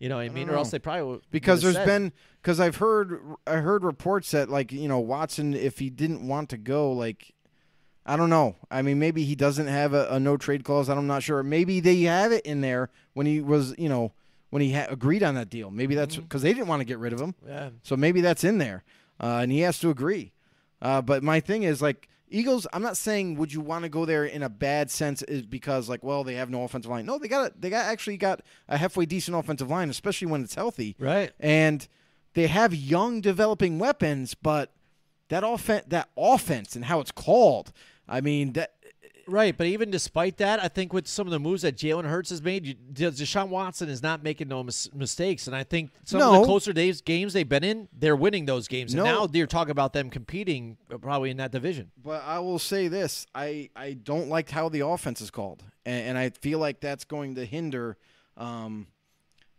You know what I mean? Or else they probably would, Because there's said- been because I've heard I heard reports that like you know Watson if he didn't want to go like I don't know. I mean maybe he doesn't have a, a no trade clause. I'm not sure. Maybe they have it in there when he was you know when he ha- agreed on that deal. Maybe that's because they didn't want to get rid of him. Yeah. so maybe that's in there uh, and he has to agree. Uh, but my thing is like Eagles I'm not saying would you want to go there in a bad sense is because like well they have no offensive line no they got a, they got actually got a halfway decent offensive line especially when it's healthy Right. and they have young developing weapons, but that offense, that offense, and how it's called. I mean, that Right, but even despite that, I think with some of the moves that Jalen Hurts has made, you, Deshaun Watson is not making no mis- mistakes, and I think some of the closer days games they've been in, they're winning those games. And now they're talking about them competing uh, probably in that division. But I will say this: I I don't like how the offense is called, and, and I feel like that's going to hinder um,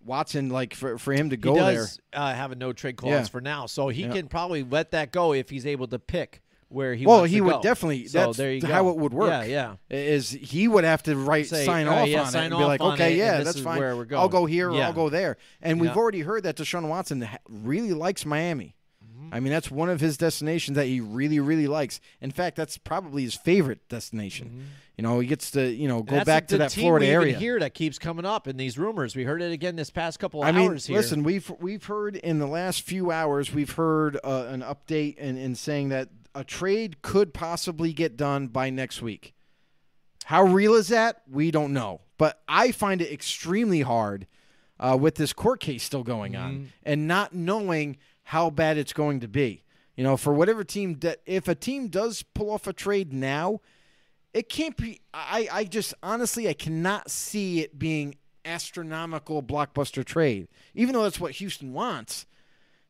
Watson. Like for for him to go he there. uh, have a no trade clause Yeah. for now, so he Yeah. can probably let that go if he's able to pick where he. well, he to would go. definitely. So that's there you how it would work. Yeah, yeah. Is he would have to write Say, sign right, off yeah, on it sign and be like, okay, it, yeah, that's fine. where we're I'll go here or I'll go there. And we've already heard that Deshaun Watson really likes Miami. Mm-hmm. I mean, that's one of his destinations that he really, really likes. In fact, that's probably his favorite destination. You know, he gets to you know go That's back to that Florida we area. Here that keeps coming up in these rumors. We heard it again this past couple of I mean, hours here. listen, we've we've heard in the last few hours, we've heard uh, an update and in, saying that a trade could possibly get done by next week. How real is that? We don't know. But I find it extremely hard uh, with this court case still going on and not knowing how bad it's going to be. You know, for whatever team that if a team does pull off a trade now, it can't be. I, I just honestly, I cannot see it being astronomical blockbuster trade, even though that's what Houston wants.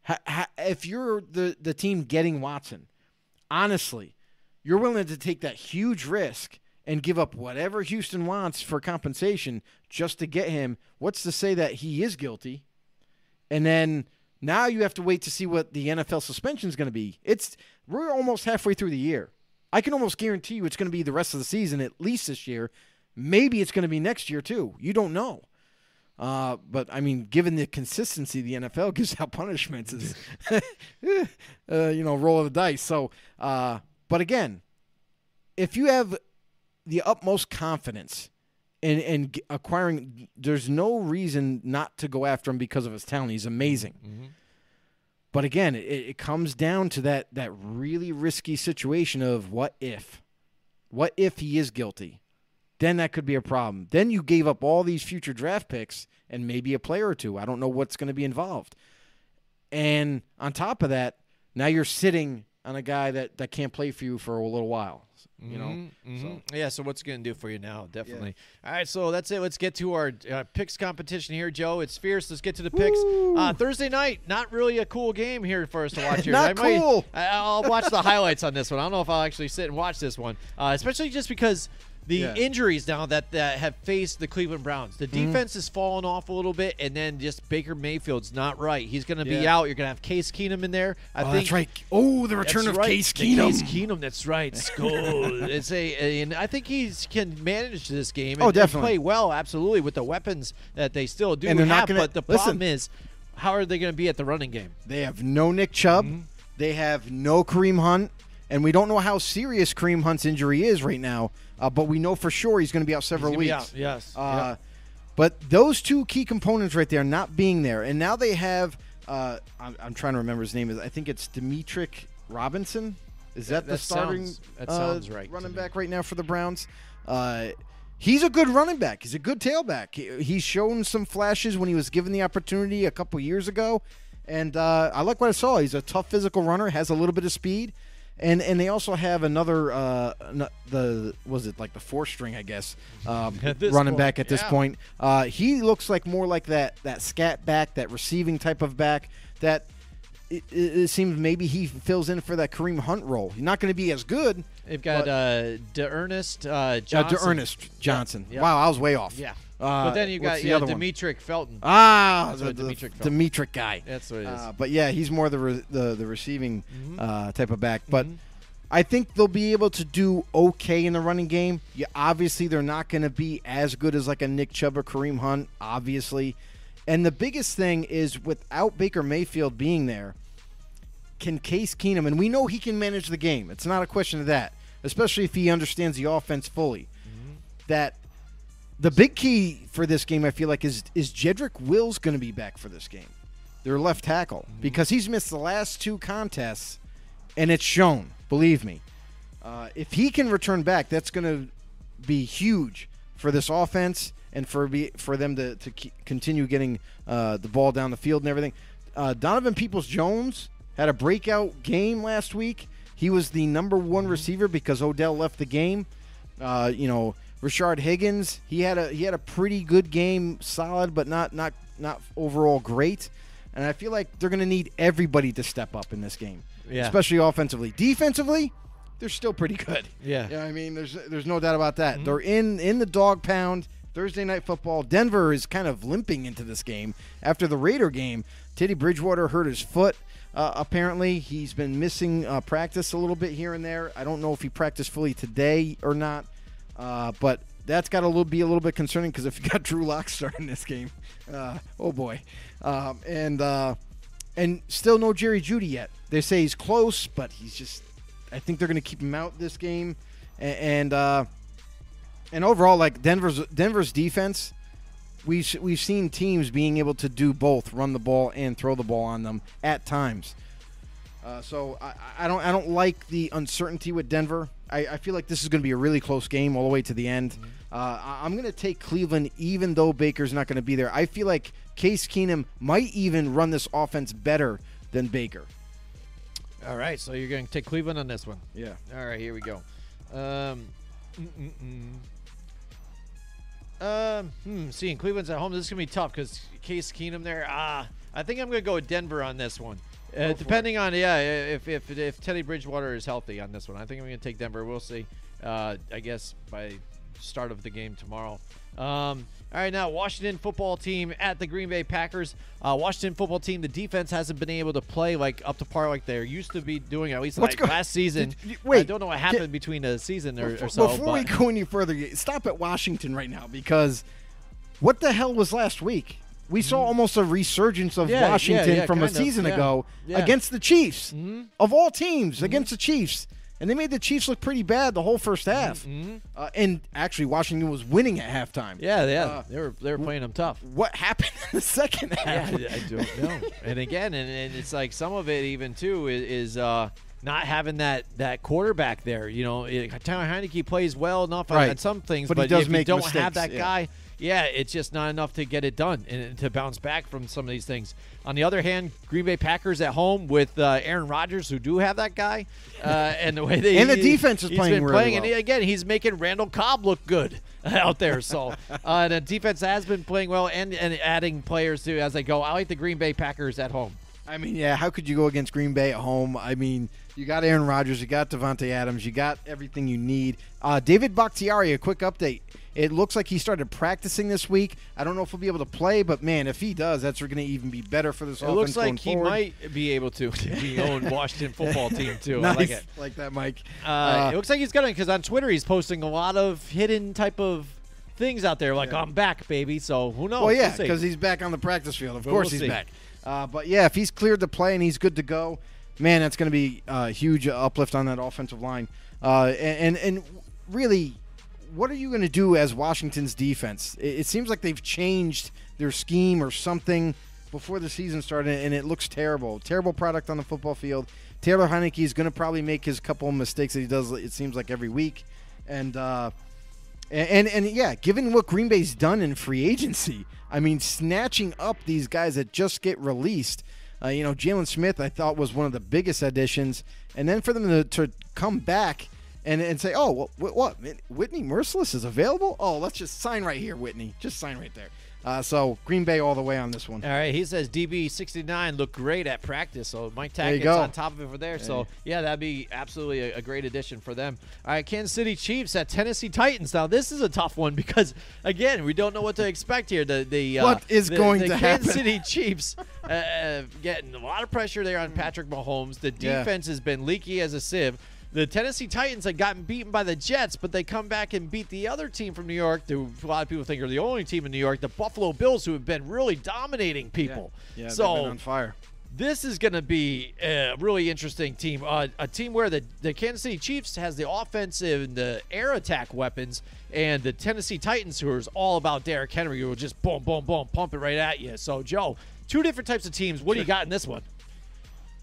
Ha, ha, if you're the the team getting Watson, honestly, you're willing to take that huge risk and give up whatever Houston wants for compensation just to get him. What's to say that he is guilty? And then now you have to wait to see what the NFL suspension is going to be. It's we're almost halfway through the year. I can almost guarantee you it's going to be the rest of the season at least this year. Maybe it's going to be next year too. You don't know. Uh, but I mean, given the consistency the NFL gives out punishments, is uh, you know roll of the dice. So, uh, but again, if you have the utmost confidence in, in acquiring, there's no reason not to go after him because of his talent. He's amazing. But again, it, it comes down to that that really risky situation of what if, what if he is guilty, then that could be a problem. Then you gave up all these future draft picks and maybe a player or two. I don't know what's going to be involved. And on top of that, now you're sitting on a guy that, that can't play for you for a little while. You know, Mhm, so mhm. yeah. So what's gonna do for you now? Definitely. All right. So that's it. Let's get to our uh, picks competition here, Joe. It's fierce. Let's get to the picks. Uh, Thursday night, not really a cool game here for us to watch here. Not I might- cool. I, I'll watch the highlights on this one. I don't know if I'll actually sit and watch this one, uh, especially just because. The Yeah. injuries now that, that have faced the Cleveland Browns. The Mm-hmm. defense has fallen off a little bit, and then just Baker Mayfield's not right. He's going to be Yeah. out. You're going to have Case Keenum in there. I oh, think that's right. Oh, the return of right. Case The Keenum. Case Keenum, that's right. Skull. it's a, and I think he can manage this game. And, Oh, and definitely. play well, absolutely, with the weapons that they still do And they're not have. gonna- but the listen. problem is, how are they going to be at the running game? They have no Nick Chubb. Mm-hmm. They have no Kareem Hunt. And we don't know how serious Kareem Hunt's injury is right now, uh, but we know for sure he's going to be out several weeks. out, yes. Uh, But those two key components right there not being there, and now they have. Uh, I'm, I'm trying to remember his name. Is I think it's Demetric Robinson. Is that, the That starting sounds- that uh, sounds right running back right now for the Browns? Uh, he's a good running back. He's a good tailback. He, he's shown some flashes when he was given the opportunity a couple years ago, and uh, I like what I saw. He's a tough physical runner, has a little bit of speed, and and they also have another uh, n- the was it like the four string I guess um, running point, back at this yeah. point. Uh, he looks like more like that that scat back, that receiving type of back that. It, it it seems maybe he fills in for that Kareem Hunt role. He's not going to be as good. They've got but- uh, D'Ernest uh, Uh, Johnson. Ernest Johnson. Yeah. Wow, I was way off. Yeah. Uh, but then you got the yeah, other one? Demetric Felton. Ah, That's the, the, Demetric felt. Demetric guy. That's what it is. Uh, but yeah, he's more the re- the the receiving Mm-hmm. uh, type of back. But I think they'll be able to do okay in the running game. Yeah, obviously they're not going to be as good as like a Nick Chubb or Kareem Hunt, obviously. And the biggest thing is without Baker Mayfield being there, can Case Keenum, and we know he can manage the game. It's not a question of that, especially if he understands the offense fully. That the big key for this game, I feel like, is is Jedrick Wills going to be back for this game? Their left tackle because he's missed the last two contests, and it's shown. Believe me, uh, if he can return back, that's going to be huge for this offense and for be for them to to continue getting uh, the ball down the field and everything. Uh, Donovan Peoples Jones had a breakout game last week. He was the number one receiver because Odell left the game. Uh, you know, Rashard Higgins, he had a he had a pretty good game, solid, but not not not overall great. And I feel like they're going to need everybody to step up in this game, Yeah. especially offensively. Defensively, they're still pretty good. Yeah. yeah. I mean, there's there's no doubt about that. They're in in the dog pound. Thursday night football. Denver is kind of limping into this game after the Raider game. Teddy Bridgewater hurt his foot. Uh, apparently, he's been missing uh, practice a little bit here and there. I don't know if he practiced fully today or not, uh, but that's got to be a little bit concerning because if you got Drew Lock starting this game, uh, oh boy, um, and uh, and still no Jerry Jeudy yet. They say he's close, but he's just. I think they're going to keep him out this game, A- and uh, and overall, like Denver's Denver's defense, we've we've seen teams being able to do both, run the ball and throw the ball on them at times. Uh, so I, I don't I don't like the uncertainty with Denver. I, I feel like this is going to be a really close game all the way to the end. Uh, I- I'm going to take Cleveland, even though Baker's not going to be there. I feel like Case Keenum might even run this offense better than Baker. All right, so you're going to take Cleveland on this one. Yeah. All right, here we go. Um, mm-mm-mm. um, hmm, seeing Cleveland's at home, this is gonna be tough because Case Keenum there. Ah, I think I'm gonna go with Denver on this one. Uh, depending on yeah, if, if if Teddy Bridgewater is healthy on this one, I think I'm gonna take Denver. We'll see. Uh, I guess by start of the game tomorrow. Um, all right, now Washington football team at the Green Bay Packers. Uh, Washington football team, the defense hasn't been able to play like up to par like they used to be doing at least like go- last season. You- I don't know what get- happened between the season or, or Before, so. before we go any further, stop at Washington right now because what the hell was last week? We saw almost a resurgence of Mm-hmm. Yeah, yeah, Washington yeah, from a kind of, season yeah, ago yeah. Mm-hmm. against the Chiefs, of all teams, against the Chiefs. And they made the Chiefs look pretty bad the whole first half. Uh, and actually, Washington was winning at halftime. Mm-hmm. yeah, yeah, Uh, they were they were playing them tough. What happened in the second Yeah, half? I don't know. and again, and, and it's like some of it even too is, is uh, not having that that quarterback there. You know, it, Tyler Heinicke plays well enough on- Right. on some things, But but, he does if make you don't have mistakes, that yeah. guy, yeah, it's just not enough to get it done and to bounce back from some of these things. On the other hand, Green Bay Packers at home with uh, Aaron Rodgers, who do have that guy, uh, and the way they And the defense is he's playing been really playing, well. and he- again, he's making Randall Cobb look good out there. So, uh, the defense has been playing well and, and adding players too as they go. I like the Green Bay Packers at home. I mean, yeah, how could you go against Green Bay at home? I mean, you got Aaron Rodgers, you got Davante Adams, you got everything you need. Uh, David Bakhtiari, a quick update. It looks like he started practicing this week. I don't know if he'll be able to play, but man, if he does, that's going to even be better for this It looks going like he forward. might be able to. He own Washington football team too. nice, I like it. like that, Mike. Uh, it looks like he's gonna because on Twitter he's posting a lot of hidden type of things out there, like I'm back, baby. So who knows? Well, yeah, We'll because he's back on the practice field. Of But course, we'll he's see. back. Uh, but yeah, if he's cleared to play and he's good to go, man, that's going to be a huge uplift on that offensive line. Uh, and, and and really, what are you going to do as Washington's defense? It, it seems like they've changed their scheme or something before the season started, and it looks terrible. Terrible product on the football field. Taylor Heinicke is going to probably make his couple mistakes that he does. It seems like every week, and. Uh, and, and yeah, given what Green Bay's done in free agency, I mean, snatching up these guys that just get released. Uh, you know, Jaylon Smith, I thought was one of the biggest additions, and then for them to, to come back and, and say, "Oh, what, what, what? Whitney Mercilus is available? Oh, let's just sign right here, Whitney. Just sign right there." Uh, so Green Bay all the way on this one. All right, he says DB69 looked great at practice, so Mike Tackett's on top of it for there. So yeah, that'd be absolutely a, a great addition for them. All right, Kansas City Chiefs at Tennessee Titans. Now this is a tough one because again, we don't know what to expect here. The the uh, What is the- going the to Kansas happen? City Chiefs uh, uh, getting a lot of pressure there on Patrick Mahomes. The Yeah. defense has been leaky as a sieve. The Tennessee Titans had gotten beaten by the Jets, but they come back and beat the other team from New York, who a lot of people think are the only team in New York, the Buffalo Bills, who have been really dominating people. Yeah, they've so been on fire. this is going to be a really interesting team. Uh, a team where the, the Kansas City Chiefs has the offensive and the air attack weapons, and the Tennessee Titans, who is all about Derrick Henry, who will just boom, boom, boom, pump it right at you. So, Joe, two different types of teams. What do you got in this one?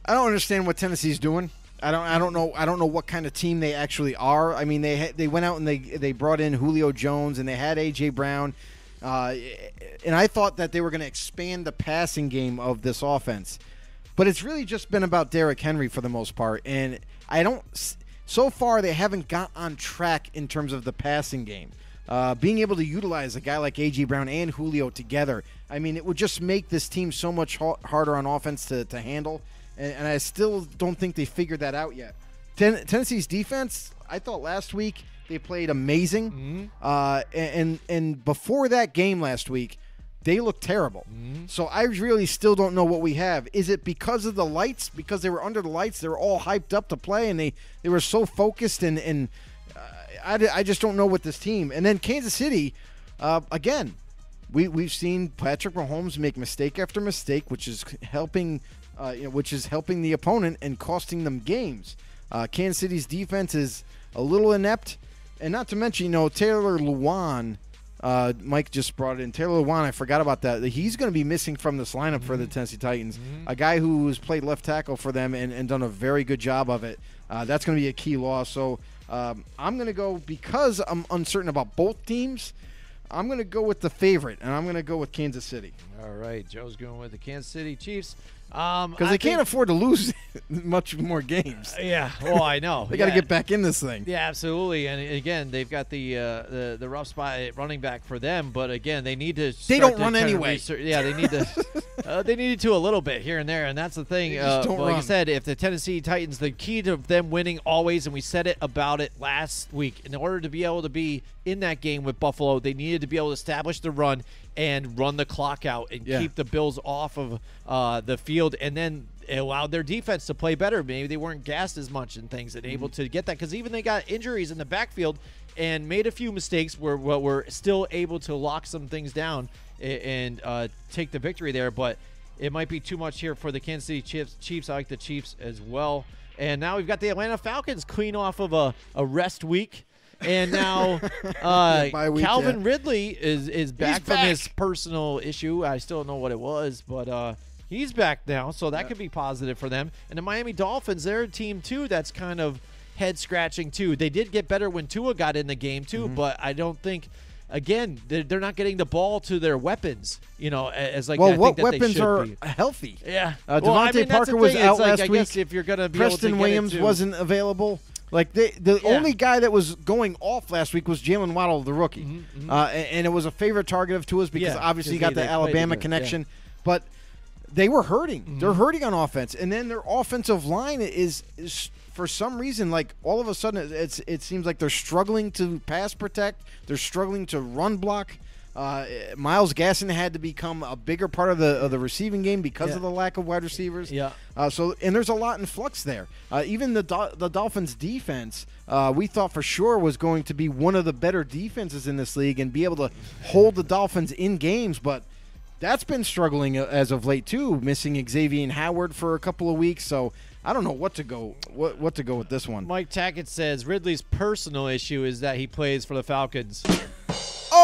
I don't understand what Tennessee's doing. I don't. I don't know. I don't know what kind of team they actually are. I mean, they they went out and they they brought in Julio Jones and they had AJ Brown, uh, and I thought that they were going to expand the passing game of this offense, but it's really just been about Derrick Henry for the most part. And I don't. So far, they haven't got on track in terms of the passing game. Uh, being able to utilize a guy like AJ Brown and Julio together, I mean, it would just make this team so much ha- harder on offense to, to handle. And, and I still don't think they figured that out yet. Ten- Tennessee's defense, I thought last week they played amazing. Uh, and and before that game last week, they looked terrible. So I really still don't know what we have. Is it because of the lights? Because they were under the lights, they were all hyped up to play, and they they were so focused and and uh, I, I just don't know what this team. And then Kansas City, uh, again, we we've seen Patrick Mahomes make mistake after mistake, which is helping, uh, you know, which is helping the opponent and costing them games. Uh, Kansas City's defense is a little inept, and not to mention, you know, Taylor Lewan Uh, Mike just brought it in. Taylor Lewan, I forgot about that. He's going to be missing from this lineup for the Mm-hmm. Tennessee Titans. A guy who has played left tackle for them and, and done a very good job of it. Uh, that's going to be a key loss. So um, I'm going to go because I'm uncertain about both teams. I'm going to go with the favorite, and I'm going to go with Kansas City All right, Joe's going with the Kansas City Chiefs. Um, because I they can't afford to lose much more games. Yeah, well, I know. They got to get back in this thing. Yeah, absolutely. And again, they've got the uh, the the rough spot at running back for them, but again, they need to. They don't to run anyway. research- Yeah, they need to. uh, they needed to a little bit here and there, and that's the thing. Uh, like I said, if the Tennessee Titans, the key to them winning always, and we said it about it last week, in order to be able to be in that game with Buffalo, they needed to be able to establish the run and run the clock out and Yeah. keep the Bills off of uh, the field, and then it allowed their defense to play better. Maybe they weren't gassed as much and things and able to get that because even they got injuries in the backfield and made a few mistakes where where were still able to lock some things down a- and uh, take the victory there. But it might be too much here for the Kansas City Chiefs. Chiefs, I like the Chiefs as well. And now we've got the Atlanta Falcons clean off of a, a rest week. And now uh, bye week, Calvin yeah. Ridley is is back from back. his personal issue. I still don't know what it was, but uh, he's back now, so that could be positive for them. And the Miami Dolphins, they're a team too that's kind of head scratching too. They did get better when Tua got in the game too, Mm-hmm. but I don't think. Again, they're, they're not getting the ball to their weapons, you know, a- as like I Well, think what that they weapons should are be. healthy? Yeah, Uh, Well, I DeVante mean, that's the Parker was thing. out It's like, last I guess week. if you're gonna be able to Preston get it Williams to- wasn't available. Like they, the Yeah. only guy that was going off last week was Jaylen Waddle, the rookie, Uh, and, and it was a favorite target of Tua's because Mm-hmm, Yeah, obviously he got the Alabama connection. But they were hurting. Mm-hmm. They're hurting on offense, and then their offensive line is, is for some reason like all of a sudden it's it seems like they're struggling to pass protect. They're struggling to run block. Uh, Miles Gasson had to become a bigger part of the of the receiving game because Yeah. of the lack of wide receivers. Yeah. Uh, so and there's a lot in flux there. Uh, even the Dol- the Dolphins defense, uh, we thought for sure was going to be one of the better defenses in this league and be able to hold the Dolphins in games, but that's been struggling uh, as of late too, missing Xavier Howard for a couple of weeks. So I don't know what to go what what to go with this one. Mike Tackett says Ridley's personal issue is that he plays for the Falcons.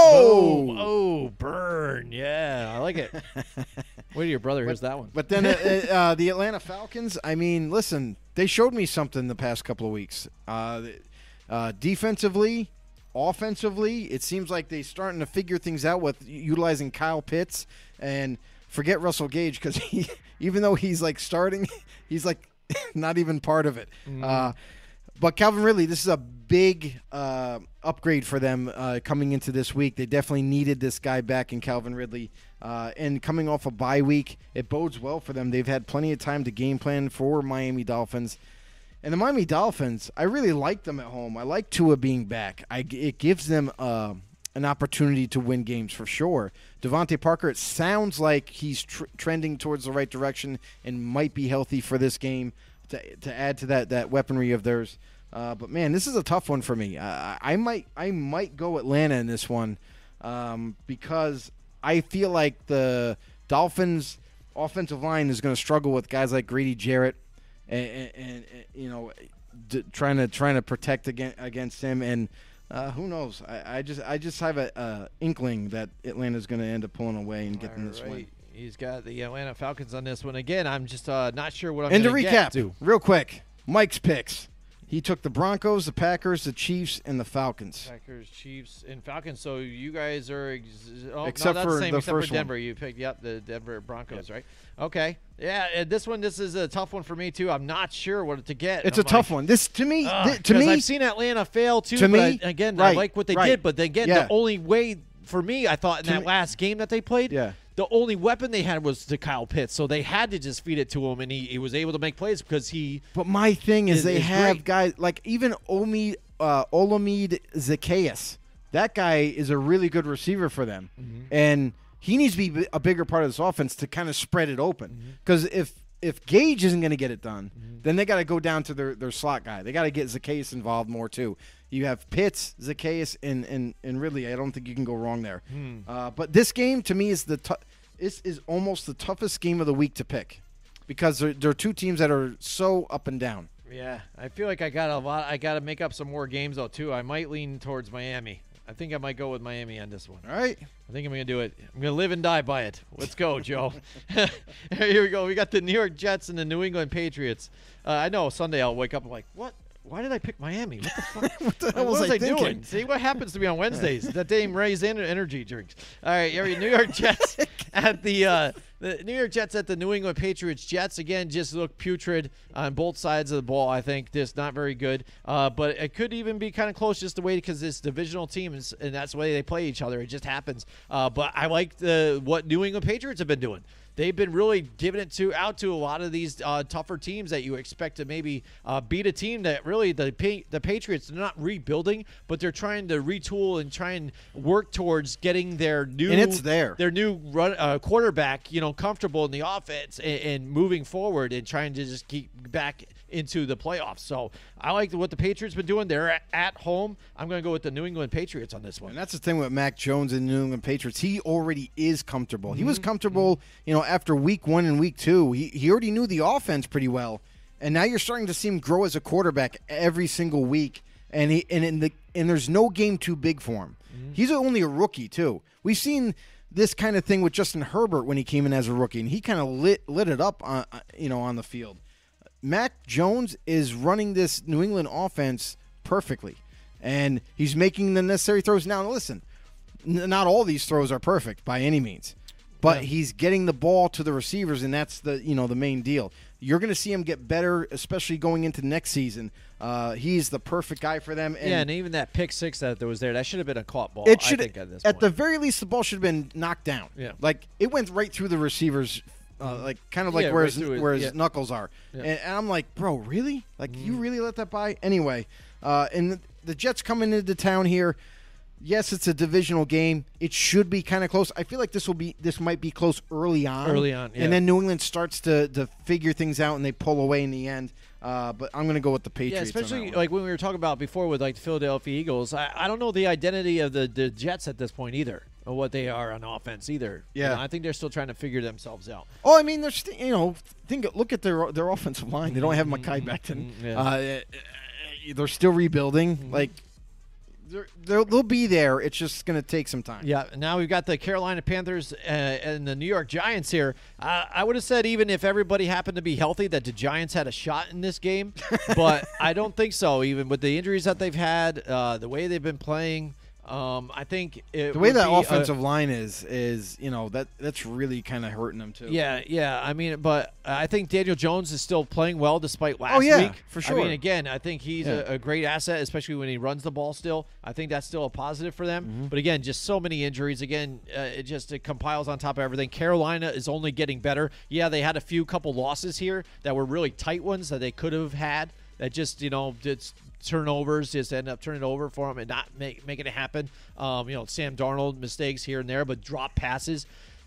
Oh, Boom. oh, burn! Yeah, I like it. Wait your brother hears that one. But then uh, uh, the Atlanta Falcons, I mean, listen, they showed me something the past couple of weeks. Uh, uh, defensively, offensively, it seems like they're starting to figure things out with utilizing Kyle Pitts and forget Russell Gage because he, even though he's like starting, he's like not even part of it. Uh, but Calvin Ridley, this is a big uh, upgrade for them uh, coming into this week. They definitely needed this guy back in Calvin Ridley. Uh, and coming off a bye week, it bodes well for them. They've had plenty of time to game plan for Miami Dolphins. And the Miami Dolphins, I really like them at home. I like Tua being back. I, it gives them uh, an opportunity to win games for sure. DeVante Parker, it sounds like he's tr- trending towards the right direction and might be healthy for this game to, to add to that, that weaponry of theirs. Uh, but man, this is a tough one for me. Uh, I might I might go Atlanta in this one um, because I feel like the Dolphins' offensive line is going to struggle with guys like Grady Jarrett and, and, and you know d- trying to trying to protect against against him and uh, who knows I, I just I just have a uh, inkling that Atlanta's going to end up pulling away and getting this win. He's got the Atlanta Falcons on this one again. I'm just uh, not sure what I'm. And to recap, get to. real quick, Mike's picks. He took the Broncos, the Packers, the Chiefs, and the Falcons. Packers, Chiefs, and Falcons. So you guys are ex- oh, Except no, that's for the same. the except first for one. Denver. You picked yep the Denver Broncos, right? Okay, yeah. And this one, this is a tough one for me too. I'm not sure what to get. It's I'm a tough like, one. This to me, ugh, thi- to me, I've seen Atlanta fail too. to but me, I- again, I like what they right. did, but again, Yeah. the only way for me, I thought in To that me- last game that they played, Yeah. The only weapon they had was to Kyle Pitts, so they had to just feed it to him, and he, he was able to make plays because he But my thing is, is- they is have great. guys like even Omi, uh, Olamide Zaccheaus. That guy is a really good receiver for them, Mm-hmm. and he needs to be a bigger part of this offense to kind of spread it open. Mm-hmm. Because if if Gage isn't going to get it done, then they got to go down to their, their slot guy. They got to get Zaccheaus involved more too. You have Pitts, Zaccheaus, and and, and Ridley. I don't think you can go wrong there. Hmm. Uh, but this game to me is the tou- this is almost the toughest game of the week to pick because they're, they're two teams that are so up and down. Yeah, I feel like I got a lot. I got to make up some more games though too. I might lean towards Miami. I think I might go with Miami on this one. All right. I think I'm going to do it. I'm going to live and die by it. Let's go, Joe. Here we go. We got the New York Jets and the New England Patriots. Uh, I know Sunday I'll wake up and like, what? Why did I pick Miami? What the fuck? what the hell was I I doing? See what happens to me on Wednesdays. that damn Raze energy drinks. All right, here we New York Jets at the uh, the New York Jets at the New England Patriots. Jets again just look putrid on both sides of the ball. I think just not very good. Uh, but it could even be kind of close just the way because it's divisional teams and that's the way they play each other. It just happens. Uh, but I like the what New England Patriots have been doing they've been really giving it to out to a lot of these uh, tougher teams that you expect to maybe uh, beat a team that really the the Patriots they're not rebuilding, but they're trying to retool and try and work towards getting their new And it's there. their new run, uh, quarterback you know comfortable in the offense and, and moving forward and trying to just keep back into the playoffs. So I like what the Patriots been doing. They're at, home. I'm going to go with the New England Patriots on this one. And that's the thing with Mac Jones and New England Patriots. He already is comfortable. He Mm-hmm. was comfortable, you know, after week one and week two. He, he already knew the offense pretty well. And now you're starting to see him grow as a quarterback every single week. And he and in the and there's no game too big for him. Mm-hmm. He's only a rookie too. We've seen this kind of thing with Justin Herbert when he came in as a rookie, and he kind of lit lit it up, on, you know, on the field. Mac Jones is running this New England offense perfectly, and he's making the necessary throws. Now, listen, n- not all these throws are perfect by any means, but he's getting the ball to the receivers, and that's the you know the main deal. You're going to see him get better, especially going into next season. Uh, he's the perfect guy for them. And yeah, and even that pick six that was there, that should have been a caught ball. it should, think, at this at the very least, the ball should have been knocked down. Yeah. like it went right through the receivers, uh, like kind of like Yeah, where right his, it, where his yeah. knuckles are. Yeah. And, and I'm like, bro, really? Like Mm-hmm. you really let that by? Anyway, uh, and the, the Jets coming into town here. Yes, it's a divisional game. It should be kind of close. I feel like this will be this might be close early on. Early on, yeah. and then New England starts to to figure things out and they pull away in the end. Uh, but I'm going to go with the Yeah, Patriots. that especially like when we were talking about before with like the Philadelphia Eagles. I, I don't know the identity of the, the Jets at this point either, or what they are on offense either. You Yeah. know, I think they're still trying to figure themselves out. Oh, I mean, they're st- you know, think look at their their offensive line. They don't have Mekhi Becton. Mm-hmm. yeah. Uh, they're still rebuilding. Like they're, they'll they'll be there. It's just going to take some time. Yeah, now we've got the Carolina Panthers uh, and the New York Giants here. Uh, I would have said even if everybody happened to be healthy, that the Giants had a shot in this game, but I don't think so. Even with the injuries that they've had, uh, the way they've been playing, um, I think The way that be a- offensive line is is you know that that's really kind of hurting them too. Yeah, yeah. I mean, but I think Daniel Jones is still playing well despite last Oh, yeah, week. for sure. I mean, again, I think he's Yeah. a, a great asset, especially when he runs the ball. Still, I think that's still a positive for them. Mm-hmm. But again, just so many injuries. Again, uh, it just it compiles on top of everything. Carolina is only getting better. Yeah, they had a few couple losses here that were really tight ones that they could have had. That just you know did turnovers just end up turning over for them and not make, making it happen. Um, you know, Sam Darnold mistakes here and there, but drop passes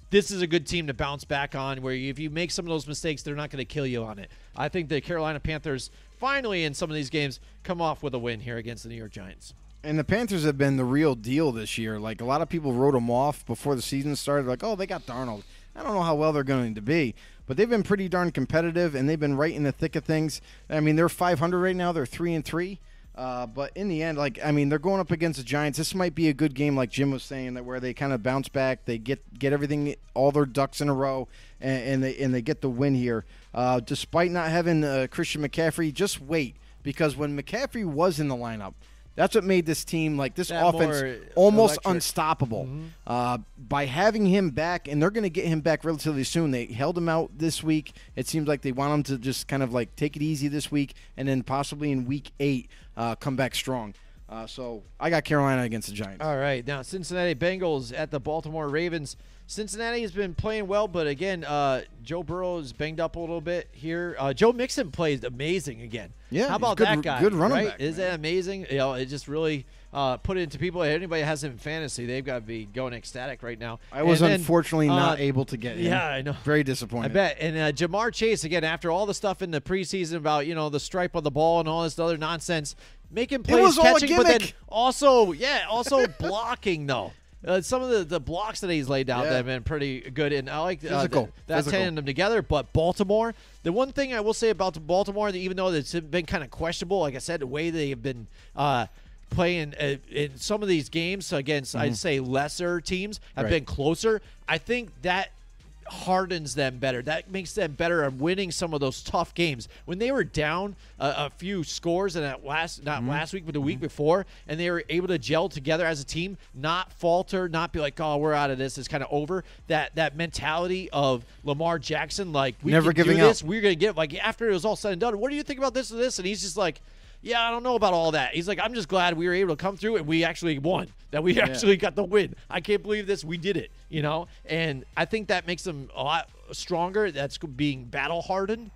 this is a good team to bounce back on where if you make some of those mistakes they're not going to kill you on it i think the carolina panthers finally in some of these games come off with a win here against the new york giants And the Panthers have been the real deal this year. Like a lot of people wrote them off before the season started. Like, oh, they got Darnold. I don't know how well they're going to be, but they've been pretty darn competitive, and they've been right in the thick of things. I mean, they're 500 right now. They're three and three. Uh, but in the end, like I mean, they're going up against the Giants. This might be a good game, like Jim was saying, that where they kind of bounce back, they get get everything, all their ducks in a row, and, and they and they get the win here. Uh, despite not having uh, Christian McCaffrey, just wait because when McCaffrey was in the lineup, that's what made this team like this That offense almost electric. unstoppable. Uh, by having him back, and they're going to get him back relatively soon. They held him out this week. It seems like they want him to just kind of like take it easy this week, and then possibly in week eight uh, come back strong. Uh, so I got Carolina against the Giants. all right now cincinnati bengals at the baltimore ravens cincinnati has been playing well but again uh, joe burrow is banged up a little bit here uh, joe mixon plays amazing again Yeah, how about good- that guy good running right? back, is man. that amazing you know it just really uh, put it into people anybody has him in fantasy they've got to be going ecstatic right now I was And then, unfortunately not uh, able to get yeah, I know. Very disappointed. I bet. And uh, Ja'Marr Chase again, after all the stuff in the preseason about you know the stripe on the ball and all this other nonsense, making plays, was all a catching, but then also yeah, also blocking though. Uh, some of the, the blocks that he's laid out Yeah. that have been pretty good, and I like uh, Physical. th- that Physical. tandem together. But Baltimore, the one thing I will say about Baltimore, that even though it's been kind of questionable, like I said, the way they have been uh, playing uh, in some of these games against, Mm-hmm. I'd say, lesser teams have Right. been closer. I think that hardens them better. That makes them better at winning some of those tough games. When they were down a, a few scores in that last, not Mm-hmm. last week, but the week before, and they were able to gel together as a team, not falter, not be like, oh, we're out of this, it's kind of over. That that mentality of Lamar Jackson, like we Never giving do this, up. we're gonna get like after it was all said and done. What do you think about this and this? And he's just like. Yeah, I don't know about all that. He's like, I'm just glad we were able to come through and we actually won. That we actually got the win. I can't believe this. We did it, you know? And I think that makes them a lot stronger. That's being battle hardened.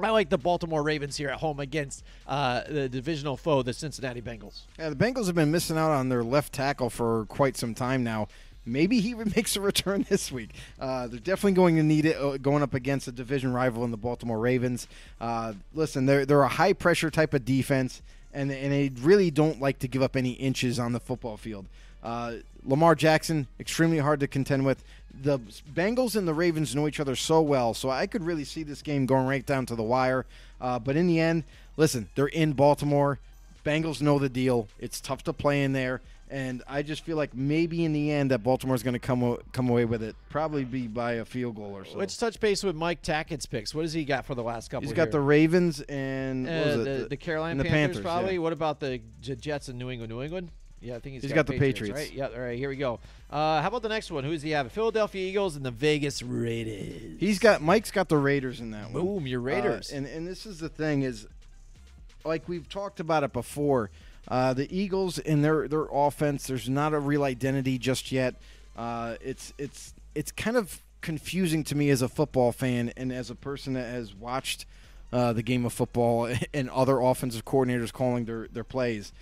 I like the Baltimore Ravens here at home against uh, the divisional foe, the Cincinnati Bengals. Yeah, the Bengals have been missing out on their left tackle for quite some time now. Maybe he makes a return this week. Uh, they're definitely going to need it uh, going up against a division rival in the Baltimore Ravens. Uh, listen, they're they're a high pressure type of defense, and and they really don't like to give up any inches on the football field. Uh, Lamar Jackson, extremely hard to contend with. The Bengals and the Ravens know each other so well, so I could really see this game going right down to the wire. Uh, but in the end, listen, they're in Baltimore. Bengals know the deal. It's tough to play in there, and I just feel like maybe in the end that Baltimore's going to come come away with it. Probably be by a field goal or so. Let's touch base with Mike Tackett's picks. What has he got for the last couple? He's got here? the Ravens and what Uh, it? the, the Carolina and the Panthers, Panthers, probably. yeah. What about the Jets in New England? New England? Yeah, I think he's He's got, got the Patriots. right? Yeah, all right, here we go. Uh, how about the next one? Who does he have? Philadelphia Eagles and the Vegas Raiders. He's got Mike's got the Raiders in that one. Boom, your Raiders. Uh, and and this is the thing is, like we've talked about it before, uh, the Eagles in their their offense. There's not a real identity just yet. Uh, it's it's it's kind of confusing to me as a football fan and as a person that has watched uh, the game of football and other offensive coordinators calling their their plays.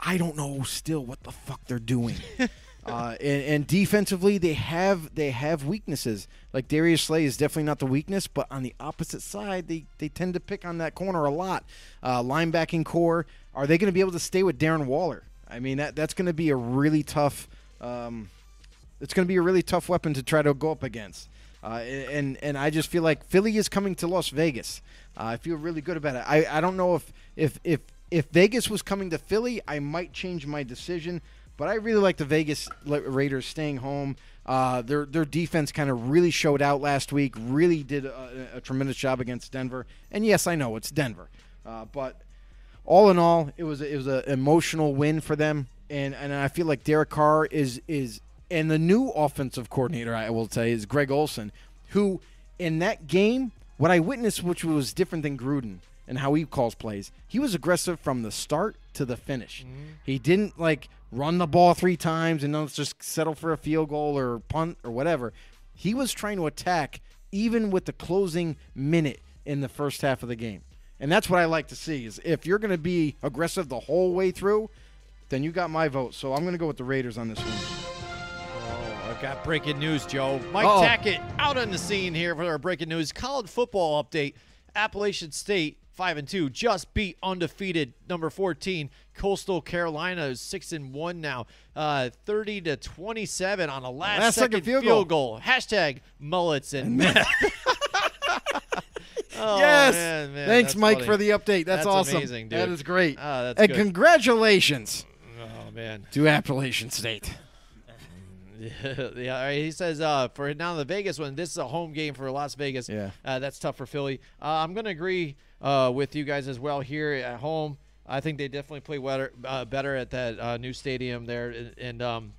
I don't know still what the fuck they're doing. uh, and, and defensively, they have they have weaknesses. Like Darius Slay is definitely not the weakness, but on the opposite side, they, they tend to pick on that corner a lot. Uh, linebacking core, are they going to be able to stay with Darren Waller? I mean, that that's going to be a really tough. Um, it's going to be a really tough weapon to try to go up against. Uh, and and I just feel like Philly is coming to Las Vegas. Uh, I feel really good about it. I, I don't know if if if if Vegas was coming to Philly, I might change my decision. But I really like the Vegas Raiders staying home. Uh, their their defense kind of really showed out last week. Really did a, a tremendous job against Denver. And yes, I know it's Denver, uh, but all in all, it was it was an emotional win for them, and and I feel like Derek Carr is is and the new offensive coordinator I will say is Greg Olson, who in that game what I witnessed, which was different than Gruden and how he calls plays, he was aggressive from the start to the finish. Mm-hmm. He didn't like run the ball three times and then let's just settle for a field goal or punt or whatever. He was trying to attack even with the closing minute in the first half of the game. And that's what I like to see is if you're going to be aggressive the whole way through, then you got my vote. So I'm going to go with the Raiders on this one. Oh, I've got breaking news, Joe. Mike Uh-oh. Tackett out on the scene here for our breaking news. College football update. Appalachian State five and two just beat undefeated number fourteen Coastal Carolina is six and one now. Uh, Thirty to twenty seven on a last, Last second second field goal. Hashtag mullets and meth. Oh, yes. man, man, Thanks, Mike, funny. for the update. That's, That's awesome. amazing, dude. That is great. That's and good. congratulations Oh man. to Appalachian State. yeah, right, he says uh, for now the Vegas one, this is a home game for Las Vegas. Yeah. uh, that's tough for Philly. Uh, I'm going to agree uh, with you guys as well here at home. I think they definitely play better, uh, better at that uh, new stadium there, and, and um,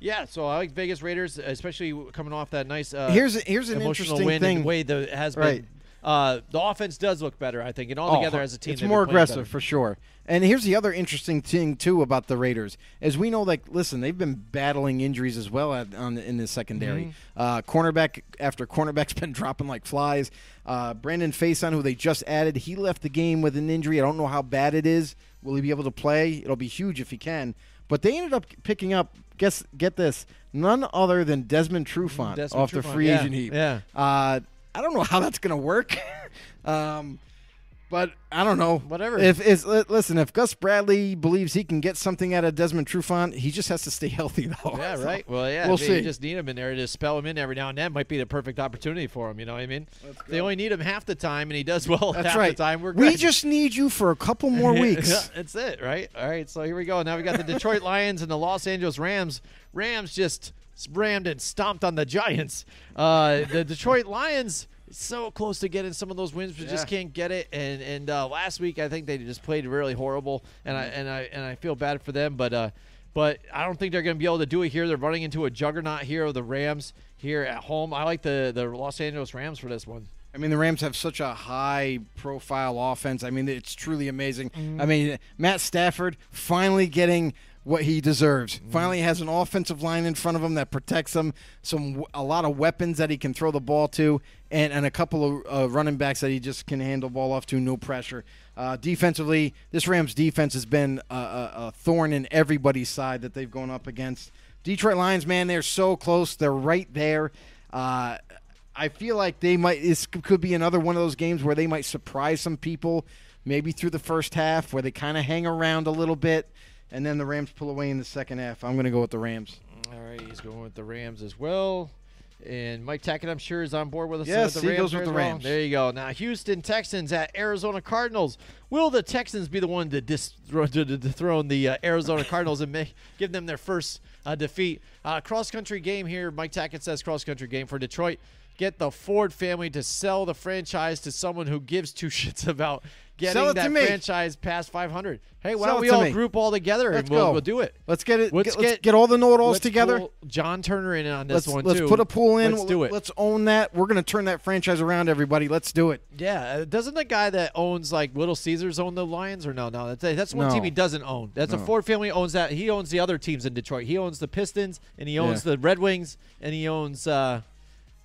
yeah. So I like Vegas Raiders, especially coming off that nice. Uh, Here's here's an interesting win thing. the way the has Right. been. Uh, the offense does look better, I think, and all together Oh, as a team, It's more aggressive for sure. And here's the other interesting thing too about the Raiders, as we know, like listen, they've been battling injuries as well at, on in the secondary. Mm-hmm. Uh, cornerback after cornerback's been dropping like flies. Uh, Brandon Facyson, who they just added, he left the game with an injury. I don't know how bad it is. Will he be able to play? It'll be huge if he can. But they ended up picking up. Guess get this, none other than Desmond Trufant Desmond off the free yeah, agent heap. yeah. Uh, I don't know how that's going to work. um, But I don't know. Whatever. If li- listen, if Gus Bradley believes he can get something out of Desmond Trufant, he just has to stay healthy though. Yeah, So, right. Well, yeah, we'll maybe you see. just need him in there to spell him in every now and then. Might be the perfect opportunity for him. You know what I mean? They only need him half the time, and he does well That's half right. the time. We're we just need you for a couple more weeks. Yeah, that's it, right? All right, so here we go. Now we got the Detroit Lions and the Los Angeles Rams. Rams just rammed and stomped on the Giants. Uh, the Detroit Lions so close to getting some of those wins, but just can't get it. And and uh, last week I think they just played really horrible, and I and I and I feel bad for them, but. Uh, but I don't think they're going to be able to do it here. They're running into a juggernaut here of the Rams here at home. I like the, the Los Angeles Rams for this one. I mean, the Rams have such a high profile offense. I mean, it's truly amazing. Mm-hmm. I mean, Matt Stafford finally getting what he deserves. Mm-hmm. Finally has an offensive line in front of him that protects him, some a lot of weapons that he can throw the ball to, and, and a couple of uh, running backs that he just can handle ball off to, no pressure. Uh, defensively, this Rams defense has been a, a, a thorn in everybody's side that they've gone up against. Detroit Lions, man, they're so close. They're right there. Uh, I feel like they might. This could be another one of those games where they might surprise some people, maybe through the first half, where they kind of hang around a little bit, and then the Rams pull away in the second half. I'm going to go with the Rams. All right, he's going with the Rams as well. And Mike Tackett, I'm sure, is on board with us. Yes, with the he Rams goes there with the well. Rams. There you go. Now, Houston Texans at Arizona Cardinals. Will the Texans be the one to, dis- to, to dethrone the uh, Arizona Cardinals and make, give them their first uh, defeat? Uh, cross country game here. Mike Tackett says cross country game for Detroit. Get the Ford family to sell the franchise to someone who gives two shits about getting Sell it to that me. franchise past 500. Hey, why Sell don't we all me. group all together Let's and we'll, we'll do it? Let's get it. Let's get, let's get- all the know-it-alls together. John Turner in on this Let's one let's too. put a pool in. Let's do it. Let's own that. We're going to turn that franchise around. Everybody, let's do it. yeah, uh, doesn't the guy that owns like Little Caesars own the Lions or no? No, that's that's one No. team he doesn't own. That's a Ford family owns that. He owns the other teams in Detroit. He owns the Pistons and he owns Yeah. the Red Wings and he owns uh,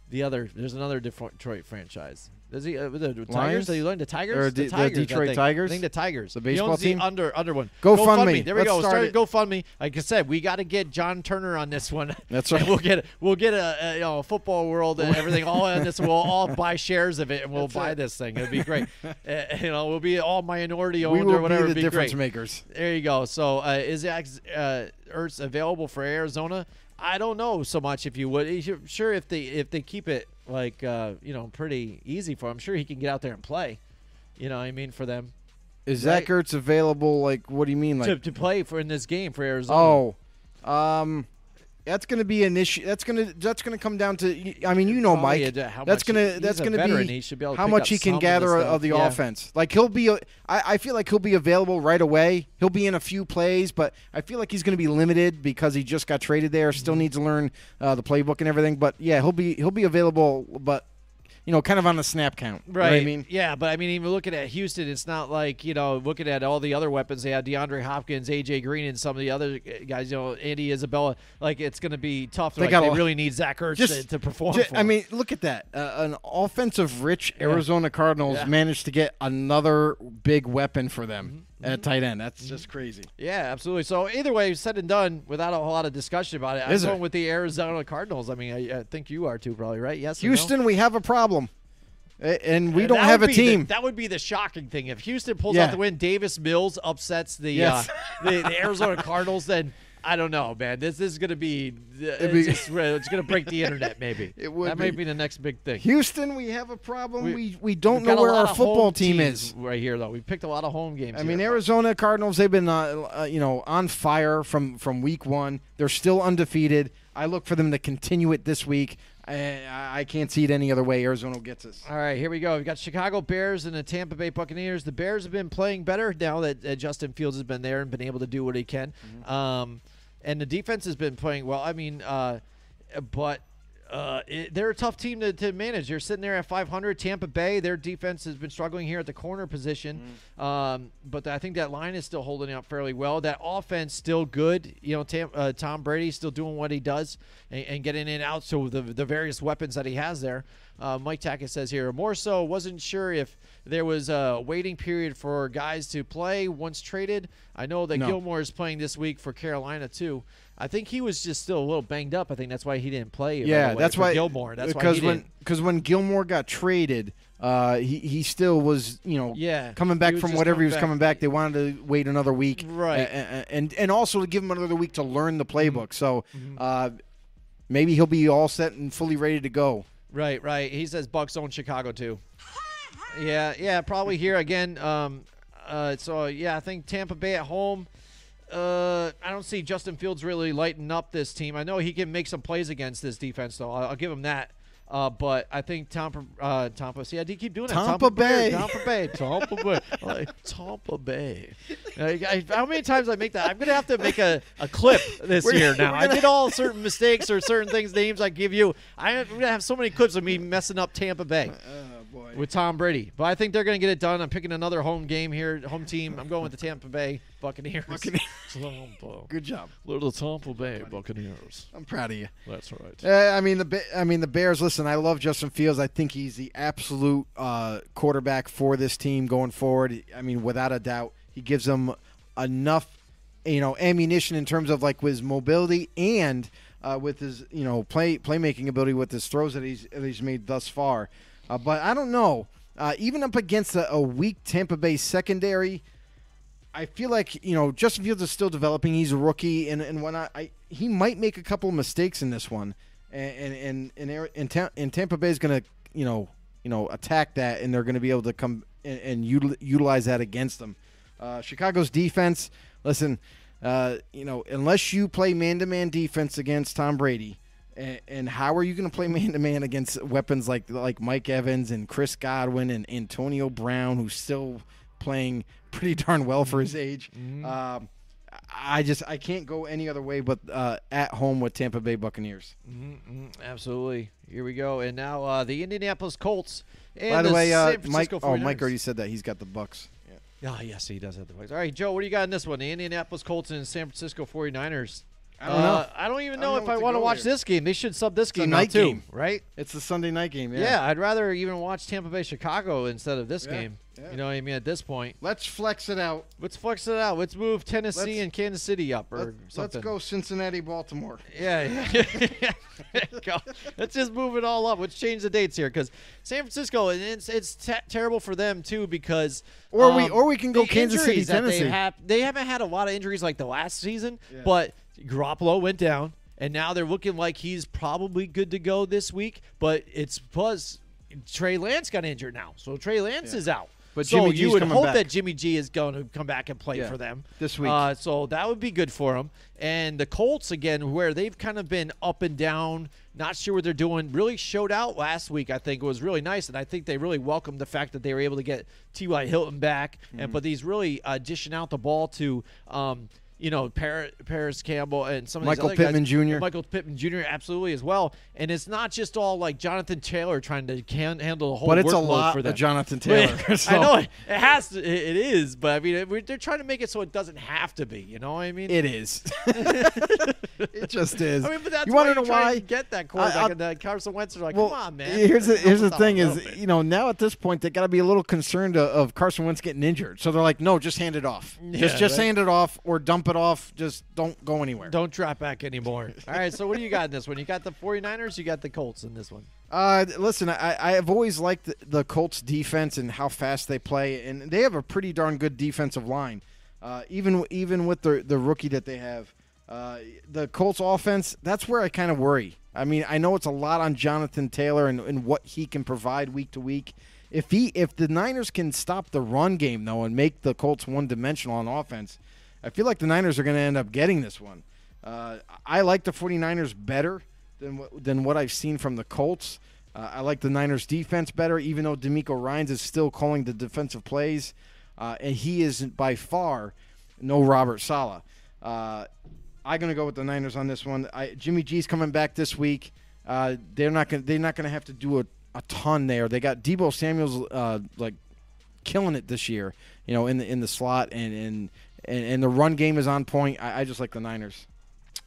the other. There's another Detroit franchise. Does he uh, the Tigers? Lions? Did he learn the Tigers? Or the the- the Tigers, I Detroit think. Tigers? I think the Tigers. The He baseball team? The under under one. GoFundMe. There we Let's go. start Start. GoFundMe. Like I said, we got to get John Turner on this one. That's right. we'll get we'll get a, a you know football world and everything all in this. We'll all buy shares of it and we'll That's buy it. this thing. It'll be great. uh, you know, we'll be all minority owned we or whatever. be the be difference great. makers. There you go. So uh, is uh, Ertz available for Arizona? I don't know so much. If you would, sure if they if they keep it like uh, you know pretty easy for him, sure he can get out there and play. You know, what I mean for them Is Zach Ertz available? Like, what do you mean? Like, to, to play for in this game for Arizona. oh, um, that's going to be an issue. That's going to that's going to come down to. I mean, you know, Mike. that's going to that's going to be be how much he can gather stuff. of the Yeah. offense. Like he'll be. I, I feel like he'll be available right away. He'll be in a few plays, but I feel like he's going to be limited because he just got traded there. Still Mm-hmm. needs to learn uh, the playbook and everything. But yeah, he'll be he'll be available, but you know, kind of on the snap count. You know Right. I mean. yeah, but I mean, even looking at Houston, it's not like you know, looking at all the other weapons they have, DeAndre Hopkins, AJ Green, and some of the other guys. You know, Andy Isabella. Like it's going to be tough. They Like, got they a- really need Zach Ertz Just- to, to perform. Ju- for I mean, look at that. Uh, an offensive rich Arizona Cardinals Yeah. managed to get another big weapon for them Mm-hmm. At tight end. That's just crazy. Yeah, absolutely. So either way, said and done, without a whole lot of discussion about it, I'm Is going there? with the Arizona Cardinals. I mean, I, I think you are too, probably, right? Yes. or no? Houston, we have a problem. And we don't have a be the- team. that would be the shocking thing. If Houston pulls Yeah. out the win, Davis Mills upsets the Yes. uh, the, the Arizona Cardinals, then I don't know, man. This, this is going to be, uh, it's, be- just- it's going to break the internet, maybe. It would That might be. be the next big thing. Houston, we have a problem. We- We we, don't know where our football team is. right here, though. We picked a lot of home games. I mean, here. Arizona Cardinals. They've been, uh, uh, you know, on fire from from week one. They're still undefeated. I look for them to continue it this week. I, I can't see it any other way. Arizona gets us. All right, here we go. We've got Chicago Bears and the Tampa Bay Buccaneers. The Bears have been playing better now that uh, Justin Fields has been there and been able to do what he can. Mm-hmm. Um, and the defense has been playing well. I mean, uh, but uh, it, they're a tough team to, to manage. They're sitting there at 500. Tampa Bay, their defense has been struggling here at the corner position. Mm-hmm. Um, but I think that line is still holding up fairly well. That offense still good. You know, Tam, uh, Tom Brady still doing what he does and, and getting in and out. So the the various weapons that he has there. Uh, Mike Tackett says here, more so, wasn't sure if there was a waiting period for guys to play once traded. I know that No. Gilmore is playing this week for Carolina too. I think he was just still a little banged up. I think that's why he didn't play. Yeah, that's why Gilmore. That's why because he when because when Gilmore got traded, uh, he he still was you know Yeah, coming back from whatever he was back. coming back. They wanted to wait another week, Right. a- a- and and also to give him another week to learn the Mm-hmm. playbook. So uh, maybe he'll be all set and fully ready to go. Right, right. He says Bucs own Chicago too. Yeah, yeah, probably here again. Um, uh, so yeah, I think Tampa Bay at home. Uh, I don't see Justin Fields really lighting up this team. I know he can make some plays against this defense, though. I'll, I'll give him that. Uh, but I think Tampa, uh, Tampa. See, I do keep doing that. Tampa Bay, Bay. Tampa Bay, Tampa Bay, like, Tampa Bay. Like, I- how many times I make that? I'm gonna have to make a, a clip this We're- year now. I did all certain mistakes or certain things, names I give you. I'm gonna have so many clips of me messing up Tampa Bay Oh boy. with Tom Brady. But I think they're going to get it done. I'm picking another home game here, home team. I'm going with the Tampa Bay Buccaneers. Buccaneers. Tampa. Good job. Little Tampa Bay Buccaneers. I'm proud of you. That's right. Uh, I mean the I mean the Bears. Listen, I love Justin Fields. I think he's the absolute uh, quarterback for this team going forward. I mean, without a doubt, he gives them enough, you know, ammunition in terms of like with his mobility and uh, with his you know play playmaking ability with his throws that he's that he's made thus far. Uh, but I don't know. Uh, even up against a, a weak Tampa Bay secondary, I feel like you know Justin Fields is still developing. He's a rookie, and and when I, he might make a couple of mistakes in this one, and and and and, and, Ta- and Tampa Bay is going to you know you know attack that, and they're going to be able to come and, and util- utilize that against them. Uh, Chicago's defense, listen, uh, you know unless you play man to man defense against Tom Brady. And, and how are you going to play man to man against weapons like like Mike Evans and Chris Godwin and Antonio Brown, who's still playing pretty darn well for his age? Um, I just I can't go any other way but uh, at home with Tampa Bay Buccaneers. Absolutely. Here we go. And now uh, the Indianapolis Colts. And By the, way, uh, San Mike. Francisco Oh, Mike already said that he's got the Bucs. Yeah. Oh, yes, he does have the Bucs. All right, Joe, what do you got in this one? The Indianapolis Colts and San Francisco 49ers. I don't Uh, know. I don't even I know don't if know I want to watch here. this game. They should sub this a game out night too, game. right? It's the Sunday night game. Yeah. Yeah. I'd rather even watch Tampa Bay Chicago instead of this Yeah, game. yeah. You know what I mean? At this point, Let's flex it out. let's flex it out. Let's move Tennessee Let's- and Kansas City up or Let's, let's go Cincinnati, Baltimore. Yeah, yeah. There go. Let's just move it all up. Let's change the dates here because San Francisco, and it's it's te- terrible for them too because Or we- um, or we can go Kansas City, Tennessee. They, have, they haven't had a lot of injuries like the last season, Yeah. but Garoppolo went down, and now they're looking like he's probably good to go this week. But it's plus Trey Lance got injured now, so Trey Lance is out. But so Jimmy you would hope back. that Jimmy G is going to come back and play Yeah, for them this week. Uh, so that would be good for them. And the Colts again, where they've kind of been up and down, not sure what they're doing. Really showed out last week. I think it was really nice, and I think they really welcomed the fact that they were able to get T.Y. Hilton back, Mm-hmm. and but he's really uh, dishing out the ball to. Um, you know, Par- Parris Campbell and some of Michael these other guys. Pittman Jr.. Michael Pittman Jr. absolutely as well. And it's not just all like Jonathan Taylor trying to can handle the whole But it's a lot for them. of Jonathan Taylor. so I know it, it has to. It, it is, but I mean, it, they're trying to make it so it doesn't have to be. You know what I mean? It is. it just is. I mean, but that's you want to you know why? and get that quarterback. And uh, Carson Wentz are like, well, come on, man. Here's the here's the thing is, bit." you know, now at this point they got to be a little concerned of, of Carson Wentz getting injured. So they're like, no, just hand it off. Yeah, just just right. hand it off or dump it off. Just don't go anywhere. don't drop back anymore. All right, so what do you got in this one? You got the 49ers, you got the Colts in this one. Uh, listen, I, I have always liked the, the Colts defense and how fast they play, and they have a pretty darn good defensive line. Uh, even even with the the rookie that they have, uh, the Colts offense. That's where I kind of worry. I mean, I know it's a lot on Jonathan Taylor and, and what he can provide week to week. If he if the Niners can stop the run game though and make the Colts one dimensional on offense, I feel like the Niners are going to end up getting this one. Uh, I like the 49ers better than what, than what I've seen from the Colts. Uh, I like the Niners defense better, even though DeMeco Ryans is still calling the defensive plays, uh, and he is by far no Robert Saleh. Uh, I'm gonna go with the Niners on this one. I, Jimmy G's coming back this week. Uh, they're not gonna they're not gonna have to do a, a ton there. They got Deebo Samuel's uh, like killing it this year, you know, in the in the slot and and and, and the run game is on point. I, I just like the Niners.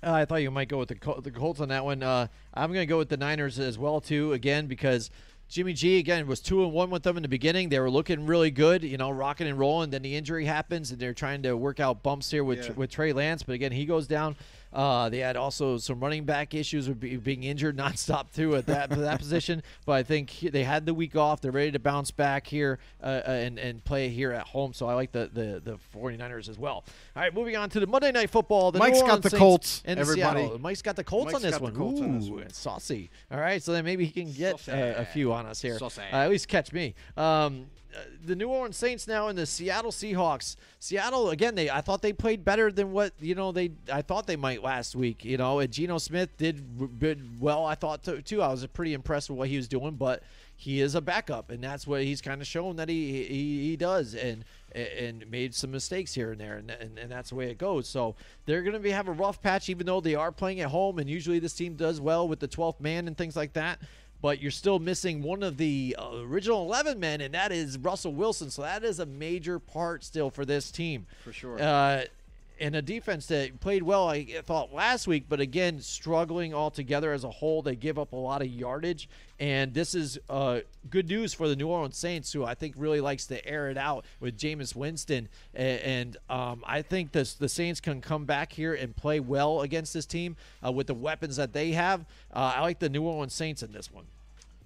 Uh, I thought you might go with the Col- the Colts on that one. Uh, I'm going to go with the Niners as well too. Again, because Jimmy G again was two and one with them in the beginning. They were looking really good, you know, rocking and rolling. Then the injury happens, and they're trying to work out bumps here with Yeah. with Trey Lance. But again, he goes down. Uh, they had also some running back issues with be, being injured nonstop too at that that position. But I think they had the week off. They're ready to bounce back here uh, uh, and and play here at home. So I like the, the the 49ers as well. All right, moving on to the Monday Night Football. The Mike's New got the Saints Colts, and everybody. Seattle. Mike's got the Colts Mike's on this got the one. Colts on this one. saucy. All right, so then maybe he can get uh, a few on us here. Saucy. Uh, at least catch me. Um, uh, the New Orleans Saints now and the Seattle Seahawks. Seattle again. They I thought they played better than what you know they I thought they might last week. You know, and Geno Smith did, did well. I thought too. I was pretty impressed with what he was doing, but he is a backup, and that's what he's kind of shown that he he, he does, and and made some mistakes here and there, and, and, and that's the way it goes. So they're going to be have a rough patch, even though they are playing at home, and usually this team does well with the 12th man and things like that. But you're still missing one of the uh, original 11 men, and that is Russell Wilson. So that is a major part still for this team. For sure. Uh, and a defense that played well, I thought last week, but again struggling altogether as a whole. They give up a lot of yardage, and this is uh, good news for the New Orleans Saints, who I think really likes to air it out with Jameis Winston. And um, I think this, the Saints can come back here and play well against this team uh, with the weapons that they have. Uh, I like the New Orleans Saints in this one.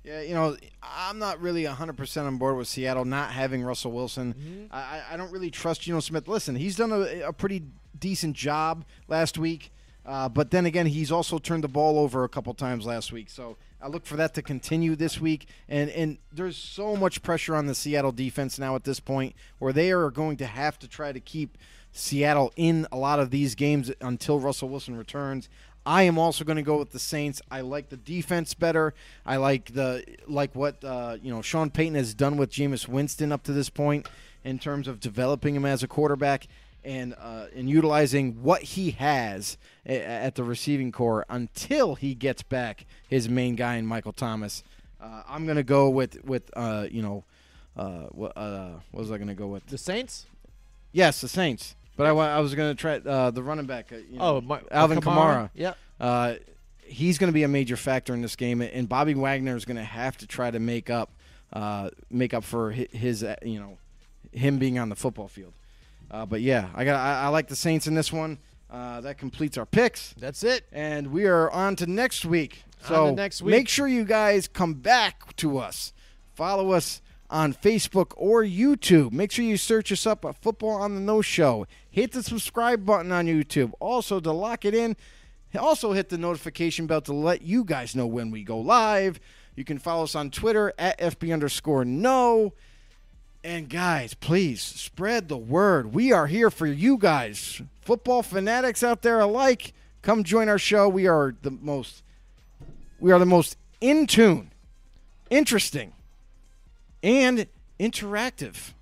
Yeah, you know, I'm not really 100% on board with Seattle not having Russell Wilson. Mm-hmm. I, I- I don't really trust Geno Smith. Listen, he's done a, a pretty decent job last week, uh, but then again, he's also turned the ball over a couple times last week. So I look for that to continue this week. And, and there's so much pressure on the Seattle defense now at this point where they are going to have to try to keep Seattle in a lot of these games until Russell Wilson returns. I am also going to go with the Saints. I like the defense better. I like the like what uh, you know Sean Payton has done with Jameis Winston up to this point in terms of developing him as a quarterback and uh, and utilizing what he has at the receiving core until he gets back his main guy in Michael Thomas. Uh, I'm going to go with with uh, you know uh, what, uh, what was I going to go with? The Saints? Yes, the Saints. But I, wa- I was going to try uh, the running back. Uh, you know, Oh, my, Alvin Kamara. Yeah. Uh, he's going to be a major factor in this game, and Bobby Wagner is going to have to try to make up, uh, make up for hi- his, uh, you know, him being on the football field. Uh, but yeah, I got, I, I like the Saints in this one. Uh, that completes our picks, That's it. and we are on to next week. On So to next week. make sure you guys come back to us. Follow us on Facebook or YouTube. Make sure you search us up at Football on the Know Show. Hit the subscribe button on YouTube. Also, to lock it in, also hit the notification bell to let you guys know when we go live. You can follow us on Twitter at FB underscore no. And guys, please spread the word. We are here for you guys. Football fanatics out there alike, come join our show. We are the most we are the most in tune, interesting, and interactive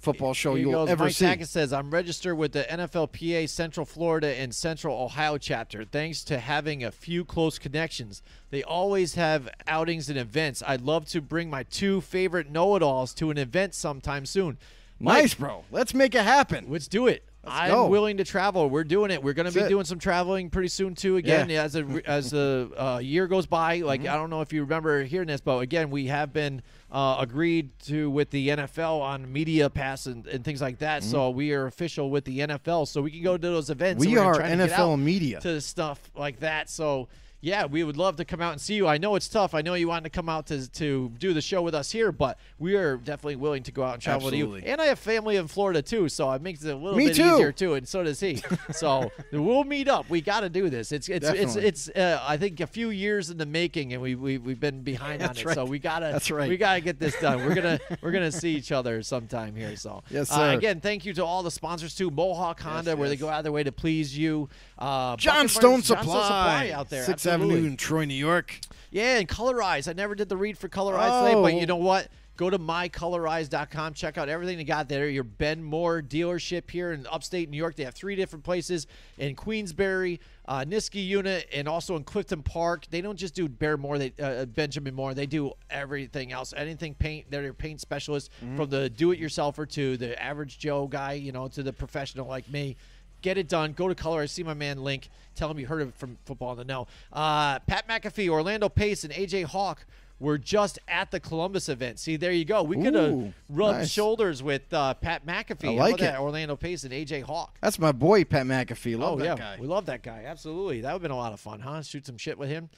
football show you'll goes. ever Mike see. Tackett says, I'm registered with the NFLPA Central Florida and Central Ohio chapter. Thanks to having a few close connections. They always have outings and events. I'd love to bring my two favorite know it alls to an event sometime soon. Mike, Nice, bro. Let's make it happen. Let's do it. Let's I'm go. willing to travel. We're doing it. We're going to be it. doing some traveling pretty soon too. Again, Yeah. as a as the uh, year goes by, like Mm-hmm. I don't know if you remember hearing this, but again, we have been uh, agreed to with the NFL on media pass and, and things like that. So we are official with the NFL, so we can go to those events. Mm-hmm. We are trying to get NFL media. to stuff like that. So. Yeah, we would love to come out and see you. I know it's tough. I know you wanted to come out to to do the show with us here, but we are definitely willing to go out and travel with you. Absolutely. And I have family in Florida too, so it makes it a little Me bit too. easier too, and so does he. so we'll meet up. We got to do this. It's it's Definitely. it's it's uh, I think a few years in the making, and we we we've been behind on it. right. So we gotta That's right. we gotta get this done. We're gonna we're gonna see each other sometime here. So Yes, Uh, sir. again, thank you to all the sponsors too. Mohawk Honda, where they go out of their way to please you. Uh, John Bucket Stone Brothers- Supply, out there. Sixth. Avenue in Troy, New York. Yeah, and Colorize. I never did the read for Colorize today, but Oh. you know what? Go to mycolorize.com. Check out everything they got there. Your Ben Moore dealership here in upstate New York. They have three different places in Queensbury, uh, Niskayuna, and also in Clifton Park. They don't just do Bear Moore, they uh, Benjamin Moore. They do everything else. Anything paint. They're your paint specialists from the do-it-yourselfer to the average Joe guy, you know, to the professional like me. Get it done. Go to Color. I see my man Link. Tell him you heard of it from Football in the Know. Uh, Pat McAfee, Orlando Pace, and AJ Hawk were just at the Columbus event. See, there you go. We could have rubbed nice. shoulders with uh, Pat McAfee. I like about that? it. Orlando Pace and AJ Hawk. That's my boy, Pat McAfee. Love oh that yeah, guy. we love that guy. Absolutely, that would have been a lot of fun, huh? Shoot some shit with him.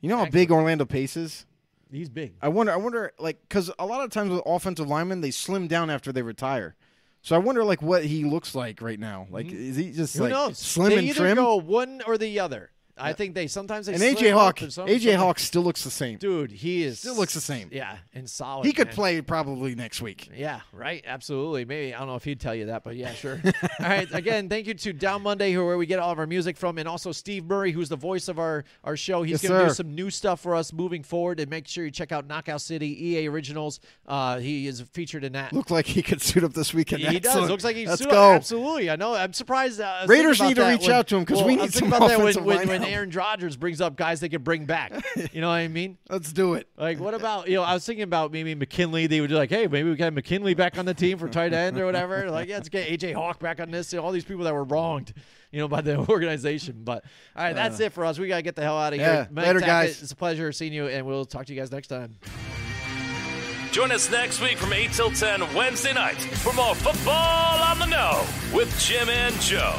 You know how big Orlando Pace is? He's big. I wonder. I wonder, like, because a lot of times with offensive linemen, they slim down after they retire. So I wonder, like, what he looks like right now. Like, is he just Mm-hmm. Who like knows? slim they and either trim? go one or the other. I think they sometimes they and AJ Hawk, AJ Hawk still looks the same. dude, he is Still looks the same. Yeah, and solid. he could man. play probably next week. Yeah, right. Absolutely. Maybe I don't know if he'd tell you that, but yeah, sure. all right. Again, thank you to Down Monday, who where we get all of our music from, and also Steve Murray, who's the voice of our our show. He's Yes, going to do some new stuff for us moving forward, and make sure you check out Knockout City EA Originals. Uh, he is featured in that. Looked like he could suit up this weekend. he does. Looks like he's Let's suit- go. Absolutely, I know. I'm surprised. Uh, I was thinking Raiders need to reach when- out to him 'cause well, we need some about that when, offensive when, line when. Aaron Rodgers brings up guys they could bring back. you know what I mean? Let's do it. Like, what about you know? I was thinking about maybe McKinley. They would do like, hey, maybe we got McKinley back on the team for tight end or whatever. Like, yeah, let's get AJ Hawk back on this. You know, all these people that were wronged, you know, by the organization. But all right, that's it for us. We gotta get the hell out of Uh. Yeah, here. Mike later, Tackett, guys. It's a pleasure seeing you, and we'll talk to you guys next time. Join us next week from 8 till 10 Wednesday night for more football on the know with Jim and Joe.